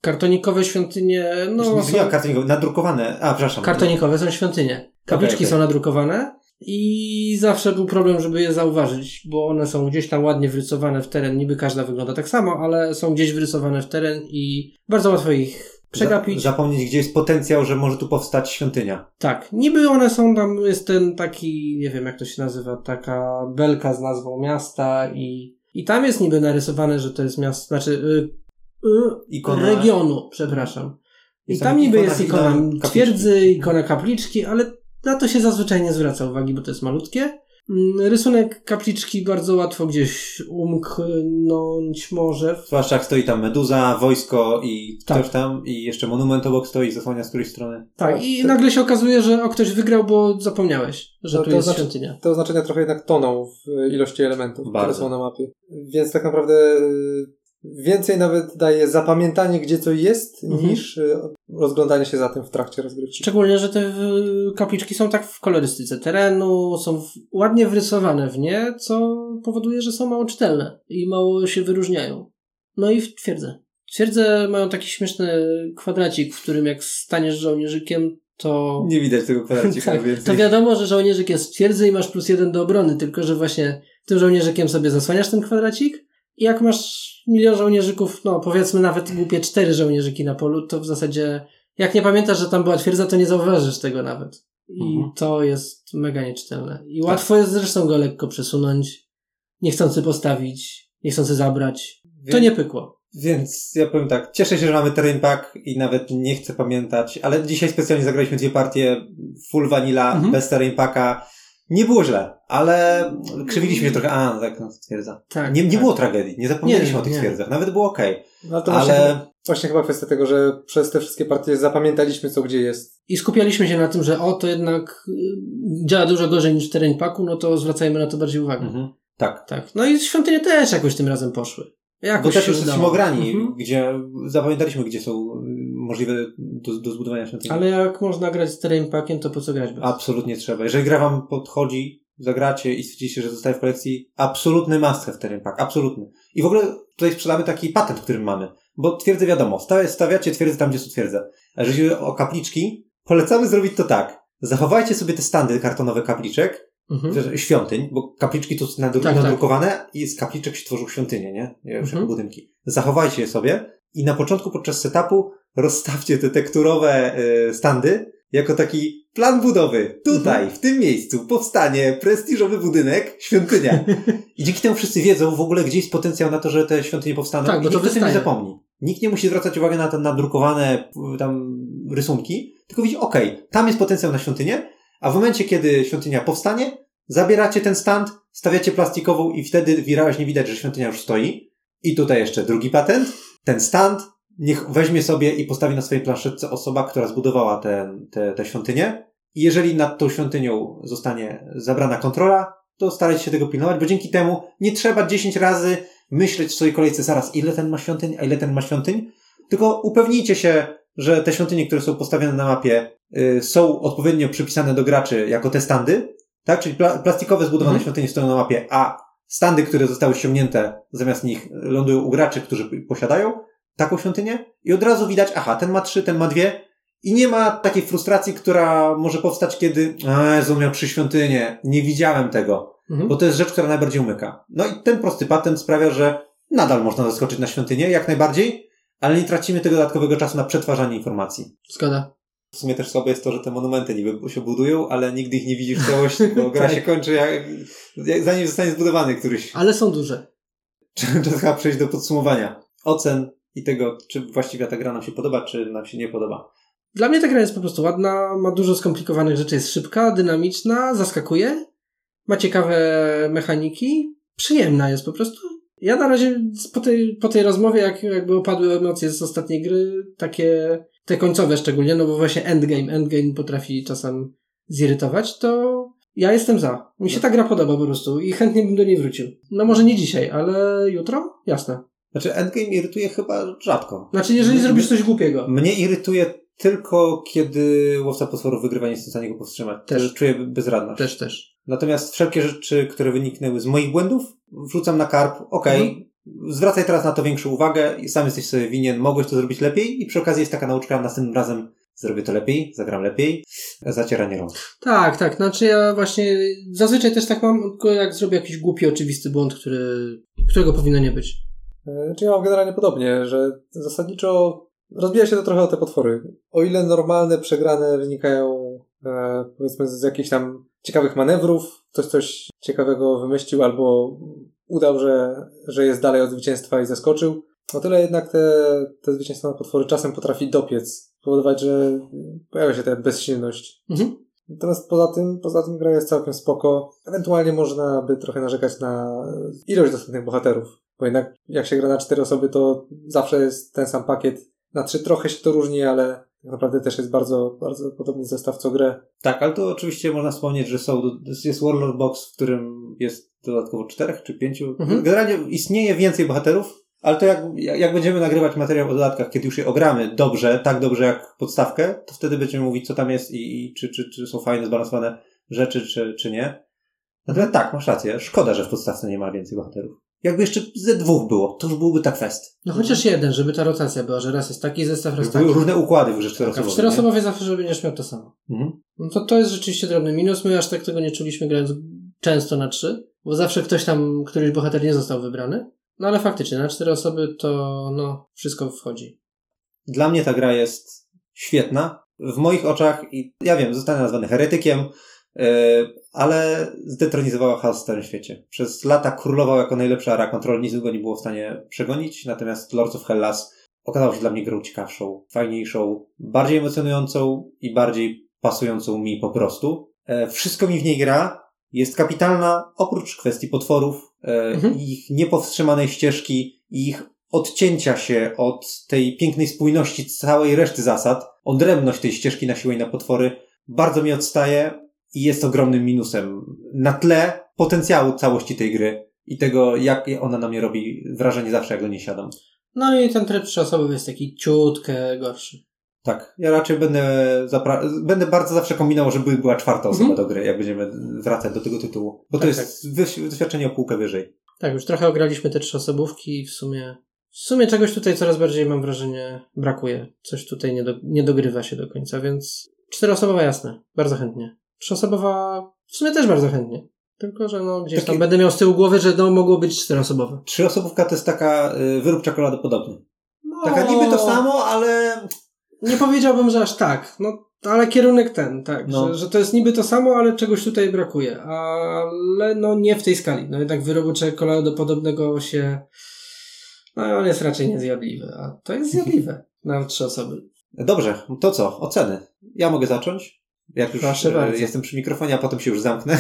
kartonikowe świątynie, no No, są... nie, kartonikowe, nadrukowane. A, przepraszam. Kartonikowe są świątynie. Kapliczki Okej, okej. są nadrukowane i zawsze był problem, żeby je zauważyć, bo one są gdzieś tam ładnie wrysowane w teren. Niby każda wygląda tak samo, ale są gdzieś wrysowane w teren i bardzo łatwo ich przegapić. Za, zapomnieć, gdzie jest potencjał, że może tu powstać świątynia. Tak, niby one są tam, jest ten taki, nie wiem jak to się nazywa, taka belka z nazwą miasta i, i tam jest niby narysowane, że to jest miasto, znaczy y, y, Ikona- regionu, przepraszam. I tam tam niby ikona jest ikona kapliczki. twierdzy, ikona kapliczki, ale na to się zazwyczaj nie zwraca uwagi, bo to jest malutkie. Mm, Rysunek kapliczki bardzo łatwo gdzieś umknąć może. Zwłaszcza jak stoi tam meduza, wojsko i Tak. ktoś tam i jeszcze monument obok stoi, zasłania z której strony. Tak, i to- nagle się okazuje, że o ktoś wygrał, bo zapomniałeś, że No tu to jest znaczy- świątynia. Te oznaczenia trochę jednak toną w ilości elementów, które Bardzo. są na mapie. Więc tak naprawdę y, więcej nawet daje zapamiętanie, gdzie co jest, Mhm. niż y, rozglądanie się za tym w trakcie rozgrywki. Szczególnie, że te y, kapliczki są tak w kolorystyce terenu, są ładnie wrysowane w nie, co powoduje, że są mało czytelne i mało się wyróżniają. No i w twierdze. Twierdze mają taki śmieszny kwadracik, w którym jak staniesz żołnierzykiem, to... Nie widać tego kwadracika (laughs) tak, więcej. to wiadomo, że żołnierzyk jest w twierdzy i masz plus jeden do obrony, tylko że właśnie tym żołnierzykiem sobie zasłaniasz ten kwadracik i jak masz milion żołnierzyków, no powiedzmy nawet głupie cztery żołnierzyki na polu, to w zasadzie jak nie pamiętasz, że tam była twierdza, to nie zauważysz tego nawet. I Mhm. to jest mega nieczytelne. I łatwo jest zresztą go lekko przesunąć, niechcący postawić, niechcący zabrać. To nie pykło. Więc ja powiem tak, cieszę się, że mamy terrain pack i nawet nie chcę pamiętać, ale dzisiaj specjalnie zagraliśmy dwie partie full vanilla, Mhm. bez terrain packa. Nie było źle, ale krzywiliśmy się trochę, a no tak, no, stwierdza. Tak, Nie, nie tak. było tragedii, nie zapomnieliśmy Nie, o tych nie. twierdzach, nawet było okej. No ale właśnie, chyba, właśnie chyba kwestia tego, że przez te wszystkie partie zapamiętaliśmy co gdzie jest. i skupialiśmy się na tym, że o, to jednak y, działa dużo gorzej niż w terrain packu, no to zwracajmy na to bardziej uwagę. Mhm. Tak. Tak. No i świątynie też jakoś tym razem poszły. Jakoś Bo też się już jesteśmy ograni, Mhm. gdzie zapamiętaliśmy, gdzie są możliwe do, do zbudowania świątyni. Ale jak można grać z terrain packiem, to po co grać bez? Absolutnie trzeba. Jeżeli gra wam podchodzi, zagracie i stwierdzicie, że zostaje w kolekcji, absolutny must have terrain pack. Absolutny. I w ogóle tutaj sprzedamy taki patent, który mamy. Bo twierdzę wiadomo, sta- stawiacie twierdzę tam, gdzie są twierdze. A jeżeli chodzi o kapliczki, polecamy zrobić to tak. Zachowajcie sobie te standy kartonowe kapliczek, Mhm. świątyń, bo kapliczki to są nadru- Tak, tak. nadrukowane i z kapliczek się tworzą świątynie, nie? nie już Mhm. budynki. Zachowajcie je sobie i na początku podczas setupu rozstawcie te tekturowe y, standy jako taki plan budowy. Tutaj, Mhm. w tym miejscu powstanie prestiżowy budynek, świątynia. (laughs) I dzięki temu wszyscy wiedzą w ogóle, gdzie jest potencjał na to, że te świątynie powstaną. Tak, bo I to nikt o tym nie zapomni. Nikt nie musi zwracać uwagi na te nadrukowane y, tam rysunki, tylko widzi, okej, tam jest potencjał na świątynię, a w momencie, kiedy świątynia powstanie, zabieracie ten stand, stawiacie plastikową i wtedy wyraźnie widać, że świątynia już stoi. I tutaj jeszcze drugi patent. Ten stand niech weźmie sobie i postawi na swojej planszetce osoba, która zbudowała tę te, te świątynię. I jeżeli nad tą świątynią zostanie zabrana kontrola, to starajcie się tego pilnować, bo dzięki temu nie trzeba 10 razy myśleć w swojej kolejce zaraz, ile ten ma świątyń, a ile ten ma świątyń, tylko upewnijcie się, że te świątynie, które są postawione na mapie, y, są odpowiednio przypisane do graczy jako te standy, tak? Czyli pla- plastikowe zbudowane Mhm. świątynie stoją na mapie, a standy, które zostały ściągnięte zamiast nich lądują u graczy, którzy posiadają taką świątynię i od razu widać, aha, ten ma trzy, ten ma dwie i nie ma takiej frustracji, która może powstać, kiedy Jezu, miał trzy świątynie, nie widziałem tego, Mhm. bo to jest rzecz, która najbardziej umyka. No i ten prosty patent sprawia, że nadal można zaskoczyć na świątynię, jak najbardziej, ale nie tracimy tego dodatkowego czasu na przetwarzanie informacji. Zgoda. W sumie też słabe jest to, że te monumenty niby się budują, ale nigdy ich nie widzisz w (laughs) całości, bo gra Tak. się kończy jak, jak, zanim zostanie zbudowany któryś. Ale są duże. Czas chyba (laughs) przejść do podsumowania ocen i tego, czy właściwie ta gra nam się podoba, czy nam się nie podoba. Dla mnie ta gra jest po prostu ładna, ma dużo skomplikowanych rzeczy, jest szybka, dynamiczna, zaskakuje, ma ciekawe mechaniki, przyjemna jest po prostu. Ja na razie po tej, po tej rozmowie, jak, jakby opadły emocje z ostatniej gry, takie, te końcowe szczególnie, no bo właśnie endgame, endgame potrafi czasem zirytować, to ja jestem za. Mi się ta gra podoba po prostu i chętnie bym do niej wrócił. No może nie dzisiaj, ale jutro? Jasne. Znaczy, endgame irytuje chyba rzadko. Znaczy, jeżeli M- zrobisz coś głupiego. Mnie irytuje tylko, kiedy łowca potworów wygrywa, nie jestem w stanie go powstrzymać. Też. Czuję bezradność. Też, też. Natomiast wszelkie rzeczy, które wyniknęły z moich błędów, wrzucam na karp. Okej, Mhm. zwracaj teraz na to większą uwagę i sam jesteś sobie winien, mogłeś to zrobić lepiej i przy okazji jest taka nauczka, następnym razem zrobię to lepiej, zagram lepiej, zacieranie rąk. Tak, tak. Znaczy ja właśnie zazwyczaj też tak mam, tylko jak zrobię jakiś głupi, oczywisty błąd, który, którego powinno nie być. E, Czy ja mam generalnie podobnie, że zasadniczo rozbija się to trochę o te potwory. O ile normalne przegrane wynikają e, powiedzmy z jakichś tam ciekawych manewrów, ktoś coś ciekawego wymyślił albo udał, że, że jest dalej od zwycięstwa i zaskoczył, o tyle jednak te, te zwycięstwa na potwory czasem potrafi dopiec, powodować, że pojawia się ta bezsilność. Mhm. Natomiast poza tym, poza tym gra jest całkiem spoko. Ewentualnie można by trochę narzekać na ilość dostępnych bohaterów. Bo jednak jak się gra na cztery osoby, to zawsze jest ten sam pakiet. Na trzy trochę się to różni, ale tak naprawdę też jest bardzo, bardzo podobny zestaw co grę. Tak, ale to oczywiście można wspomnieć, że są, jest Warlord Box, w którym jest dodatkowo czterech czy pięciu. Mhm. Generalnie istnieje więcej bohaterów, ale to jak, jak będziemy nagrywać materiał o dodatkach, kiedy już je ogramy dobrze, tak dobrze jak podstawkę, to wtedy będziemy mówić, co tam jest i, i czy, czy, czy są fajne, zbalansowane rzeczy, czy, czy nie. Natomiast tak, masz rację. Szkoda, że w podstawce nie ma więcej bohaterów. Jakby jeszcze ze dwóch było, to już byłby tak fest. No chociaż jeden, żeby ta rotacja była, że raz jest taki zestaw, raz taki. Były różne układy w grze Tak, a w czteroosobowej. zawsze, że będziesz miał to samo. Mhm. No to to jest rzeczywiście drobny minus. My aż tak tego nie czuliśmy grając często na trzy, bo zawsze ktoś tam, któryś bohater nie został wybrany. No ale faktycznie, na cztery osoby to no, wszystko wchodzi. Dla mnie ta gra jest świetna. W moich oczach, i ja wiem, zostanę nazwany heretykiem, ale zdetronizowała chaos w starym świecie. Przez lata królował jako najlepsza ara kontrol, nic go nie było w stanie przegonić, natomiast Lords of Hellas okazał się dla mnie grą ciekawszą, fajniejszą, bardziej emocjonującą i bardziej pasującą mi po prostu. E, wszystko mi w niej gra, jest kapitalna, oprócz kwestii potworów, e, Mhm. ich niepowstrzymanej ścieżki i ich odcięcia się od tej pięknej spójności całej reszty zasad, odrębność tej ścieżki na siłę i na potwory bardzo mi odstaje i jest ogromnym minusem na tle potencjału całości tej gry i tego, jak ona na mnie robi wrażenie zawsze, jak do niej siadam. No i ten tryb trzyosobowy jest taki ciutkę gorszy. Tak, ja raczej będę, zapra- będę bardzo zawsze kombinował, żeby była czwarta osoba Mhm. do gry, jak będziemy wracać do tego tytułu. Bo to Tak, jest wyś- doświadczenie o półkę wyżej. Tak, już trochę ograliśmy te trzyosobówki i w sumie, w sumie czegoś tutaj coraz bardziej mam wrażenie brakuje. Coś tutaj nie, do, nie dogrywa się do końca, więc czteroosobowa jasne, bardzo chętnie. Trzyosobowa w sumie też bardzo chętnie. Tylko, że no gdzieś Takie- tam będę miał z tyłu głowy, że no mogło być czteroosobowe. Trzyosobówka to jest taka y, wyrób czekoladopodobny. No, Taka niby to samo, ale Nie powiedziałbym, że aż tak. No, ale kierunek ten, tak. No. Że, że to jest niby to samo, ale czegoś tutaj brakuje. Ale no nie w tej skali. No jednak wyrobu czekoladopodobnego się. No on jest raczej niezjadliwy, a to jest zjadliwe. (laughs) Na trzy osoby. Dobrze, to co? Oceny. Ja mogę zacząć? Jak już Proszę e, bardzo. jestem przy mikrofonie, a potem się już zamknę.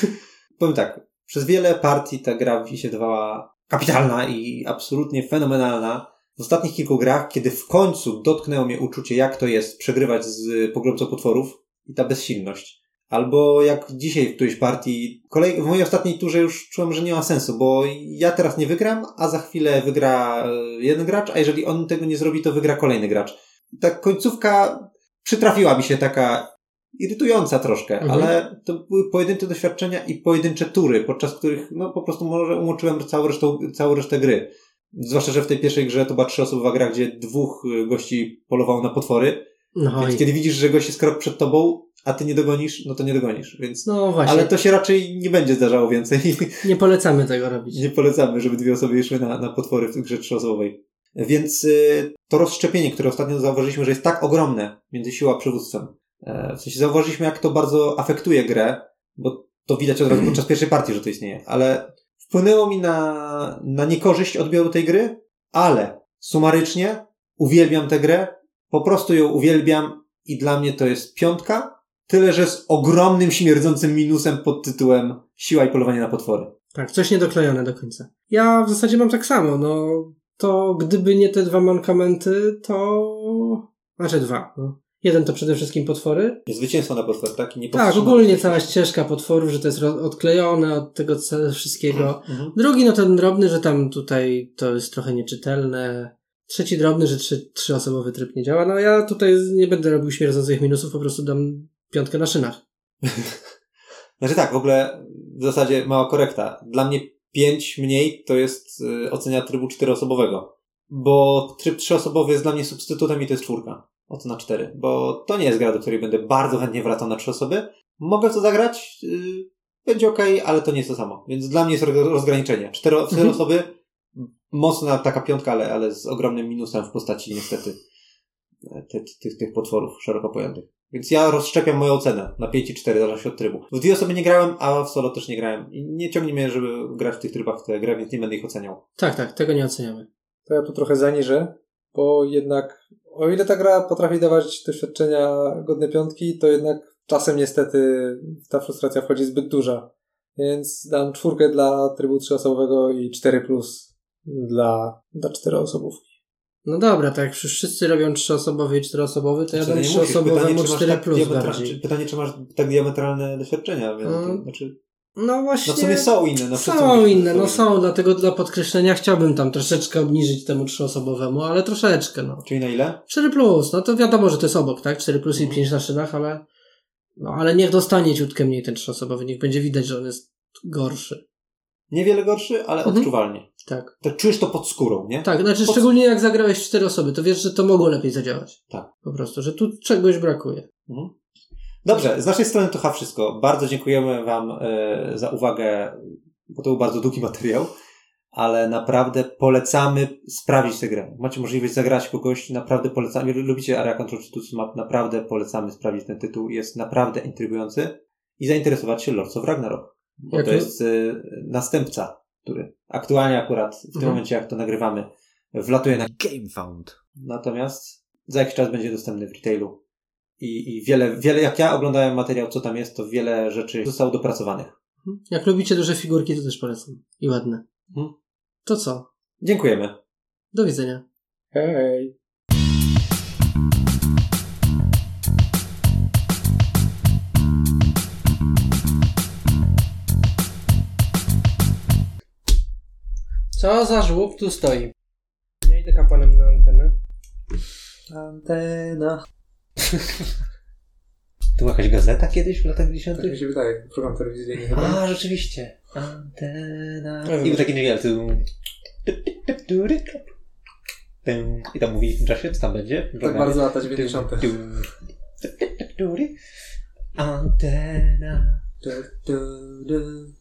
(laughs) Powiem tak. Przez wiele partii ta gra mi się dawała kapitalna i absolutnie fenomenalna. W ostatnich kilku grach, kiedy w końcu dotknęło mnie uczucie, jak to jest przegrywać z pogromcą potworów i ta bezsilność. Albo jak dzisiaj w którejś partii, kolej, w mojej ostatniej turze już czułem, że nie ma sensu, bo ja teraz nie wygram, a za chwilę wygra e, jeden gracz, a jeżeli on tego nie zrobi, to wygra kolejny gracz ta końcówka przytrafiła mi się taka irytująca troszkę, Mhm. ale to były pojedyncze doświadczenia i pojedyncze tury, podczas których no po prostu może umoczyłem całą resztę, całą resztę gry. Zwłaszcza, że w tej pierwszej grze to była trzyosobowa gra, gdzie dwóch y, gości polowało na potwory, No, więc i, kiedy widzisz, że gość jest krok przed tobą, a ty nie dogonisz, no to nie dogonisz, więc... no właśnie. Ale to się raczej nie będzie zdarzało więcej. (laughs) Nie polecamy tego robić. Nie polecamy, żeby dwie osoby szły na, na potwory w grze trzyosobowej. Więc y, to rozszczepienie, które ostatnio zauważyliśmy, że jest tak ogromne między siłą a przywództwem. E, w sensie zauważyliśmy, jak to bardzo afektuje grę, bo to widać od razu (clears throat) podczas pierwszej partii, że to istnieje. Ale wpłynęło mi na, na niekorzyść odbioru tej gry, ale sumarycznie uwielbiam tę grę, po prostu ją uwielbiam i dla mnie to jest piątka, tyle że z ogromnym, śmierdzącym minusem pod tytułem Siła i polowanie na potwory. Tak, coś niedoklejone do końca. Ja w zasadzie mam tak samo, no to gdyby nie te dwa mankamenty, to... Znaczy dwa, no. Jeden to przede wszystkim potwory. Zwycięstwo na potwór, tak? I nie Tak, ogólnie cała ścieżka potworów, że to jest odklejone od tego wszystkiego. Mhm. Drugi, no ten drobny, że tam tutaj to jest trochę nieczytelne. Trzeci drobny, że trzy, trzyosobowy tryb nie działa. No ja tutaj nie będę robił śmierdzących minusów, po prostu dam piątkę na szynach. (laughs) Znaczy tak, w ogóle w zasadzie mała korekta. Dla mnie 5 mniej to jest y, ocena trybu czteroosobowego. Bo tryb trzyosobowy jest dla mnie substytutem i to jest czwórka. Ocena 4. Bo to nie jest gra, do której będę bardzo chętnie wracał na trzy osoby. Mogę w to zagrać, y, będzie ok, ale to nie jest to samo. Więc dla mnie jest roz- rozgraniczenie. Cztery Mhm. (laughs) osoby, mocna taka piątka, ale, ale z ogromnym minusem w postaci niestety e, tych, tych, tych potworów szeroko pojętych. Więc ja rozszczepiam moją ocenę na 5 i 4, zależy się od trybu. W dwie osoby nie grałem, a w solo też nie grałem. I nie ciągnie mnie, żeby grać w tych trybach w tę grę, więc nie będę ich oceniał. Tak, tak, tego nie oceniamy. To ja tu trochę zaniżę, bo jednak o ile ta gra potrafi dawać doświadczenia godne piątki, to jednak czasem niestety ta frustracja wchodzi zbyt duża. Więc dam czwórkę dla trybu trzyosobowego i 4 plus dla, dla czteroosobówki. No dobra, tak jak wszyscy robią trzyosobowy i czteroosobowy, to ja Znaczy, dam nie musisz. trzyosobowemu Pytanie, czy masz 4 tak plus bardziej. Pytanie, czy masz tak diametralne doświadczenia. Więc Mm. to, znaczy, No właśnie. no w sumie są inne. No są inne, no są, dlatego dla podkreślenia chciałbym tam troszeczkę obniżyć temu trzyosobowemu, ale troszeczkę, no. Czyli na ile? 4 plus, no to wiadomo, że to jest obok, tak? 4 plus i Mhm. 5 na szynach, ale no ale niech dostanie ciutkę mniej ten trzyosobowy, niech będzie widać, że on jest gorszy. Niewiele gorszy, ale Mhm. odczuwalnie. Tak. To czujesz to pod skórą, nie? Tak, znaczy Pod- szczególnie jak zagrałeś 4 osoby, to wiesz, że to mogło lepiej zadziałać. Tak. Po prostu, że tu czegoś brakuje. Mhm. Dobrze, z naszej strony to chyba wszystko. Bardzo dziękujemy Wam e, za uwagę, bo to był bardzo długi materiał, ale naprawdę polecamy sprawdzić tę grę. Macie możliwość zagrać kogoś, naprawdę polecamy. Lubicie Area Control czy Map, naprawdę polecamy sprawdzić ten tytuł. Jest naprawdę intrygujący i zainteresować się Lords of Ragnarok, bo Jak to jest e, następca, który aktualnie akurat w tym Mhm. momencie, jak to nagrywamy, wlatuje na GameFound. Natomiast za jakiś czas będzie dostępny w retailu. I, I wiele, wiele, jak ja oglądałem materiał, co tam jest, to wiele rzeczy zostało dopracowanych. Mhm. Jak lubicie duże figurki, to też polecam. I ładne. Mhm. To co? Dziękujemy. Do widzenia. Hej! Co za żłób tu stoi? Ja idę kapłanem na antenę. Antena. (laughs) To była jakaś gazeta kiedyś w latach 90. Tak mi się wydaje, program telewizyjny. chyba. A, rzeczywiście. Antena. No, no, no. I był taki niewiele. I tam mówi w tym czasie, co tam będzie. Tak bardzo lata 90. Antena. Du, du.